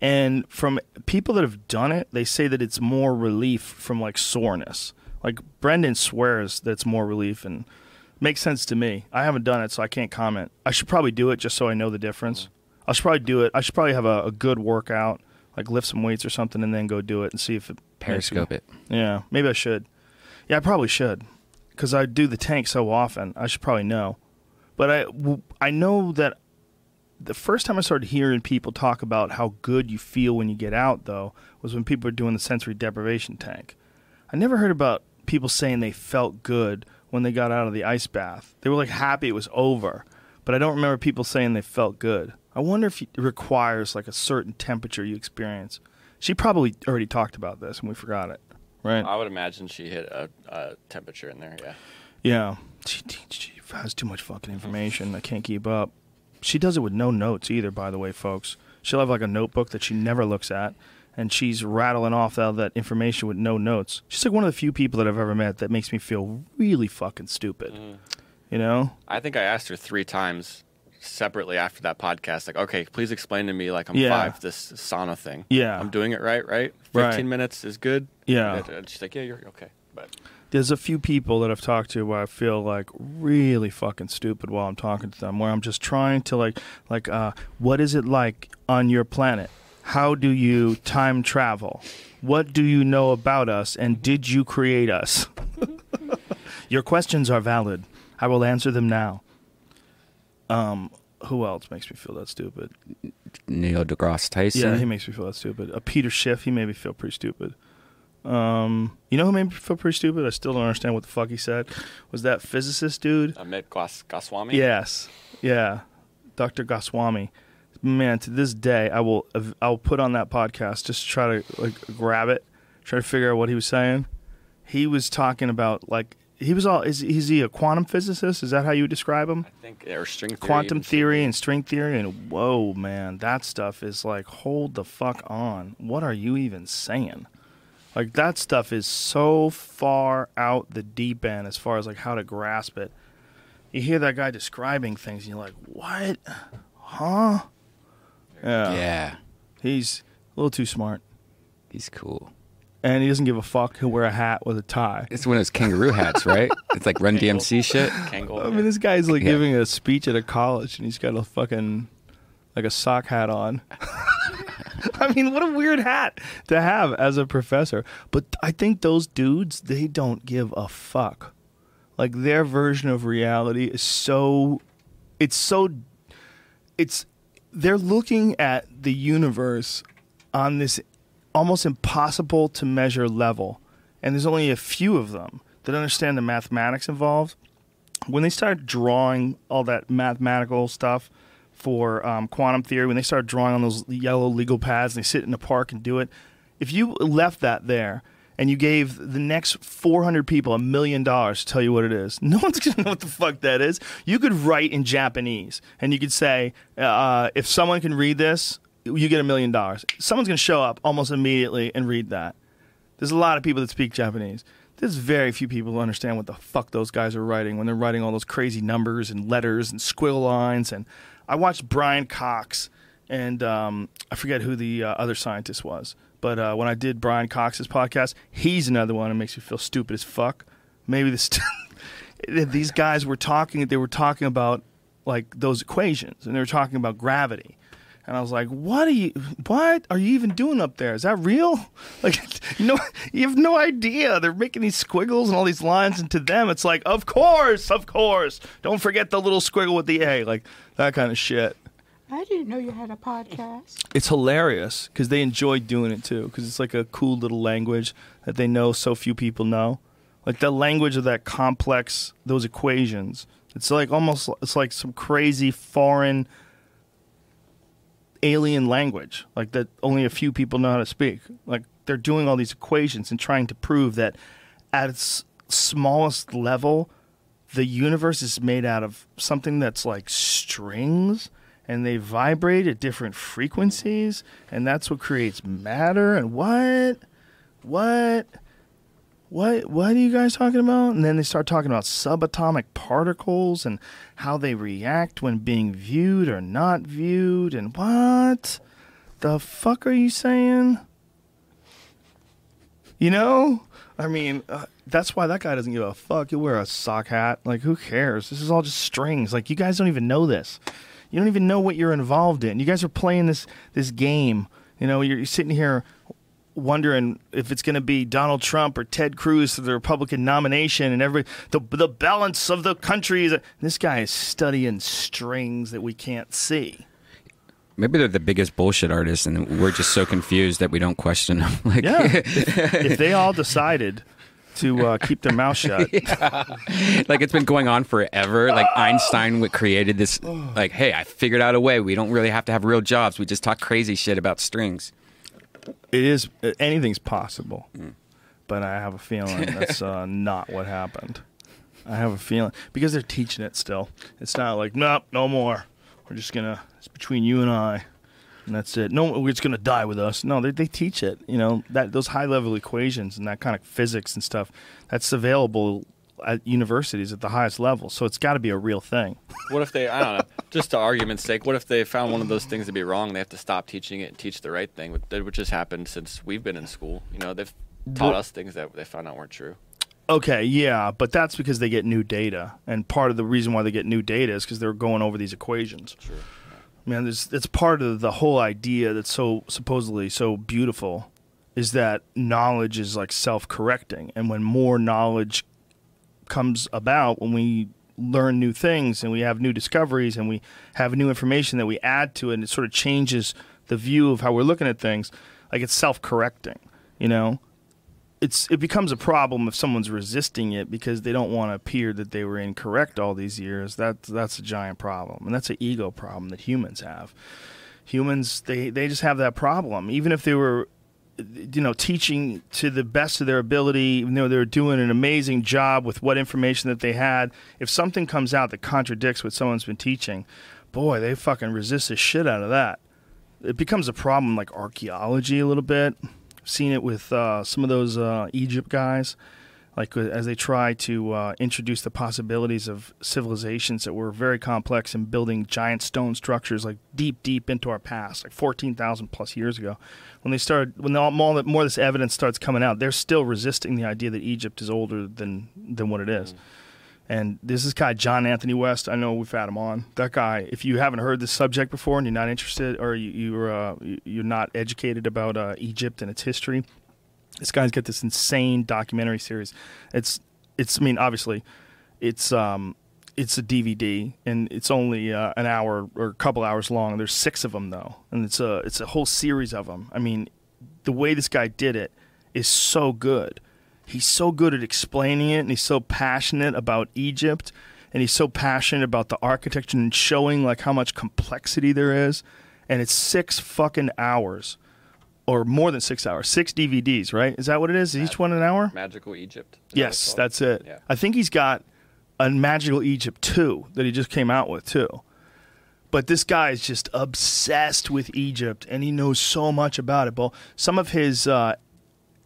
And from people that have done it, they say that it's more relief from like soreness. Like Brendan swears that it's more relief and makes sense to me. I haven't done it, so I can't comment. I should probably do it just so I know the difference. I should probably do it. I should probably have a, a good workout, like lift some weights or something, and then go do it and see if it Periscope it. Yeah, maybe I should. Yeah, I probably should because I do the tank so often. I should probably know. But I, I know that the first time I started hearing people talk about how good you feel when you get out, though, was when people were doing the sensory deprivation tank. I never heard about people saying they felt good when they got out of the ice bath. They were like happy it was over, but I don't remember people saying they felt good. I wonder if it requires like a certain temperature you experience. She probably already talked about this and we forgot it, right? I would imagine she hit a, a temperature in there. Yeah. Yeah. She, she has too much fucking information. I can't keep up. She does it with no notes either, by the way, folks. She'll have like a notebook that she never looks at, and she's rattling off all that information with no notes. She's like one of the few people that I've ever met that makes me feel really fucking stupid. You know? I think I asked her three times separately after that podcast. Like, okay, please explain to me, like I'm Yeah. five, this sauna thing. Yeah. I'm doing it right, right? Right. Fifteen minutes is good. Yeah. And she's like, yeah, you're okay. But There's a few people that I've talked to where I feel like really fucking stupid while I'm talking to them, where I'm just trying to like, like, uh, what is it like on your planet? How do you time travel? What do you know about us? And did you create us? your questions are valid. I will answer them now. Um, who else makes me feel that stupid? Neil deGrasse Tyson. Yeah, he makes me feel that stupid. A Peter Schiff, he made me feel pretty stupid. Um, you know who made me feel pretty stupid? I still don't understand what the fuck he said. Was that physicist dude? Amit Gos- Goswami. Yes, yeah, Dr. Goswami. Man, to this day, I will I will put on that podcast just to try to like grab it, try to figure out what he was saying. He was talking about like he was all is is he a quantum physicist? Is that how you would describe him? I think or string theory. quantum theory and string theory and whoa man that stuff is like hold the fuck on what are you even saying like that stuff is so far out the deep end as far as like how to grasp it you hear that guy describing things and you're like what huh yeah, Yeah. he's a little too smart He's cool. and he doesn't give a fuck he'll wear a hat with a tie It's one of those kangaroo hats, right? It's like Run DMC shit. Kangol. I mean, this guy's like Yeah. giving a speech at a college, and he's got a fucking like a sock hat on. I mean, what a weird hat to have as a professor. But I think those dudes, they don't give a fuck. Like their version of reality is so, it's so, it's they're looking at the universe on this almost impossible to measure level, and there's only a few of them that understand the mathematics involved. When they start drawing all that mathematical stuff for um, quantum theory, when they start drawing on those yellow legal pads and they sit in the park and do it, if you left that there and you gave the next 400 people a million dollars to tell you what it is, no one's going to know what the fuck that is. You could write in Japanese and you could say, uh, if someone can read this, you get a million dollars. Someone's going to show up almost immediately and read that. There's a lot of people that speak Japanese. There's very few people who understand what the fuck those guys are writing when they're writing all those crazy numbers and letters and squiggle lines. And I watched Brian Cox, and um, I forget who the uh, other scientist was, but uh, when I did Brian Cox's podcast, he's another one that makes me feel stupid as fuck. Maybe this these guys were talking. They were talking about like those equations, and they were talking about gravity. And I was like, "What are you? What are you even doing up there? Is that real? Like, you know, you have no idea. They're making these squiggles and all these lines, and to them, it's like, of course, of course. Don't forget the little squiggle with the A, like that kind of shit. I didn't know you had a podcast. It's hilarious because they enjoy doing it too. Because it's like a cool little language that they know so few people know. Like the language of that complex, those equations. It's like almost, it's like some crazy foreign alien language, like that only a few people know how to speak. Like they're doing all these equations and trying to prove that at its smallest level, the universe is made out of something that's like strings and they vibrate at different frequencies and that's what creates matter and what? What? What what are you guys talking about? And then they start talking about subatomic particles and how they react when being viewed or not viewed and what the fuck are you saying? You know? I mean uh, that's why that guy doesn't give a fuck. He'll wear a sock hat. Like who cares? This is all just strings. Like you guys don't even know this you don't even know what you're involved in. You guys are playing this this game. You know, you're, you're sitting here wondering if it's going to be Donald Trump or Ted Cruz for the Republican nomination, and every the the balance of the country. Is, this guy is studying strings that we can't see. Maybe they're the biggest bullshit artists, and we're just so confused that we don't question them. Like, Yeah, if, if they all decided to uh, keep their mouth shut, like it's been going on forever. Like Einstein created this. Like, hey, I figured out a way. We don't really have to have real jobs. We just talk crazy shit about strings. it is anything's possible. But I have a feeling that's uh, not what happened. I have a feeling because they're teaching it still. It's not like nope, no more. We're just gonna. It's between you and I, and that's it. No, it's gonna die with us. No, they they teach it. You know that those high level equations and that kind of physics and stuff. That's available at universities at the highest level. So it's got to be a real thing. What if they? I don't know. Just to argument's sake, what if they found one of those things to be wrong? and They have to stop teaching it and teach the right thing, which- which has happened since we've been in school. You know, they've taught us things that they found out weren't true. Okay, yeah, but that's because they get new data, and part of the reason why they get new data is because they're going over these equations. True. Man, it's part of the whole idea that's so supposedly so beautiful is that knowledge is like self-correcting, and when more knowledge comes about, when we learn new things and we have new discoveries and we have new information that we add to it, and it sort of changes the view of how we're looking at things. Like it's self-correcting, you know it's it becomes a problem if someone's resisting it because they don't want to appear that they were incorrect all these years. That that's a giant problem, and that's an ego problem that humans have. Humans they they just have that problem, even if they were. You know, teaching to the best of their ability, even though they're doing an amazing job with what information that they had. If something comes out that contradicts what someone's been teaching, boy, they fucking resist the shit out of that. It becomes a problem like archaeology a little bit seen it with uh, some of those uh, Egypt guys, like uh, as they try to uh, introduce the possibilities of civilizations that were very complex and building giant stone structures like deep, deep into our past, like fourteen thousand plus years ago. When they started, when all, more, of this evidence starts coming out, they're still resisting the idea that Egypt is older than than what it is. And this is guy John Anthony West. I know we've had him on. That guy. If you haven't heard this subject before and you're not interested, or you, you're uh, you- you're not educated about uh, Egypt and its history, this guy's got this insane documentary series. It's it's. I mean, obviously, it's um it's a DVD and it's only uh, an hour or a couple hours long. There's six of them though, and it's a it's a whole series of them. I mean, the way this guy did it is so good. He's so good at explaining it, and he's so passionate about Egypt, and he's so passionate about the architecture and showing like how much complexity there is. And it's six fucking hours or more than six hours, six DVDs, right? Is that what it is? Is each one an hour? Magical Egypt. That Yes, that's it. Yeah. I think he's got a Magical Egypt 2 that he just came out with, too. But this guy is just obsessed with Egypt and he knows so much about it. Well, some of his uh,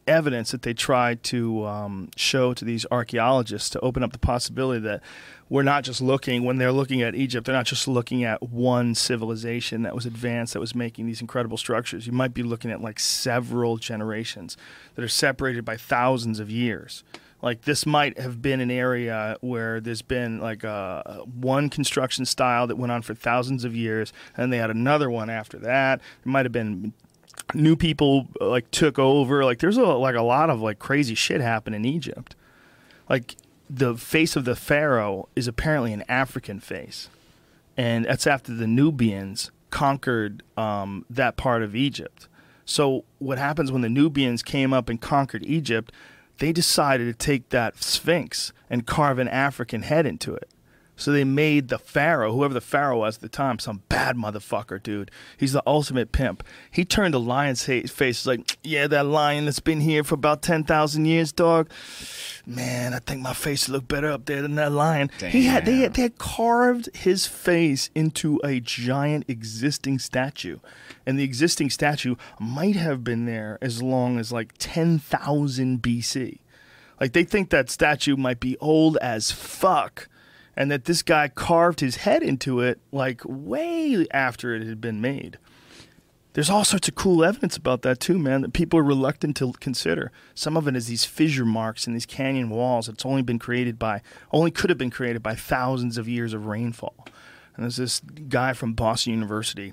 evidence that they tried to um, show to these archaeologists to open up the possibility that we're not just looking, when they're looking at Egypt, they're not just looking at one civilization that was advanced, that was making these incredible structures. You might be looking at like several generations that are separated by thousands of years. Like this might have been an area where there's been like a, one construction style that went on for thousands of years, and they had another one after that. It might have been new people uh, like took over. Like there's a like a lot of like crazy shit happen in Egypt. Like the face of the pharaoh is apparently an African face, and that's after the Nubians conquered um, that part of Egypt. So what happens when the Nubians came up and conquered Egypt? They decided to take that sphinx and carve an African head into it. So they made the pharaoh, whoever the pharaoh was at the time, some bad motherfucker, dude. He's the ultimate pimp. He turned the lion's face like, yeah, that lion that's been here for about ten thousand years, dog. Man, I think my face would look better up there than that lion. He had they, had they had carved his face into a giant existing statue, and the existing statue might have been there as long as like ten thousand BC. Like they think that statue might be old as fuck and that this guy carved his head into it like way after it had been made. There's all sorts of cool evidence about that too, man, that people are reluctant to consider. Some of it is these fissure marks in these canyon walls. that's only been created by, only could have been created by thousands of years of rainfall. And there's this guy from Boston University,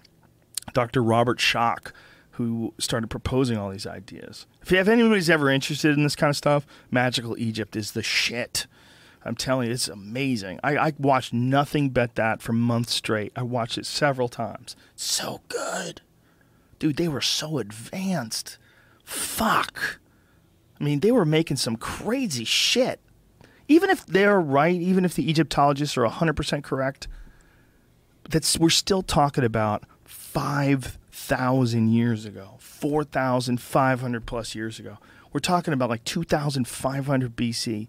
Dr. Robert Schoch, who started proposing all these ideas. If you have anybody's ever interested in this kind of stuff, Magical Egypt is the shit. I'm telling you, it's amazing. I, I watched nothing but that for months straight. I watched it several times. So good. Dude, they were so advanced. Fuck. I mean, they were making some crazy shit. Even if they're right, even if the Egyptologists are 100% correct, that's we're still talking about 5,000 years ago, 4,500 plus years ago. We're talking about like 2,500 BC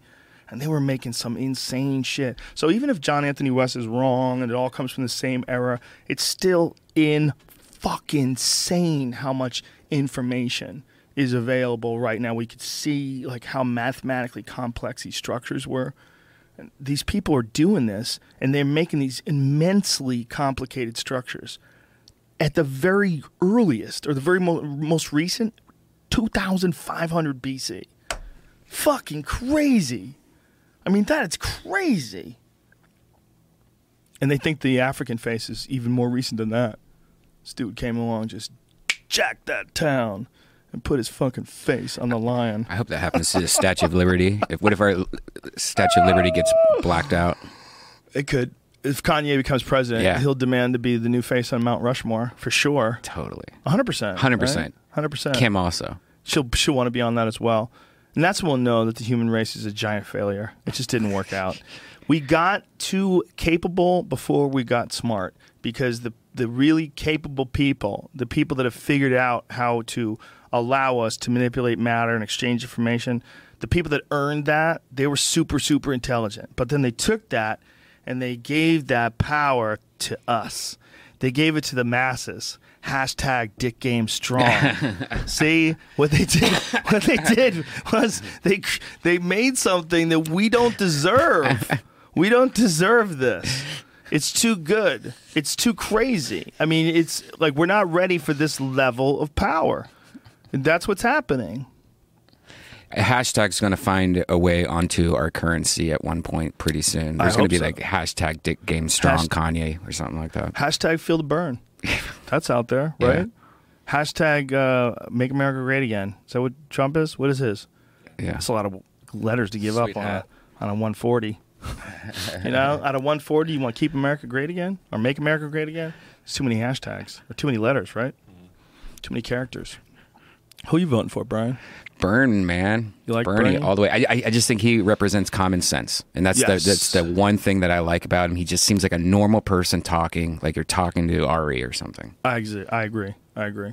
and they were making some insane shit. So even if John Anthony West is wrong and it all comes from the same era, it's still in fucking insane how much information is available right now. We could see like how mathematically complex these structures were. And these people are doing this and they're making these immensely complicated structures at the very earliest or the very mo- most recent 2500 BC. Fucking crazy. I mean, that's crazy. And they think the African face is even more recent than that. This dude came along, just jacked that town, and put his fucking face on the lion. I hope that happens to the Statue of Liberty. If what if our Statue of Liberty gets blacked out? It could. If Kanye becomes president, Yeah. he'll demand to be the new face on Mount Rushmore for sure. Totally. 100%. 100%. right? 100%. Kim also. she'll she'll want to be on that as well. And that's when we'll know that the human race is a giant failure. It just didn't work out. We got too capable before we got smart because the the really capable people, the people that have figured out how to allow us to manipulate matter and exchange information, the people that earned that, they were super super intelligent. But then they took that and they gave that power to us. They gave it to the masses. Hashtag Dick Game Strong. See what they did? What they did was they they made something that we don't deserve. We don't deserve this. It's too good. It's too crazy. I mean, it's like we're not ready for this level of power. And that's what's happening. Hashtag's going to find a way onto our currency at one point pretty soon. There's going to be so. like hashtag Dick Game Strong Kanye or something like that. Hashtag feel the burn. That's out there, Yeah. right? Hashtag uh, make America great again. Is that what Trump is? What is his? Yeah. That's a lot of letters to give Sweet up on a, on a 140. you know, out of 140, you want to keep America great again or make America great again? It's too many hashtags or too many letters, right? Too many characters. Who are you voting for, Brian? Burn, man. You like Bernie Bernie? all the way. I, I, just think he represents common sense, and that's Yes. the that's the one thing that I like about him. He just seems like a normal person talking, like you're talking to Ari or something. I agree. I agree. I agree.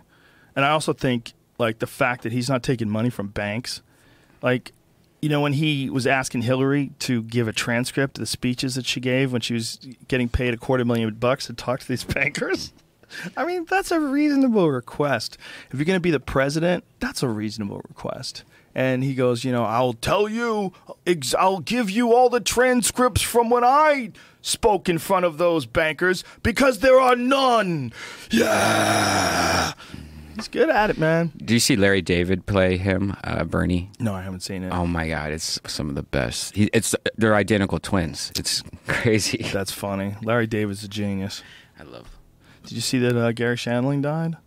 And I also think like the fact that he's not taking money from banks. Like, you know, when he was asking Hillary to give a transcript of the speeches that she gave when she was getting paid a quarter million bucks to talk to these bankers. I mean, that's a reasonable request. If you're going to be the president, that's a reasonable request. And he goes, you know, I'll tell you, ex- I'll give you all the transcripts from when I spoke in front of those bankers because there are none. Yeah. He's good at it, man. Do you see Larry David play him, uh, Bernie? No, I haven't seen it. Oh my God, it's some of the best. He, it's they're identical twins. It's crazy. That's funny. Larry David's a genius. I love. Did you see that uh, Garry Shandling died?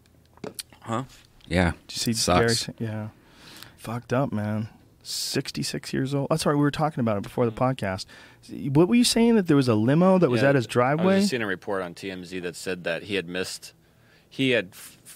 Huh? Yeah. Did you see Sucks. Garry? Yeah. Fucked up, man. 66 years old. That's right. We were talking about it before the podcast. What were you saying? That there was a limo that was Yeah, at his driveway? I was driveway? just seeing a report on TMZ that said that he had missed. He had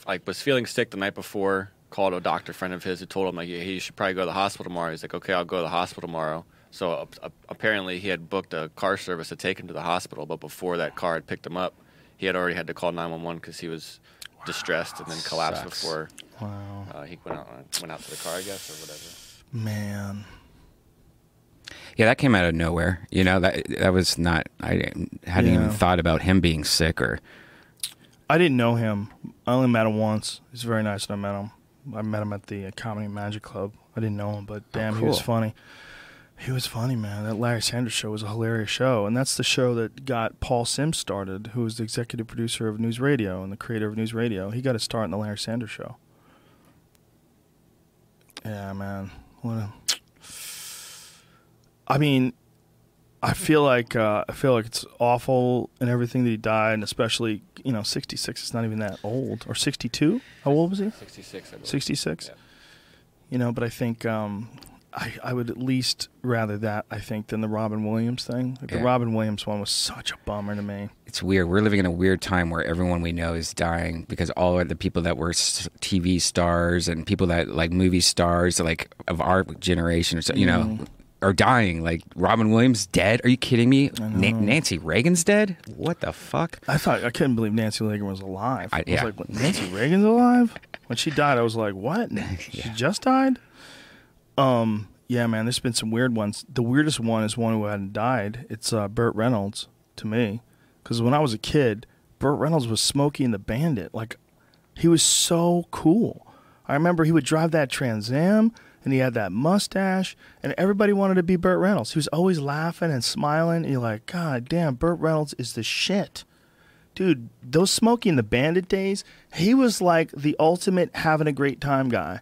like was feeling sick the night before. Called a doctor friend of his who told him like yeah, he should probably go to the hospital tomorrow. He's like, okay, I'll go to the hospital tomorrow. So uh, apparently he had booked a car service to take him to the hospital, but before that car had picked him up, he had already had to call 911 because he was distressed and then collapsed Sucks. before wow. uh, he went out went out to the car, I guess, or whatever. Man. Yeah, that came out of nowhere. You know that that was not. I hadn't Yeah. even thought about him being sick or. I didn't know him. I only met him once. He's very nice when I met him. I met him at the uh, Comedy Magic Club. I didn't know him, but damn, he was funny. He was funny, man. That Larry Sanders show was a hilarious show, and that's the show that got Paul Simms started, who was the executive producer of News Radio and the creator of News Radio. He got a start in the Larry Sanders show. Yeah, man. What a. I mean, I feel like uh, I feel like it's awful and everything that he died, and especially you know, sixty six is not even that old, or sixty two. How old was he? 66, I believe. Sixty six. Yeah. You know, but I think um, I I would at least rather that I think than the Robin Williams thing. Like, The Robin Williams one was such a bummer to me. It's weird. We're living in a weird time where everyone we know is dying because all of the people that were TV stars and people that like movie stars, like of our generation, or so, you know, Mm-hmm. are dying. Like Robin Williams dead? Are you kidding me? Na- Nancy Reagan's dead? What the fuck? I thought I couldn't believe Nancy Reagan was alive. I- I, yeah. was like, Nancy Reagan's alive? When she died, I was like, what? She just died? Um, yeah, man. There's been some weird ones. The weirdest one is one who hadn't died. It's uh, Burt Reynolds to me, because when I was a kid, Burt Reynolds was Smokey and the Bandit. Like, he was so cool. I remember he would drive that Trans Am, and he had that mustache, and everybody wanted to be Burt Reynolds. He was always laughing and smiling. And you're like, God damn, Burt Reynolds is the shit dude, those Smokey and the Bandit days, he was like the ultimate having a great time guy.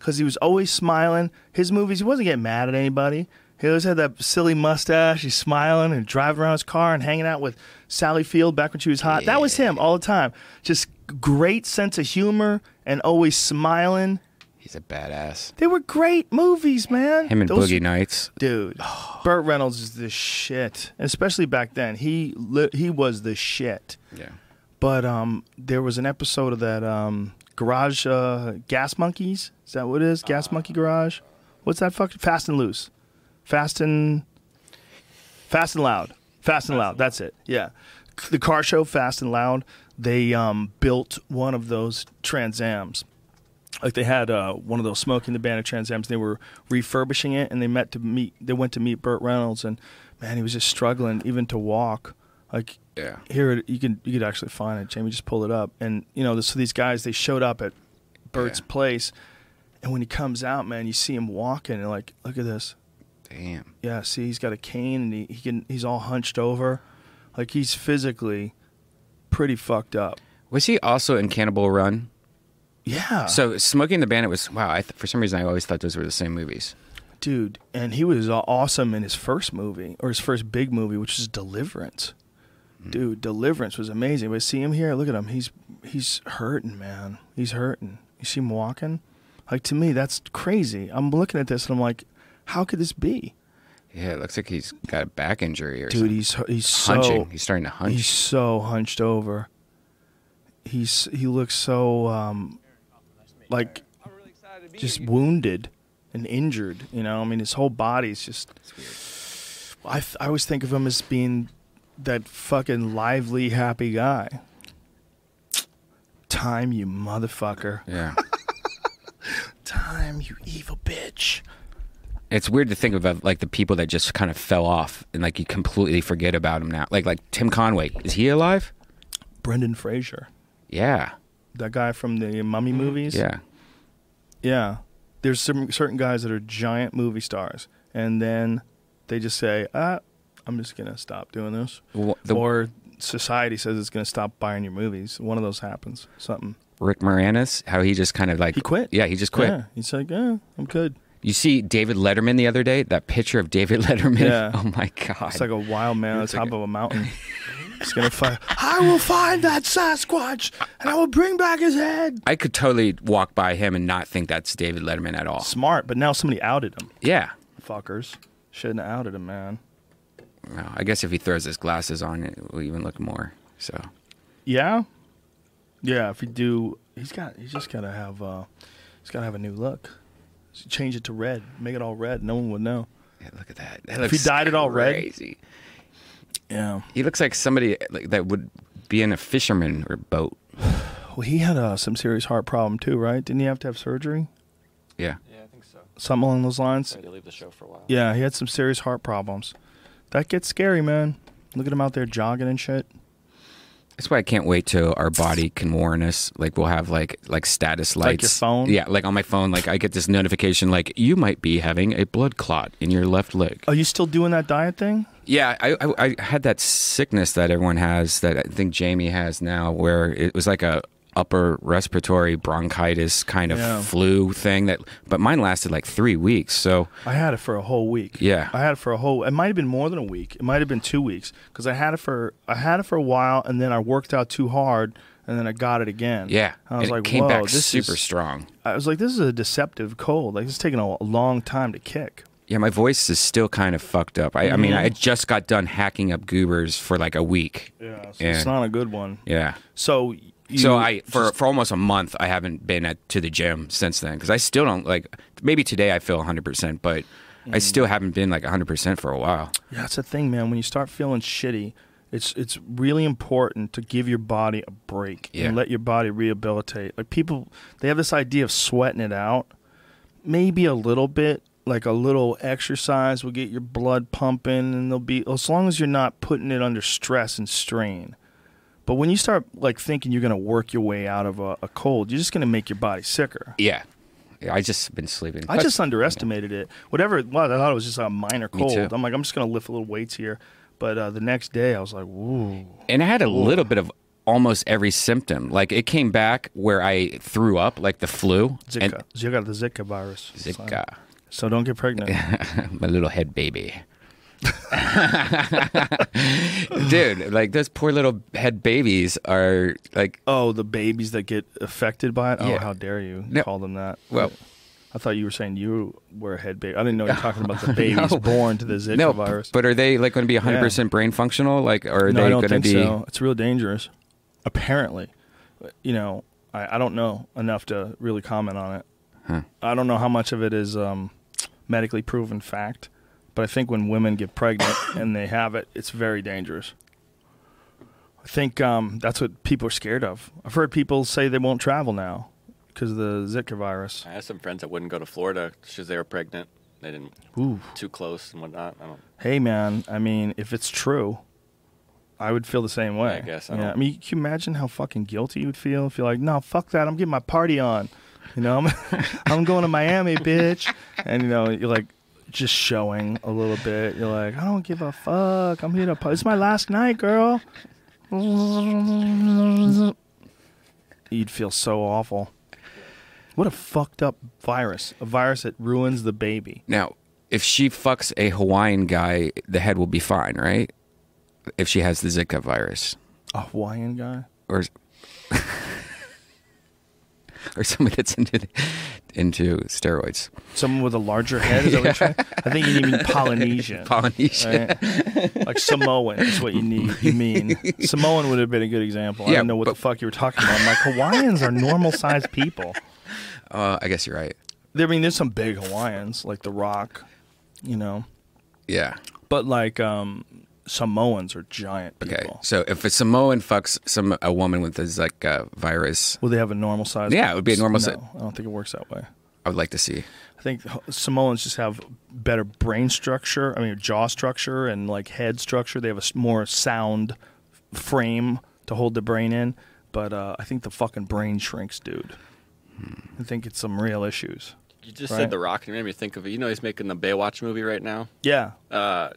Because he was always smiling. His movies, he wasn't getting mad at anybody. He always had that silly mustache. He's smiling and driving around his car and hanging out with Sally Field back when she was hot. That was him all the time. Just great sense of humor and always smiling. He's a badass. They were great movies, man. Him and Those- Boogie Nights. Dude, Burt Reynolds is the shit. And especially back then, he li- he was the shit. Yeah. But um, there was an episode of that um, Garage uh, Gas Monkeys. Is that what it is? Gas Monkey Garage. What's that fucking Fast and Loose? Fast and Fast and Loud. Fast and Loud. That's it. Yeah. The car show Fast and Loud. They um, built one of those Trans Ams. Like they had uh, one of those smoking the bandit Trans Ams. They were refurbishing it, and they met to meet. They went to meet Burt Reynolds, and man, he was just struggling even to walk. Like Yeah. here it- you can you could actually find it. Jamie just pulled it up, and you know, so these guys they showed up at Burt's Yeah. place, and when he comes out, man, you see him walking, and like, look at this. Damn. Yeah, see, he's got a cane, and he, he can he's all hunched over, like he's physically pretty fucked up. Was he also in Cannibal Run? Yeah. So Smoking the Bandit was wow. I th- for some reason I always thought those were the same movies. dude, and he was awesome in his first movie or his first big movie, which is Deliverance. Dude, Deliverance was amazing. But see him here, look at him. He's he's hurting, man. He's hurting. You see him walking? Like to me, that's crazy. I'm looking at this and I'm like, how could this be? Yeah, it looks like he's got a back injury or Dude, something. he's he's so hunching. he's starting to hunch. he's so hunched over. He's he looks so um like just wounded and injured. You know, I mean, his whole body's just. I I always think of him as being that fucking lively, happy guy. Time, you motherfucker. yeah. time, you evil bitch. It's weird to think about like the people that just kind of fell off and like you completely forget about them now. Like like Tim Conway, is he alive? Brendan Fraser, Yeah, that guy from the Mummy movies. yeah. Yeah. There's some certain guys that are giant movie stars, and then they just say, "Ah, I'm just gonna stop doing this," Well, the- or society says it's gonna stop buying your movies. One of those happens. Something. Rick Moranis, how he just kind of like He quit. Yeah, he just quit. Yeah. He's like, "Yeah, I'm good." You see David Letterman the other day? That picture of David Letterman. Yeah. Oh my god. It's like a wild man on the top a- of a mountain. He's gonna find. I will find that Sasquatch, and I will bring back his head. I could totally walk by him and not think that's David Letterman at all. Smart, but now somebody outed him. Yeah. Fuckers shouldn't have outed him, man. Well, I guess if he throws his glasses on, it will even look more. So Yeah, yeah. If you do, he's got. He's just gotta have. uh He's gotta have a new look. Change it to red. Make it all red. No one would know. yeah, look at that. that If he looks dyed it all red- crazy. Yeah. He looks like somebody like, that would be in a fisherman or boat. Well, he had uh, some serious heart problem too, right? Didn't he have to have surgery? Yeah. Yeah, I think so. Something along those lines. Had to leave the show for a while. Yeah, he had some serious heart problems. That gets scary, man. Look at him out there jogging and shit. That's why I can't wait till our body can warn us. Like we'll have like like status lights. Like your phone? Yeah, like on my phone, like I get this notification like you might be having a blood clot in your left leg. Are you still doing that diet thing? Yeah, I, I I had that sickness that everyone has that I think Jamie has now, where it was like a upper respiratory bronchitis kind of Yeah. flu thing that, but mine lasted like three weeks. So I had it for a whole week. Yeah. I had it for a whole. It might have been more than a week. It might have been two weeks because I had it for I had it for a while, and then I worked out too hard, and then I got it again. yeah, I was and like, came Whoa, back this super is, strong. I was like, this is a deceptive cold. Like it's taking a, long time to kick. Yeah, my voice is still kind of fucked up. I, I mean, mm-hmm. I just got done hacking up goobers for like a week. Yeah, so Yeah. it's not a good one. Yeah. So you so I for just- for almost a month I haven't been at to the gym since then because I still don't like maybe today I feel 100 percent but I Mm. still haven't been like 100 percent for a while. Yeah, that's the thing, man. When you start feeling shitty, it's it's really important to give your body a break Yeah. and let your body rehabilitate. Like people, they have this idea of sweating it out. Maybe a little bit, like a little exercise will get your blood pumping, and they'll be as long as you're not putting it under stress and strain. But when you start like thinking you're gonna work your way out of a, a cold, you're just gonna make your body sicker. Yeah. yeah I just been sleeping. I just underestimated it. Whatever it was, I thought it was just a minor cold. I'm like, I'm just gonna lift a little weights here. But uh, the next day, I was like, "Woo!" and I had a little bit of almost every symptom. Like it came back where I threw up, like the flu. Zika. And you got the Zika virus. Zika. So don't get pregnant. my little head baby. Dude, like those poor little head babies are like oh, the babies that get affected by it. Oh, Yeah. how dare you No. call them that? Well- I thought you were saying you were a head baby. I didn't know you were talking about the babies born to the Zika no, virus. but are they like going to be 100% brain functional? Like, or are no, they I don't going to think be? so. It's real dangerous. Apparently, you know, I, I don't know enough to really comment on it. I don't know how much of it is um, medically proven fact, but I think when women get pregnant and they have it, it's very dangerous. I think um, that's what people are scared of. I've heard people say they won't travel now because of the Zika virus. I had some friends that wouldn't go to Florida because they were pregnant. They didn't Ooh. too close and whatnot. I don't. Hey, man. I mean, if it's true, I would feel the same way. I guess, I yeah. don't- I mean, can you imagine how fucking guilty you would feel if you're like, no, fuck that. I'm getting my party on. You know, I'm, I'm going to Miami, bitch. And, you know, you're like just showing a little bit. You're like, I don't give a fuck. I'm here to party. It's my last night, girl. You'd feel so awful. What a fucked up virus. A virus that ruins the baby. Now, if she fucks a Hawaiian guy, the head will be fine, right? If she has the Zika virus, A Hawaiian guy? or or somebody that's into into steroids, Someone with a larger head? Is that what you're trying? I think you mean Polynesian. Polynesian. right? Like Samoan is what you need. You mean Samoan would have been a good example. I don't know what but- the fuck you were talking about. I'm like Hawaiians are normal sized people. Uh, I guess you're right. There, I mean, there's some big Hawaiians like The Rock, you know, Yeah. but like um, Samoans are giant people. Okay. So if a Samoan fucks some a woman with a Zika virus, Will they have a normal size? Yeah, it would be a normal No, I don't think it works that way. I would like to see. I think Samoans just have better brain structure. I mean, jaw structure and like head structure. They have a more sound frame to hold the brain in. But uh, I think the fucking brain shrinks, dude. I think it's some real issues. You just Right. said The Rock, and you made me think of it. You know, he's making the Baywatch movie right now. Yeah, Uh,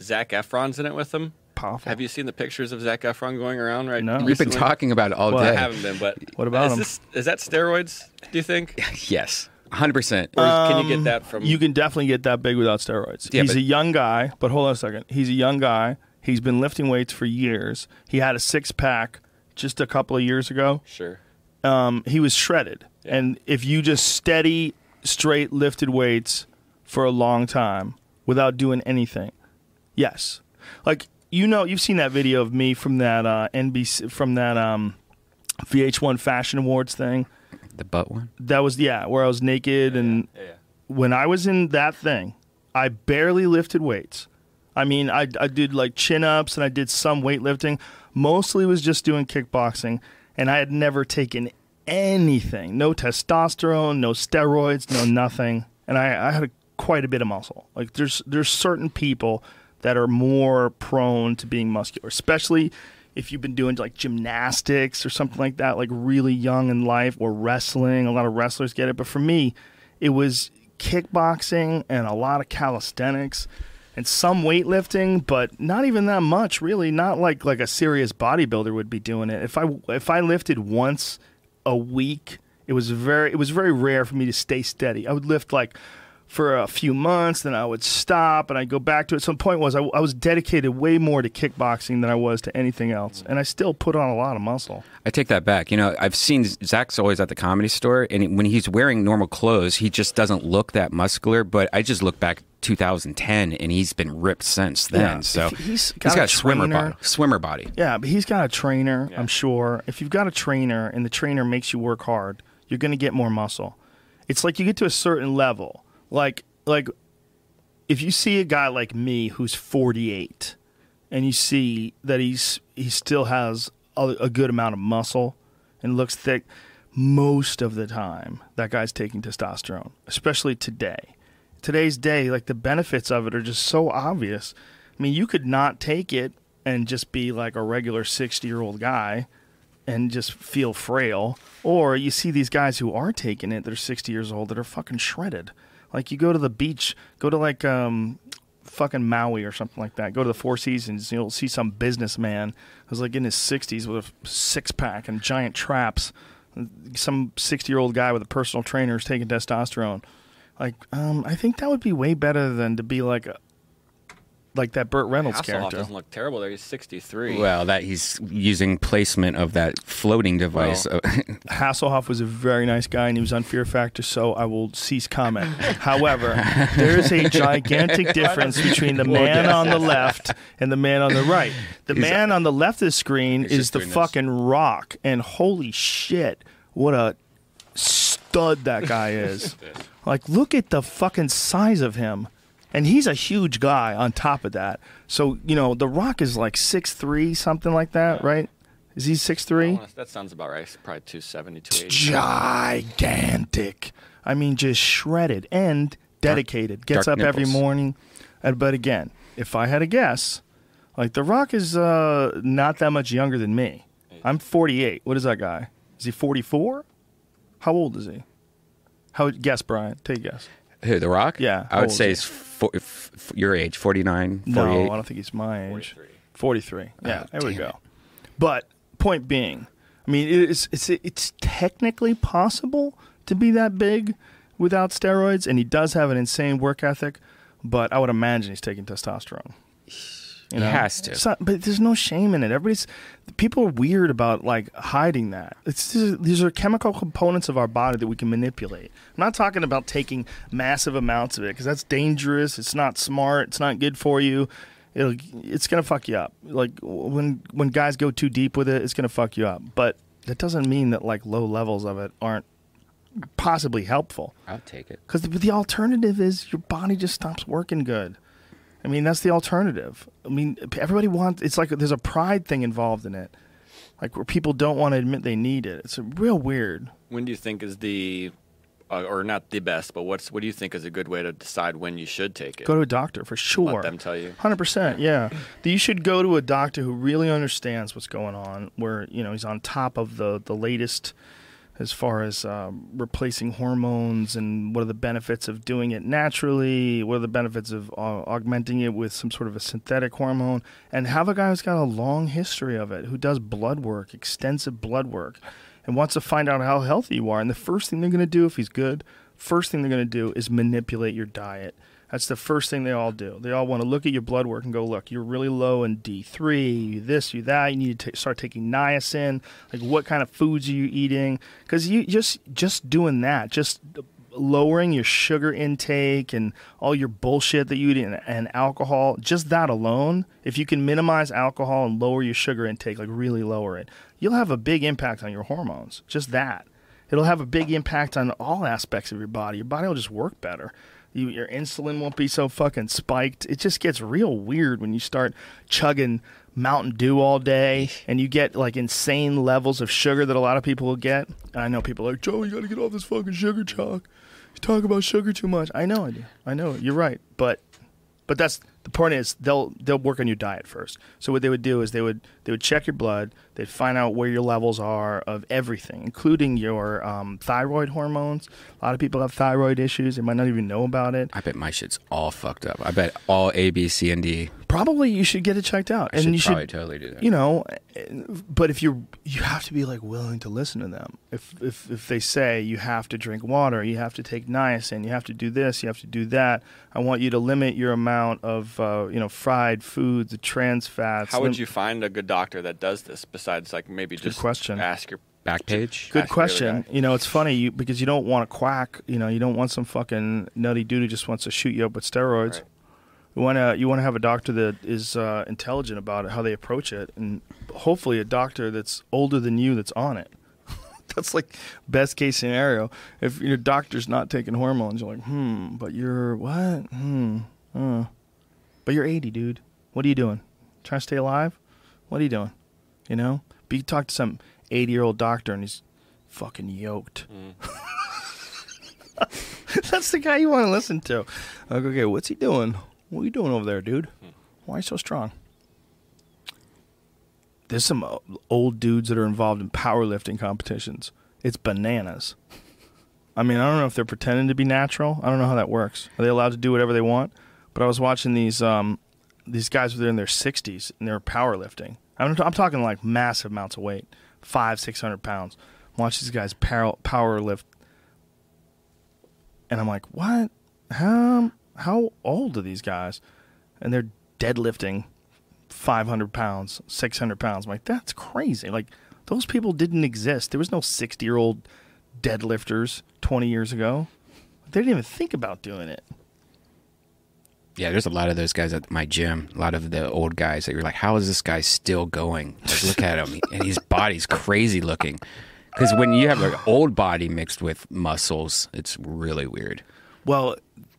Zac Efron's in it with him. powerful. Have you seen the pictures of Zach Efron going around right now? We've been talking about it all Well, I haven't been, but What about is him? This, is that steroids? Do you think, Yes, 100. percent or can you get that from? Um, You can definitely get that big without steroids. Yeah, He's but- a young guy, but hold on a second. He's a young guy. He's been lifting weights for years. He had a six pack just a couple of years ago. Sure. um, he was shredded. Yeah. And if you just steady, straight lifted weights for a long time without doing anything, yes, like you know, you've seen that video of me from that uh, NBC from that um, VH1 Fashion Awards thing. The butt one. That was yeah, where I was naked and Yeah. yeah. when I was in that thing, I barely lifted weights. I mean, I, I did like chin ups and I did some weightlifting. Mostly was just doing kickboxing, and I had never taken anything no testosterone, no steroids, no nothing. And I, I had a, quite a bit of muscle. Like, there's, there's certain people that are more prone to being muscular, especially if you've been doing like gymnastics or something like that, like really young in life, or wrestling. A lot of wrestlers get it. But for me, it was kickboxing and a lot of calisthenics and some weightlifting, but not even that much, really. Not like like a serious bodybuilder would be doing it. If I if I lifted once a week, it was very it was very rare for me to stay steady. I would lift like for a few months, then I would stop and I'd go back to it. Some point was I, I was dedicated way more to kickboxing than I was to anything else, and I still put on a lot of muscle. I take that back. You know, I've seen Zac's always at the comedy store, and when he's wearing normal clothes, he just doesn't look that muscular. But I just look back 2010, and he's been ripped since then. Yeah, so if he's he's got got a a swimmer body. Swimmer body. Yeah, but he's got a trainer, Yeah. I'm sure. If you've got a trainer and the trainer makes you work hard, you're going to get more muscle. It's like you get to a certain level. Like like if you see a guy like me who's 48 and you see that he's he still has a, a good amount of muscle and looks thick, most of the time that guy's taking testosterone, especially today. Today's day, like the benefits of it are just so obvious. I mean, you could not take it and just be like a regular 60 year old guy and just feel frail. Or you see these guys who are taking it, they're 60 years old, that are fucking shredded. Like you go to the beach, go to like um, fucking Maui or something like that. Go to the Four Seasons, you'll see some businessman who's like in his 60s with a six pack and giant traps. Some 60 year old guy with a personal trainer is taking testosterone. Like, um, I think that would be way better than to be like a, like that Burt Reynolds Hasselhoff character. doesn't look terrible there. He's 63. Well, that he's using placement of that floating device. Well, Hasselhoff was a very nice guy and he was on Fear Factor, so I will cease comment. However, there is a gigantic difference between the man on the left and the man on the right. The man on the left of the screen is the doing this. fucking rock, and holy shit, what a stud that guy is. like, look at the fucking size of him. And he's a huge guy on top of that. So, you know, The Rock is like six three, something like that, right? Is he six three? That sounds about right. It's probably 270, 280. gigantic. I mean, just shredded and dedicated. Gets dark up every morning. But again, if I had a guess, like The Rock is uh, not that much younger than me. I'm 48. What is that guy? Is he 44? How old is he? How guess, Brian? Take a guess. Who, The Rock? Yeah, I would say is it's f- f- your age, 49, 48. No, I don't think he's my age. 43. Yeah, oh, there we go. But point being, I mean, it's it's it's technically possible to be that big without steroids, and he does have an insane work ethic. But I would imagine he's taking testosterone. You He has to. Not- but there's no shame in it. Everybody's people are weird about like hiding that. It's these are- these are chemical components of our body that we can manipulate. I'm not talking about taking massive amounts of it because that's dangerous. It's not smart. It's not good for you. It'll it's gonna fuck you up. Like when when guys go too deep with it, it's gonna fuck you up. But that doesn't mean that like low levels of it aren't possibly helpful. I'll take it. Because the, the alternative is your body just stops working good. I mean, that's the alternative. I mean, everybody wants. It's like there's a pride thing involved in it, like where people don't want to admit they need it. It's real weird. When do you think is the uh, or not the best, but what's what do you think is a good way to decide when you should take it? Go to a doctor for sure. Let them tell you. Hundred percent, yeah. You should go to a doctor who really understands what's going on. Where you know he's on top of the the latest as far as um, replacing hormones and what are the benefits of doing it naturally. What are the benefits of uh, augmenting it with some sort of a synthetic hormone? And have a guy who's got a long history of it, who does blood work, extensive blood work, and wants to find out how healthy you are. And the first thing they're going to do if he's good, first thing they're going to do is manipulate your diet. That's the first thing they all do. They all want to look at your blood work and go, look, you're really low in D3, you this, you that. You need to t- start taking niacin. Like, what kind of foods are you eating? Because you just just doing that, just lowering your sugar intake and all your bullshit that you eat and, and alcohol, just that alone, if you can minimize alcohol and lower your sugar intake, like really lower it, you'll have a big impact on your hormones. Just that. It'll have a big impact on all aspects of your body. Your body will just work better. You, your insulin won't be so fucking spiked. It just gets real weird when you start chugging Mountain Dew all day and you get like insane levels of sugar that a lot of people will get. And I know people are like, Joe, you got to get off this fucking sugar chalk. You talk about sugar too much. I know I do. I know it. You're right. But but that's the point is they'll they'll work on your diet first. So what they would do is they would they would check your blood. They'd find out where your levels are of everything, including your um, thyroid hormones. A lot of people have thyroid issues. They might not even know about it. I bet my shit's all fucked up. I bet all A, B, C, and D. Probably you should get it checked out, I and should you probably should totally do that. you know but if you're you have to be like willing to listen to them if if if they say you have to drink water you have to take niacin you have to do this you have to do that i want you to limit your amount of uh, you know fried foods the trans fats How would lim- you find a good doctor that does this besides like maybe just question. ask your Back page. Good Ask question. You know, it's funny you, because you don't want a quack. You know, you don't want some fucking nutty dude who just wants to shoot you up with steroids. Right. You want to you want to have a doctor that is uh, intelligent about it, how they approach it, and hopefully a doctor that's older than you that's on it. that's like best case scenario. If your doctor's not taking hormones, you're like, hmm, but you're what? Hmm, uh. but you're 80, dude. What are you doing? Trying to stay alive? What are you doing? You know, but you talk to some 80 year old doctor and he's fucking yoked. That's the guy you want to listen to. Like, okay, what's he doing? What are you doing over there, dude? Why are you so strong? There's some uh, old dudes that are involved in powerlifting competitions. It's bananas. I mean, I don't know if they're pretending to be natural. I don't know how that works. Are they allowed to do whatever they want? But I was watching these um, these guys were in their 60s and they're powerlifting. I'm, I'm talking like massive amounts of weight, five, six hundred pounds. Watch these guys power, power lift, and I'm like, what? How how old are these guys? And they're deadlifting 500 pounds, 600 pounds. I'm like, that's crazy. Like, those people didn't exist. There was no 60 year old deadlifters 20 years ago. They didn't even think about doing it. Yeah, there's a lot of those guys at my gym. A lot of the old guys that you're like, how is this guy still going? Like, look at him, and his body's crazy looking. Because when you have an old body mixed with muscles, it's really weird. Well,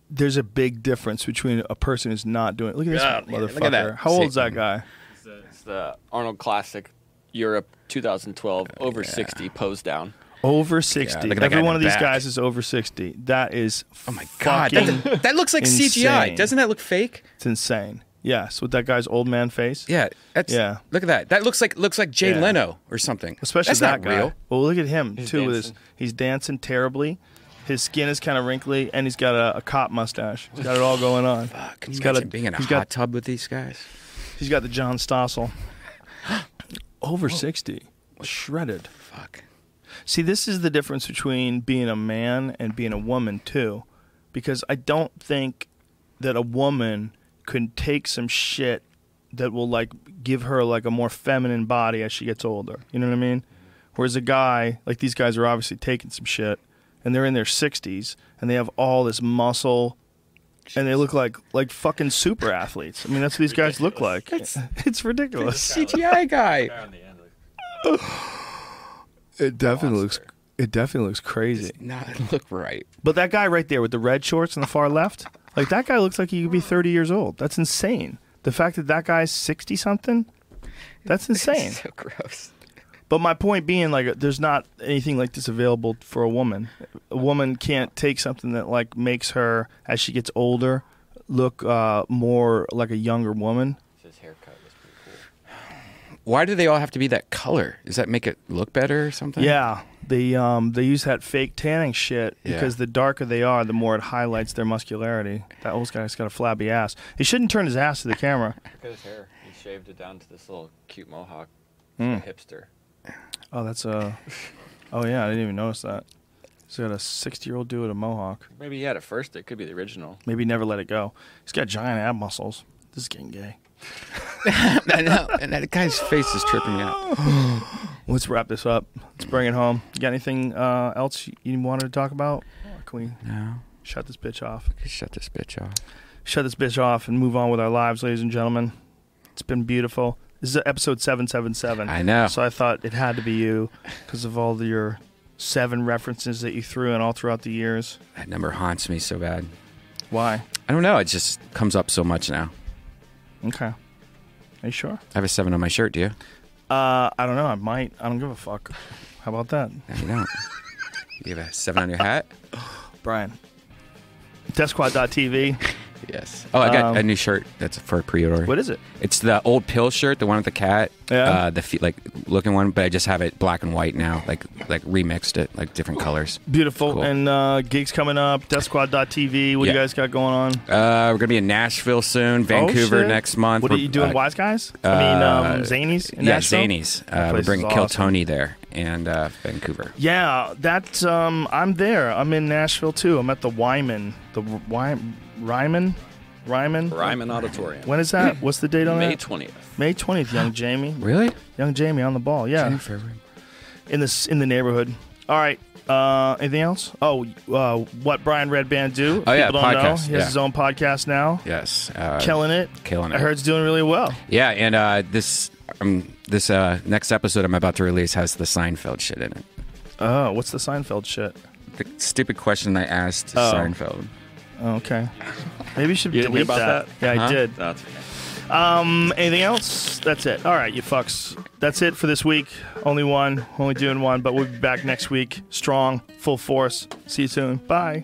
there's a big difference between a person who's not doing it. Look at this Yeah, motherfucker. look at that. How old's that guy? It's the Arnold Classic Europe 2012 over 60 pose down. Over 60. look at Every one of these back. guys is over 60. That is Oh my god, that, that looks like CGI. Doesn't that look fake? it's insane. Yes, with that guy's old man face. Yeah, that's, Yeah. Look at that. That looks like looks like Jay Yeah. Leno or something. Especially that's that not guy. real. Well, look at him He's too. With his, he's dancing terribly. His skin is kind of wrinkly, and he's got a, a cop mustache. He's got it all going on. Fuck, can you He's got imagine a- being in a hot got- tub with these guys? He's got the John Stossel. Over 60. Shredded. Fuck. See, this is the difference between being a man and being a woman, too. Because I don't think that a woman could take some shit that will, like, give her, like, a more feminine body as she gets older. You know what I mean? Whereas a guy, like, these guys are obviously taking some shit, and they're in their 60s, and they have all this muscle. And they look like like fucking super athletes. I mean, that's what these guys look like. It's ridiculous. CGI guy. It definitely looks. It definitely looks crazy. Not look right. But that guy right there with the red shorts on the far left, like that guy looks like he could be 30 years old. That's insane. The fact that that guy's 60 something, that's insane. so gross. But my point being, like, there's not anything like this available for a woman. A woman can't take something that like makes her, as she gets older, look uh, more like a younger woman. His haircut was pretty cool. Why do they all have to be that color? Does that make it look better or something? Yeah, they um they use that fake tanning shit Yeah. because the darker they are, the more it highlights their muscularity. That old guy's got a flabby ass. He shouldn't turn his ass to the camera. Look at his hair. He shaved it down to this little cute mohawk. Like a hipster. Oh, that's a. Oh yeah, I didn't even notice that. He's got a sixty-year-old dude with a mohawk. Maybe he had it first. It could be the original. Maybe never let it go. He's got giant ab muscles. This is getting gay. I know. And that guy's face is tripping me out. Let's wrap this up. Let's bring it home. You got anything uh, else you wanted to talk about? Or can we No. shut this bitch off? Shut this bitch off. Shut this bitch off and move on with our lives, ladies and gentlemen. It's been beautiful. This is episode seven seven seven. I know. So I thought it had to be you because of all the, your seven references that you threw in all throughout the years. That number haunts me so bad. Why? I don't know. It just comes up so much now. Okay. Are you sure? I have a seven on my shirt. Do you? Uh, I don't know. I might. I don't give a fuck. How about that, No, you don't. You have a seven on your hat? Brian? Deathsquad.tv. Yes. Oh, I got Um, a new shirt. That's for pre-order. What is it? It's the old pill shirt, the one with the cat. Yeah. Uh, the fe- like looking one, but I just have it black and white now. Like like remixed it, like different colors. Beautiful. Cool. And uh, gigs coming up. Death Deathsquad.tv. What do you guys got going on? Uh, we're gonna be in Nashville soon, Vancouver Oh, next month. What are you doing, uh, Wise Guys? I mean, um, uh, Zanies in yeah, Nashville? Zanies. Uh, we're bringing is Kill awesome. Tony there and uh, Vancouver. Yeah, that um, I'm there. I'm in Nashville too. I'm at the Wyman, the Wy- Ryman, Ryman. Ryman Auditorium. When is that? What's the date on it? May that? 20th. May 20th. Young Jamie, Really? young Jamie on the ball. Yeah, in this in the neighborhood. All right. Uh, anything else? Oh, uh, what Brian Redban do? Oh, yeah, don't know. podcast, He has yeah. his own podcast now. Yes. Uh, Killing it. killing it. I it. heard it's doing really well. Yeah, and uh, this um, this uh, next episode I'm about to release has the Seinfeld shit in it. Oh, what's the Seinfeld shit? The stupid question I asked Oh. Seinfeld. Oh, okay. Maybe you should You delete about that. that? Yeah, I Huh? did. That's Um, anything else? That's it. All right, you fucks. That's it for this week. Only one. Only doing one, but we'll be back next week. Strong, full force. See you soon. Bye.